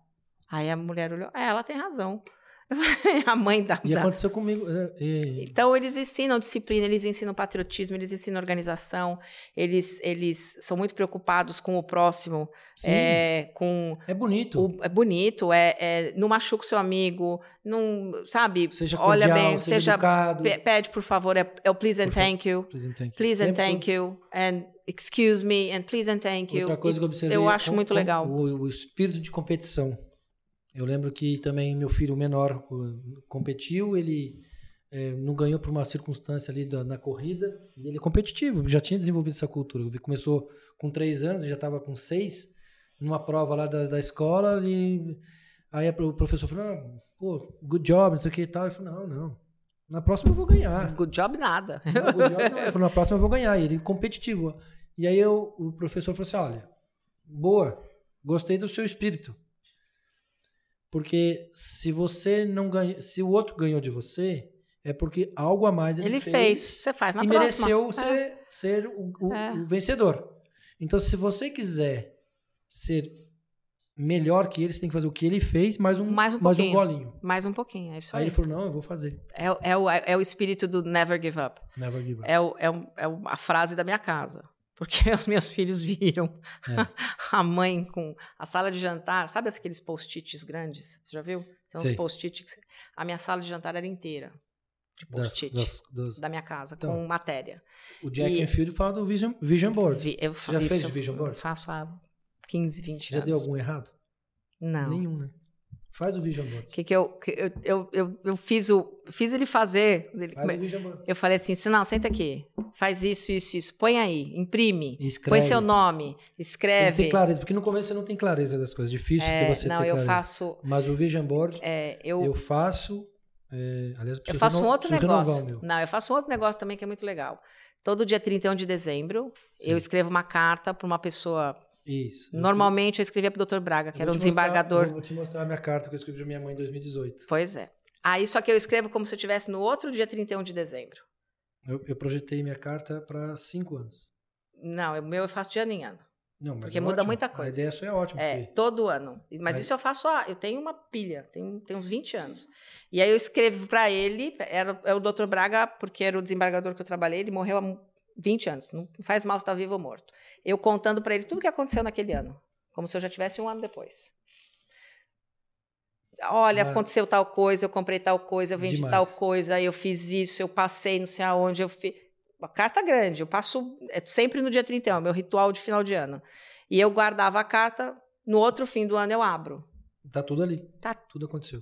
Speaker 1: Aí a mulher olhou, é, ela tem razão. (laughs) a mãe da.
Speaker 2: E da... aconteceu comigo. É,
Speaker 1: e... Então, eles ensinam disciplina, eles ensinam patriotismo, eles ensinam organização, eles, eles são muito preocupados com o próximo.
Speaker 2: Sim.
Speaker 1: É, com
Speaker 2: é bonito.
Speaker 1: O, é bonito, é, é, não machuca o seu amigo, não, sabe?
Speaker 2: Seja
Speaker 1: cordial,
Speaker 2: olha bem, seja.
Speaker 1: educado. pede, por favor, é, é o please and thank you.
Speaker 2: Please and thank you.
Speaker 1: Please and thank you. And excuse me, and please and thank you.
Speaker 2: Outra coisa que eu observei.
Speaker 1: Eu acho
Speaker 2: com,
Speaker 1: muito legal.
Speaker 2: O, o espírito de competição. Eu lembro que também meu filho menor competiu, ele é, não ganhou por uma circunstância ali da, na corrida, e ele é competitivo, já tinha desenvolvido essa cultura. Ele começou com três anos, já estava com seis, numa prova lá da, da escola, e aí o professor falou, ah, pô, good job, não sei o que e tal. Ele falou, não, não, na próxima eu vou ganhar.
Speaker 1: Good job nada.
Speaker 2: Não, good job não. Ele falou, na próxima eu vou ganhar, e ele competitivo. E aí eu, o professor falou assim, olha, boa, gostei do seu espírito, porque se você não ganha, se o outro ganhou de você, é porque algo a mais ele,
Speaker 1: ele
Speaker 2: fez,
Speaker 1: fez. Você faz na
Speaker 2: e
Speaker 1: próxima.
Speaker 2: mereceu ser, é. ser o, o, é. o, vencedor. Então, se você quiser ser melhor que ele, você tem que fazer o que ele fez, mais um,
Speaker 1: mais um,
Speaker 2: mais um golinho.
Speaker 1: Mais um pouquinho, é isso aí.
Speaker 2: Aí ele falou, não, eu vou fazer.
Speaker 1: É, é, o, é o espírito do never give up.
Speaker 2: Never give up.
Speaker 1: É, o, é, o, é a frase da minha casa. Porque (laughs) os meus filhos viram é. a mãe com a sala de jantar, sabe aqueles post-its grandes? Você já viu? Tem uns post-its. A minha sala de jantar era inteira. de post-it
Speaker 2: das-
Speaker 1: da minha casa,
Speaker 2: Então.
Speaker 1: com matéria.
Speaker 2: O Jack
Speaker 1: E-
Speaker 2: Enfield fala do Vision, Vision Board.
Speaker 1: Vi- eu
Speaker 2: já
Speaker 1: fa-
Speaker 2: fez
Speaker 1: isso
Speaker 2: Vision
Speaker 1: eu
Speaker 2: Board?
Speaker 1: faço há 15, 20
Speaker 2: Já
Speaker 1: anos.
Speaker 2: deu algum errado?
Speaker 1: Não.
Speaker 2: Nenhum, né? Faz o Vision Board.
Speaker 1: Que que eu, que eu, eu, eu, eu fiz, o, fiz ele fazer. ele-
Speaker 2: Faz o Vision Board.
Speaker 1: eu falei assim: "Se não, senta aqui. Faz isso, isso, isso. Põe aí, imprime.
Speaker 2: Escreve.
Speaker 1: Põe seu nome,
Speaker 2: Ele
Speaker 1: escreve.
Speaker 2: tem clareza, porque no começo você não tem clareza das coisas. Difícil
Speaker 1: É,
Speaker 2: de você
Speaker 1: não,
Speaker 2: ter
Speaker 1: eu
Speaker 2: clareza.
Speaker 1: faço.
Speaker 2: Mas o Vision Board,
Speaker 1: é,
Speaker 2: eu,
Speaker 1: eu,
Speaker 2: faço. é, aliás,
Speaker 1: eu faço um outro negócio. Não, eu faço um outro negócio também que é muito legal. Todo dia 31 de dezembro,
Speaker 2: Sim.
Speaker 1: eu escrevo uma carta para uma pessoa.
Speaker 2: Isso. eu
Speaker 1: Normalmente eu escrevia para o Dr. Braga, que
Speaker 2: Eu
Speaker 1: era um
Speaker 2: mostrar-
Speaker 1: desembargador.
Speaker 2: eu vou te mostrar a minha carta que eu escrevi pra minha mãe em 2018.
Speaker 1: Pois é. Aí só que eu escrevo como se eu estivesse no outro dia 31 de dezembro.
Speaker 2: Eu, eu projetei minha carta para cinco anos.
Speaker 1: Não, o meu eu faço de ano em ano.
Speaker 2: Não, mas
Speaker 1: Porque
Speaker 2: é
Speaker 1: muda
Speaker 2: ótimo.
Speaker 1: muita
Speaker 2: A
Speaker 1: coisa.
Speaker 2: ideia sua é ótima.
Speaker 1: É,
Speaker 2: porque-
Speaker 1: todo ano. Mas
Speaker 2: Aí-
Speaker 1: isso eu faço, há- eu tenho uma pilha, tem, tem uns 20 anos. E aí eu escrevo para ele, era é o Dr. Braga, porque era o desembargador que eu trabalhei, ele morreu há 20 anos, não faz mal se tá vivo ou morto. Eu contando para ele tudo que aconteceu naquele ano, como se eu já tivesse um ano depois. Olha,
Speaker 2: Mas-
Speaker 1: aconteceu tal coisa, eu comprei tal coisa, eu vendi
Speaker 2: Demais.
Speaker 1: tal coisa, eu fiz isso, eu passei não sei aonde, eu fiz. Uma carta grande, eu passo é sempre no dia 31, meu ritual de final de ano. E eu guardava a carta, no outro fim do ano eu abro.
Speaker 2: Tá tudo ali.
Speaker 1: Tá.
Speaker 2: Tudo aconteceu.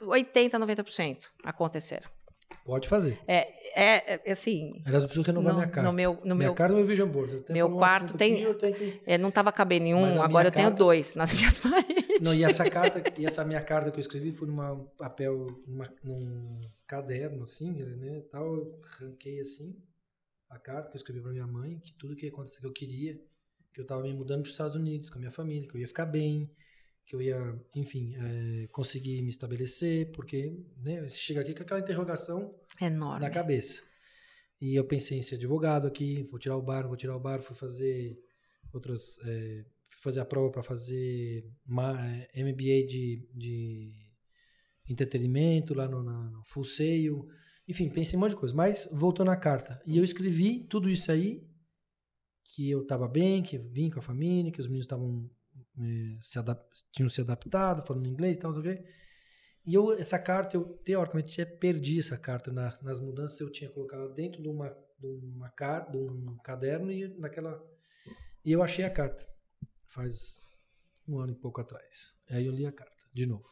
Speaker 1: 80, 90% aconteceram.
Speaker 2: Pode fazer.
Speaker 1: É, é, é assim,
Speaker 2: Aliás, eu preciso renovar
Speaker 1: no,
Speaker 2: minha carta.
Speaker 1: no meu, no
Speaker 2: minha
Speaker 1: meu,
Speaker 2: carta é meu Vision Board.
Speaker 1: Meu quarto tem-
Speaker 2: que-
Speaker 1: é, não estava cabendo um,
Speaker 2: a
Speaker 1: agora eu tenho dois nas minhas (laughs) paredes.
Speaker 2: Não, e essa carta, e essa minha carta que eu escrevi foi num papel, numa, num caderno, assim, né, tal, eu arranquei assim a carta que eu escrevi pra minha mãe, que tudo que ia acontecer que eu queria, que eu tava me mudando para os Estados Unidos com a minha família, que eu ia ficar bem, que eu ia, enfim, é, conseguir me estabelecer, porque, né, você chega aqui com aquela interrogação
Speaker 1: Enorme.
Speaker 2: na cabeça. E eu pensei em ser advogado aqui, vou tirar o bar, vou tirar o bar, fui fazer outras, é, fui fazer a prova para fazer ma- é, MBA de, de entretenimento lá no, na, no Full Sail, enfim, pensei em um monte de coisa. Mas voltou na carta e eu escrevi tudo isso aí que eu estava bem, que eu vim com a família, que os meninos estavam se adap- tinham se adaptado, falando inglês e tal, não sei o quê. E eu, essa carta, eu teoricamente perdi essa carta na- nas mudanças, eu tinha colocado ela dentro de uma, de uma de um caderno e naquela e eu achei a carta faz um ano e pouco atrás. Aí eu li a carta de novo.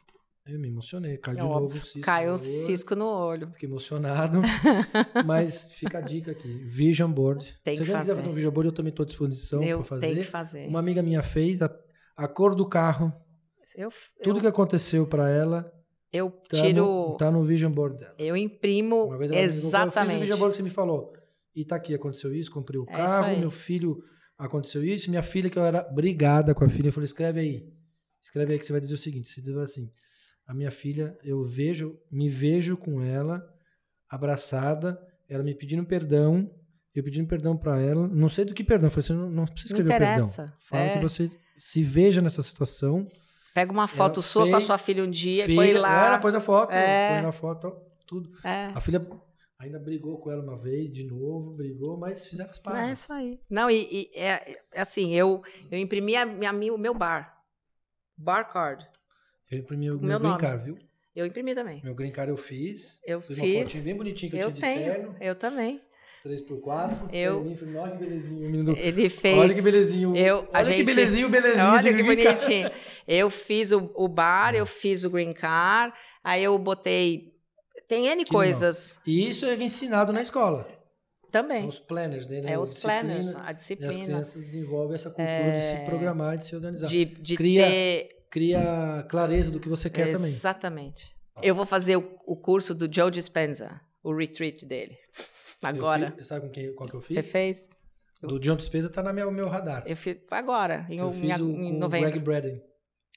Speaker 2: Aí eu me emocionei, caiu de
Speaker 1: Óbvio,
Speaker 2: novo o cisco.
Speaker 1: Caiu o cisco no olho.
Speaker 2: Fiquei emocionado, (laughs) mas fica a dica aqui, Vision Board.
Speaker 1: Tem
Speaker 2: Se alguém quiser
Speaker 1: fazer.
Speaker 2: fazer um Vision Board, eu também estou à disposição para
Speaker 1: tem que
Speaker 2: fazer.
Speaker 1: fazer.
Speaker 2: Uma amiga minha fez a, a cor do carro,
Speaker 1: Eu,
Speaker 2: tudo
Speaker 1: eu,
Speaker 2: que aconteceu para ela
Speaker 1: eu
Speaker 2: tá
Speaker 1: tiro.
Speaker 2: no, tá no Vision Board dela.
Speaker 1: Eu imprimo
Speaker 2: Uma vez ela me ligou, Eu fiz o
Speaker 1: exatamente.
Speaker 2: Vision Board que você me falou. E tá aqui, aconteceu isso, comprei o
Speaker 1: É
Speaker 2: carro, meu filho aconteceu isso, minha filha, que eu era brigada com a filha, eu falei, escreve aí. Escreve aí que você vai dizer o seguinte, você diz assim, a minha filha, eu vejo, me vejo com ela, abraçada, ela me pedindo perdão, eu pedindo perdão pra ela, não sei do que perdão, eu falei, você não, não precisa
Speaker 1: Não
Speaker 2: escrever o perdão.
Speaker 1: interessa.
Speaker 2: Fala
Speaker 1: É.
Speaker 2: que você se veja nessa situação.
Speaker 1: Pega uma foto
Speaker 2: Ela
Speaker 1: sua com a
Speaker 2: fez,
Speaker 1: sua filha um dia,
Speaker 2: filha,
Speaker 1: põe lá.
Speaker 2: Ela pôs a foto,
Speaker 1: É.
Speaker 2: põe na foto, tudo.
Speaker 1: É.
Speaker 2: A filha ainda brigou com ela uma vez, de novo, brigou, mas fizeram as
Speaker 1: É
Speaker 2: pazes.
Speaker 1: isso aí. Não, e, e é, é assim, eu, eu imprimi a, minha, mi- o meu bar. Bar card.
Speaker 2: Eu imprimi o
Speaker 1: O
Speaker 2: meu,
Speaker 1: meu
Speaker 2: green card, viu?
Speaker 1: Eu imprimi também.
Speaker 2: Meu green card eu fiz.
Speaker 1: Eu
Speaker 2: fiz uma
Speaker 1: fiz.
Speaker 2: fotinha bem bonitinha que eu,
Speaker 1: Eu
Speaker 2: tinha de
Speaker 1: tenho.
Speaker 2: terno.
Speaker 1: Eu também.
Speaker 2: 3x4.
Speaker 1: Eu-
Speaker 2: falei, Olha que belezinho. o menino
Speaker 1: Ele fez.
Speaker 2: Olha que belezinho.
Speaker 1: Eu- a
Speaker 2: Olha que
Speaker 1: gente-
Speaker 2: belezinho, belezinho.
Speaker 1: Olha que bonitinho. (laughs) Eu fiz o, o bar, eu fiz o green card, aí eu botei. Tem N
Speaker 2: Que
Speaker 1: coisas
Speaker 2: E isso é ensinado na escola.
Speaker 1: também.
Speaker 2: São os planners, né?
Speaker 1: É
Speaker 2: A
Speaker 1: os
Speaker 2: disciplina,
Speaker 1: planners, a
Speaker 2: E as
Speaker 1: disciplina.
Speaker 2: crianças desenvolvem essa cultura de se programar, de se organizar.
Speaker 1: De, de
Speaker 2: Cria-
Speaker 1: ter.
Speaker 2: Cria clareza do que você quer também.
Speaker 1: Exatamente. Eu vou fazer o, o curso do Joe Dispenza, o retreat dele. Agora.
Speaker 2: fiz- sabe com quem, qual que eu fiz?
Speaker 1: Você fez?
Speaker 2: Do John Despesa tá no meu, meu radar.
Speaker 1: Eu fiz agora, em,
Speaker 2: Eu fiz o,
Speaker 1: em novembro.
Speaker 2: Greg Braden.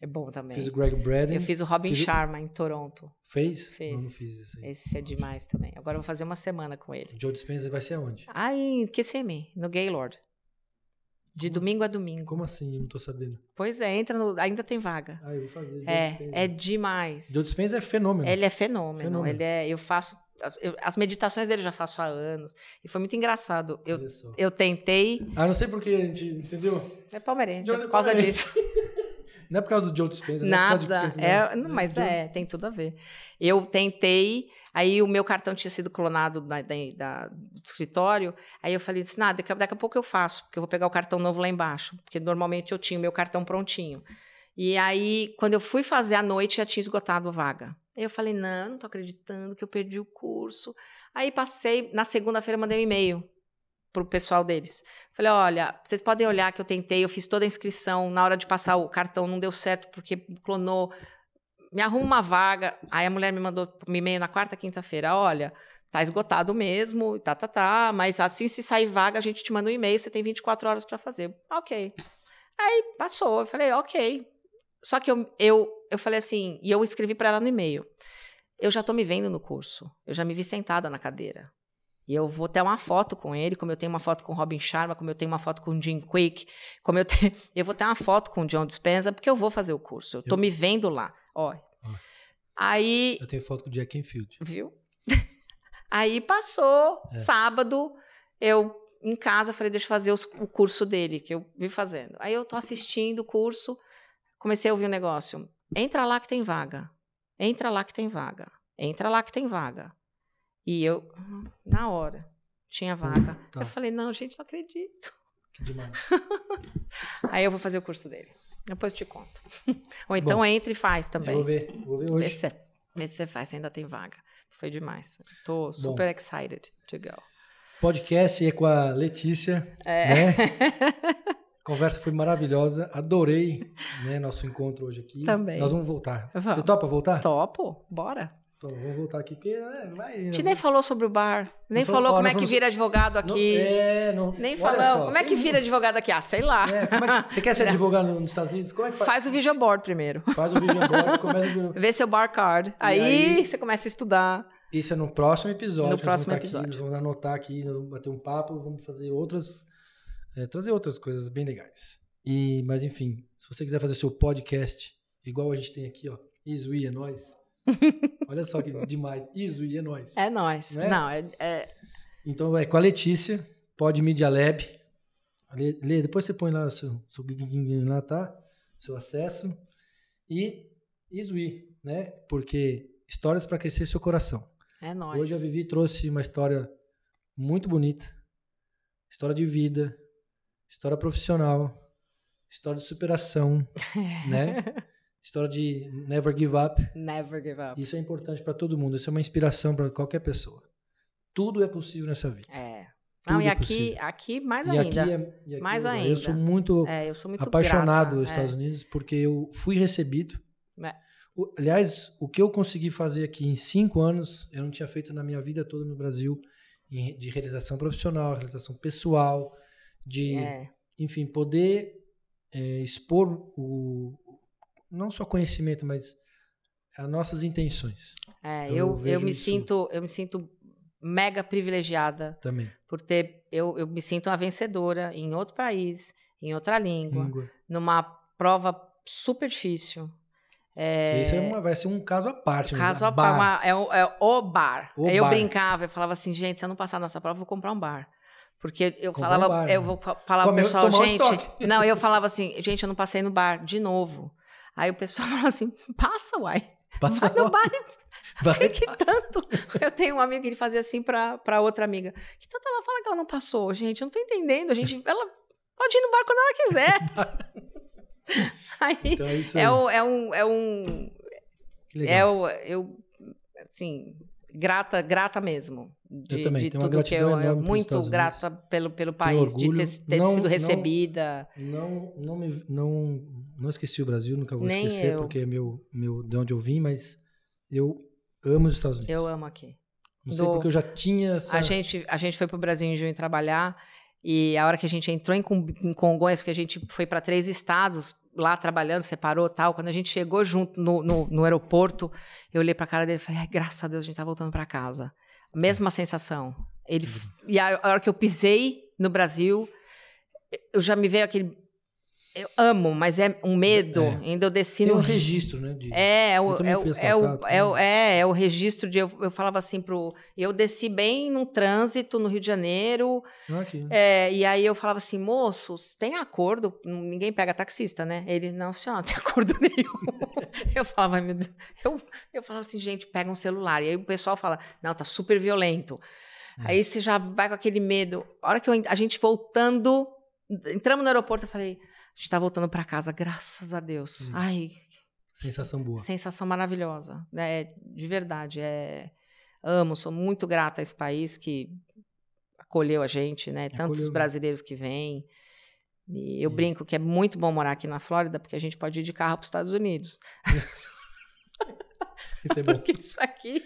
Speaker 1: É bom também.
Speaker 2: Fiz o Greg Braden.
Speaker 1: Eu fiz o Robin
Speaker 2: Fiz
Speaker 1: Sharma em Toronto.
Speaker 2: Fez?
Speaker 1: Fez.
Speaker 2: Não, não fiz esse aí.
Speaker 1: Esse é demais também. Agora eu vou fazer uma semana com ele.
Speaker 2: O Joe Dispenza vai ser aonde?
Speaker 1: Ah, em QCM, no Gaylord. De domingo a domingo.
Speaker 2: Como assim? Eu não tô sabendo.
Speaker 1: Pois é, entra no. Ainda tem vaga.
Speaker 2: Ah, eu vou fazer. Joe
Speaker 1: É,
Speaker 2: Dispenza.
Speaker 1: é demais.
Speaker 2: Joe Dispenza é fenômeno.
Speaker 1: Ele é fenômeno.
Speaker 2: Fenômeno.
Speaker 1: Ele é. Eu faço. As, eu- as meditações dele já faço há anos. E foi muito engraçado. Eu, eu tentei.
Speaker 2: Ah, não sei porque a gente, entendeu?
Speaker 1: É palmeirense, é por causa
Speaker 2: palmeirense.
Speaker 1: disso. (laughs) (laughs)
Speaker 2: Não é por causa do Joe Dispenza,
Speaker 1: Nada.
Speaker 2: Não é
Speaker 1: é, não, mas é, tem tudo a ver. Eu tentei, aí o meu cartão tinha sido clonado da, da, da, do escritório, aí eu falei assim, nada, daqui, daqui a pouco eu faço, porque eu vou pegar o cartão novo lá embaixo, porque normalmente eu tinha o meu cartão prontinho. E aí, quando eu fui fazer à noite, já tinha esgotado a vaga. Eu falei, não, não tô acreditando que eu perdi o curso. Aí passei, na segunda-feira mandei um e-mail pro pessoal deles. Falei, olha, vocês podem olhar que eu tentei, eu fiz toda a inscrição, na hora de passar o cartão não deu certo porque clonou. Me arruma uma vaga. Aí a mulher me mandou um e-mail na quarta, quinta-feira, olha, tá esgotado mesmo, tá, tá, tá, mas assim se sair vaga, a gente te manda um e-mail, você tem 24 horas para fazer. OK. Aí passou, eu falei, OK. Só que eu, eu, eu falei assim, e eu escrevi para ela no e-mail. Eu já tô me vendo no curso. Eu já me vi sentada na cadeira. E eu vou ter uma foto com ele, como eu tenho uma foto com Robin Sharma, como eu tenho uma foto com Jim Quick, como eu tenho, (laughs) eu vou ter uma foto com John Dispenza, porque eu vou fazer o curso. Eu tô eu... me vendo lá. Ó. Aí
Speaker 2: Eu tenho foto com o Jack Enfield.
Speaker 1: Viu? (laughs) Aí passou é. sábado, eu em casa falei, deixa eu fazer os, o curso dele, que eu vi fazendo. Aí eu tô assistindo o curso, comecei a ouvir um negócio. Entra lá que tem vaga. Entra lá que tem vaga. Entra lá que tem vaga. E eu, na hora, tinha vaga. Tá. Eu falei, não, gente, não acredito.
Speaker 2: Que demais. (laughs)
Speaker 1: Aí eu vou fazer o curso dele. Depois eu te conto. Ou então Bom, entra e faz também.
Speaker 2: Vou ver, vou ver hoje.
Speaker 1: Vê se, vê se você faz, se ainda tem vaga. Foi demais. Tô super Bom, excited to go.
Speaker 2: Podcast é com a Letícia. É. Né? (laughs) A conversa foi maravilhosa. Adorei né, nosso encontro hoje aqui.
Speaker 1: Também.
Speaker 2: Nós vamos voltar. Vamos. Você topa voltar?
Speaker 1: Topo, bora.
Speaker 2: Então, vamos voltar aqui, porque é, vai. A
Speaker 1: gente nem falou sobre o bar. Nem falou, falou como é que vira advogado aqui.
Speaker 2: Não, é, não.
Speaker 1: Nem falou. Como é que vira advogado aqui? Ah, sei lá.
Speaker 2: É, é que, você quer ser (laughs) advogado nos Estados Unidos? Como é que
Speaker 1: faz? Faz o vision board primeiro.
Speaker 2: Faz o vision board, começa a... (laughs)
Speaker 1: Vê seu bar card. Aí, aí, você começa a estudar.
Speaker 2: Isso é no próximo episódio.
Speaker 1: No próximo
Speaker 2: vamos
Speaker 1: episódio.
Speaker 2: Aqui, vamos anotar aqui, vamos bater um papo, vamos fazer outras. É, trazer outras coisas bem legais. E, mas enfim, se você quiser fazer seu podcast, igual a gente tem aqui, ó, Isui é nós. (laughs) Olha só que demais. Isui é nós.
Speaker 1: É nós. Não, é? Não é, é,
Speaker 2: Então é com a Letícia, Pod Media Lab. Lê, depois você põe lá o seu, seu lá, tá? Seu acesso. E Isui, né? Porque histórias para aquecer seu coração.
Speaker 1: É nós.
Speaker 2: Hoje a Vivi trouxe uma história muito bonita. História de vida, história profissional, história de superação, (laughs) né? História de never give up.
Speaker 1: Never give up.
Speaker 2: Isso é importante para todo mundo. Isso é uma inspiração para qualquer pessoa. Tudo é possível nessa vida.
Speaker 1: É. Não, e é aqui, aqui mais
Speaker 2: e
Speaker 1: ainda.
Speaker 2: Aqui é, e aqui
Speaker 1: mais
Speaker 2: eu,
Speaker 1: ainda.
Speaker 2: Eu sou muito,
Speaker 1: é, eu sou muito
Speaker 2: apaixonado é. Estados Unidos porque eu fui recebido.
Speaker 1: É.
Speaker 2: O, aliás, o que eu consegui fazer aqui em cinco anos, eu não tinha feito na minha vida toda no Brasil, de realização profissional, realização pessoal, de,
Speaker 1: é.
Speaker 2: enfim, poder é, expor o, não só conhecimento, mas as nossas intenções.
Speaker 1: É, então, eu, eu, eu me sinto eu me sinto mega privilegiada
Speaker 2: também
Speaker 1: por ter eu, eu me sinto uma vencedora em outro país, em outra língua, língua. numa prova super difícil.
Speaker 2: É... Isso é uma, vai ser um caso à parte.
Speaker 1: Né? Caso à parte. É, é, o bar. O eu bar. brincava, eu falava assim, gente, se eu não passar nessa prova, eu vou comprar um bar. Porque eu Comprar falava, um bar, eu né? vou falar pro pessoal, gente. Um (laughs) não, eu falava assim, gente, eu não passei no bar de novo. Aí o pessoal (laughs) falou assim: passa, uai. Passa vai no bar. (laughs) Vai. Que, que tanto? Eu tenho um amigo que ele fazia assim para outra amiga. Que tanto ela fala que ela não passou? Gente, eu não tô entendendo. A gente, ela pode ir no bar quando ela quiser. aí, então é, isso aí. é, o, é um. É um. É o, eu, assim, grata, grata mesmo. De,
Speaker 2: eu também,
Speaker 1: de
Speaker 2: tenho tudo uma que eu,
Speaker 1: eu muito grata pelo, pelo país, de ter, ter não, sido recebida.
Speaker 2: Não, não, me, não, não esqueci o Brasil, nunca vou Nem esquecer, eu. porque é meu, meu, de onde eu vim, mas eu amo os Estados Unidos.
Speaker 1: Eu amo aqui.
Speaker 2: Não sei Do, porque eu já tinha essa...
Speaker 1: A gente, a gente foi para o Brasil em junho trabalhar e a hora que a gente entrou em, em Congonhas, porque a gente foi para três estados lá trabalhando, separou tal. Quando a gente chegou junto no, no, no aeroporto, eu olhei para a cara dele e falei: graças a Deus a gente tá voltando para casa. Mesma sensação. Ele, e a, a hora que eu pisei no Brasil, eu já me veio aquele Eu amo, mas é um medo.
Speaker 2: É.
Speaker 1: Ainda eu desci
Speaker 2: Tem
Speaker 1: no
Speaker 2: um registro, né? de-
Speaker 1: É, é o, é, o, é, o, é, o, é, é o registro de. Eu, eu falava assim pro. Eu desci bem num trânsito no Rio de Janeiro.
Speaker 2: Ah, aqui.
Speaker 1: é, e aí eu falava assim, moço, tem acordo? Ninguém pega taxista, né? Ele, não, senhora, não tem (laughs) acordo nenhum. (laughs) eu falava, "Ai, meu Deus. Eu, eu falava assim, gente, pega um celular. E aí o pessoal fala, não, tá super violento.
Speaker 2: É.
Speaker 1: Aí você já vai com aquele medo. A hora que eu, a gente voltando, entramos no aeroporto, eu falei, gente tá voltando pra casa, graças a Deus.
Speaker 2: Hum.
Speaker 1: Ai,
Speaker 2: Sensação boa.
Speaker 1: Sensação maravilhosa, né? De verdade, é amo, sou muito grata a esse país que acolheu a gente, né? Tantos
Speaker 2: Acolheu.
Speaker 1: brasileiros que vêm. E eu
Speaker 2: É.
Speaker 1: brinco que é muito bom morar aqui na Flórida, porque a gente pode ir de carro para os Estados Unidos. (laughs)
Speaker 2: Isso é bom.
Speaker 1: Porque isso aqui,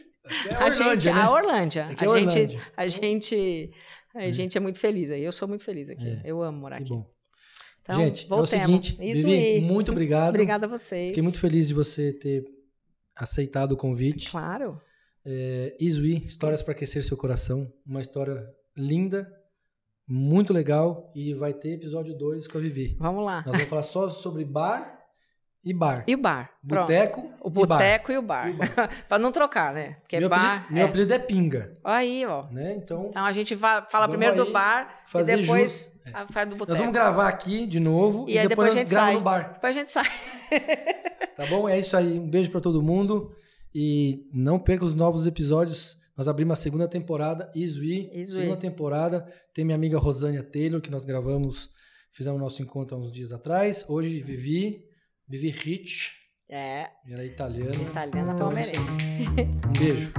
Speaker 2: É
Speaker 1: a gente,
Speaker 2: né?
Speaker 1: a Orlândia,
Speaker 2: Aqui é
Speaker 1: a gente,
Speaker 2: Orlândia.
Speaker 1: a gente, a
Speaker 2: É.
Speaker 1: gente é muito feliz aí. Eu sou muito feliz aqui.
Speaker 2: É.
Speaker 1: Eu amo morar
Speaker 2: Que
Speaker 1: aqui.
Speaker 2: bom.
Speaker 1: Então,
Speaker 2: Gente,
Speaker 1: voltemos.
Speaker 2: é o seguinte,
Speaker 1: Isso
Speaker 2: Vivi, muito obrigado.
Speaker 1: Obrigada a vocês.
Speaker 2: Fiquei muito feliz de você ter aceitado o convite.
Speaker 1: Claro.
Speaker 2: É, Isui, Histórias para Aquecer Seu Coração. Uma história linda, muito legal. E vai ter episódio 2 com a Vivi.
Speaker 1: Vamos lá.
Speaker 2: Nós vamos falar só sobre bar e bar.
Speaker 1: E o bar?
Speaker 2: Boteco
Speaker 1: O boteco e o bar.
Speaker 2: E o bar. (laughs)
Speaker 1: pra não trocar, né? Porque
Speaker 2: meu
Speaker 1: bar.
Speaker 2: apelido, meu
Speaker 1: é.
Speaker 2: apelido é Pinga,
Speaker 1: Aí, ó.
Speaker 2: né? Então,
Speaker 1: Então a gente fala
Speaker 2: Vamos
Speaker 1: primeiro do bar e depois.
Speaker 2: É.
Speaker 1: faz do
Speaker 2: Nós
Speaker 1: boteco.
Speaker 2: vamos gravar aqui de novo
Speaker 1: E
Speaker 2: e,
Speaker 1: aí
Speaker 2: depois,
Speaker 1: depois a
Speaker 2: nós
Speaker 1: gente
Speaker 2: grava
Speaker 1: sai.
Speaker 2: no bar.
Speaker 1: Depois a gente sai. (laughs)
Speaker 2: Tá bom? É isso aí. Um beijo pra todo mundo. E não perca os novos episódios. Nós abrimos a segunda temporada, Isui.
Speaker 1: Isui.
Speaker 2: Segunda temporada. Tem minha amiga Rosânia Taylor, que nós gravamos, fizemos nosso encontro há uns dias atrás. Hoje, Vivi, Vivi Rich.
Speaker 1: É.
Speaker 2: Ela é italiana.
Speaker 1: Italiana então, palmeirense.
Speaker 2: Um beijo.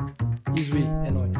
Speaker 2: Isui, é nóis.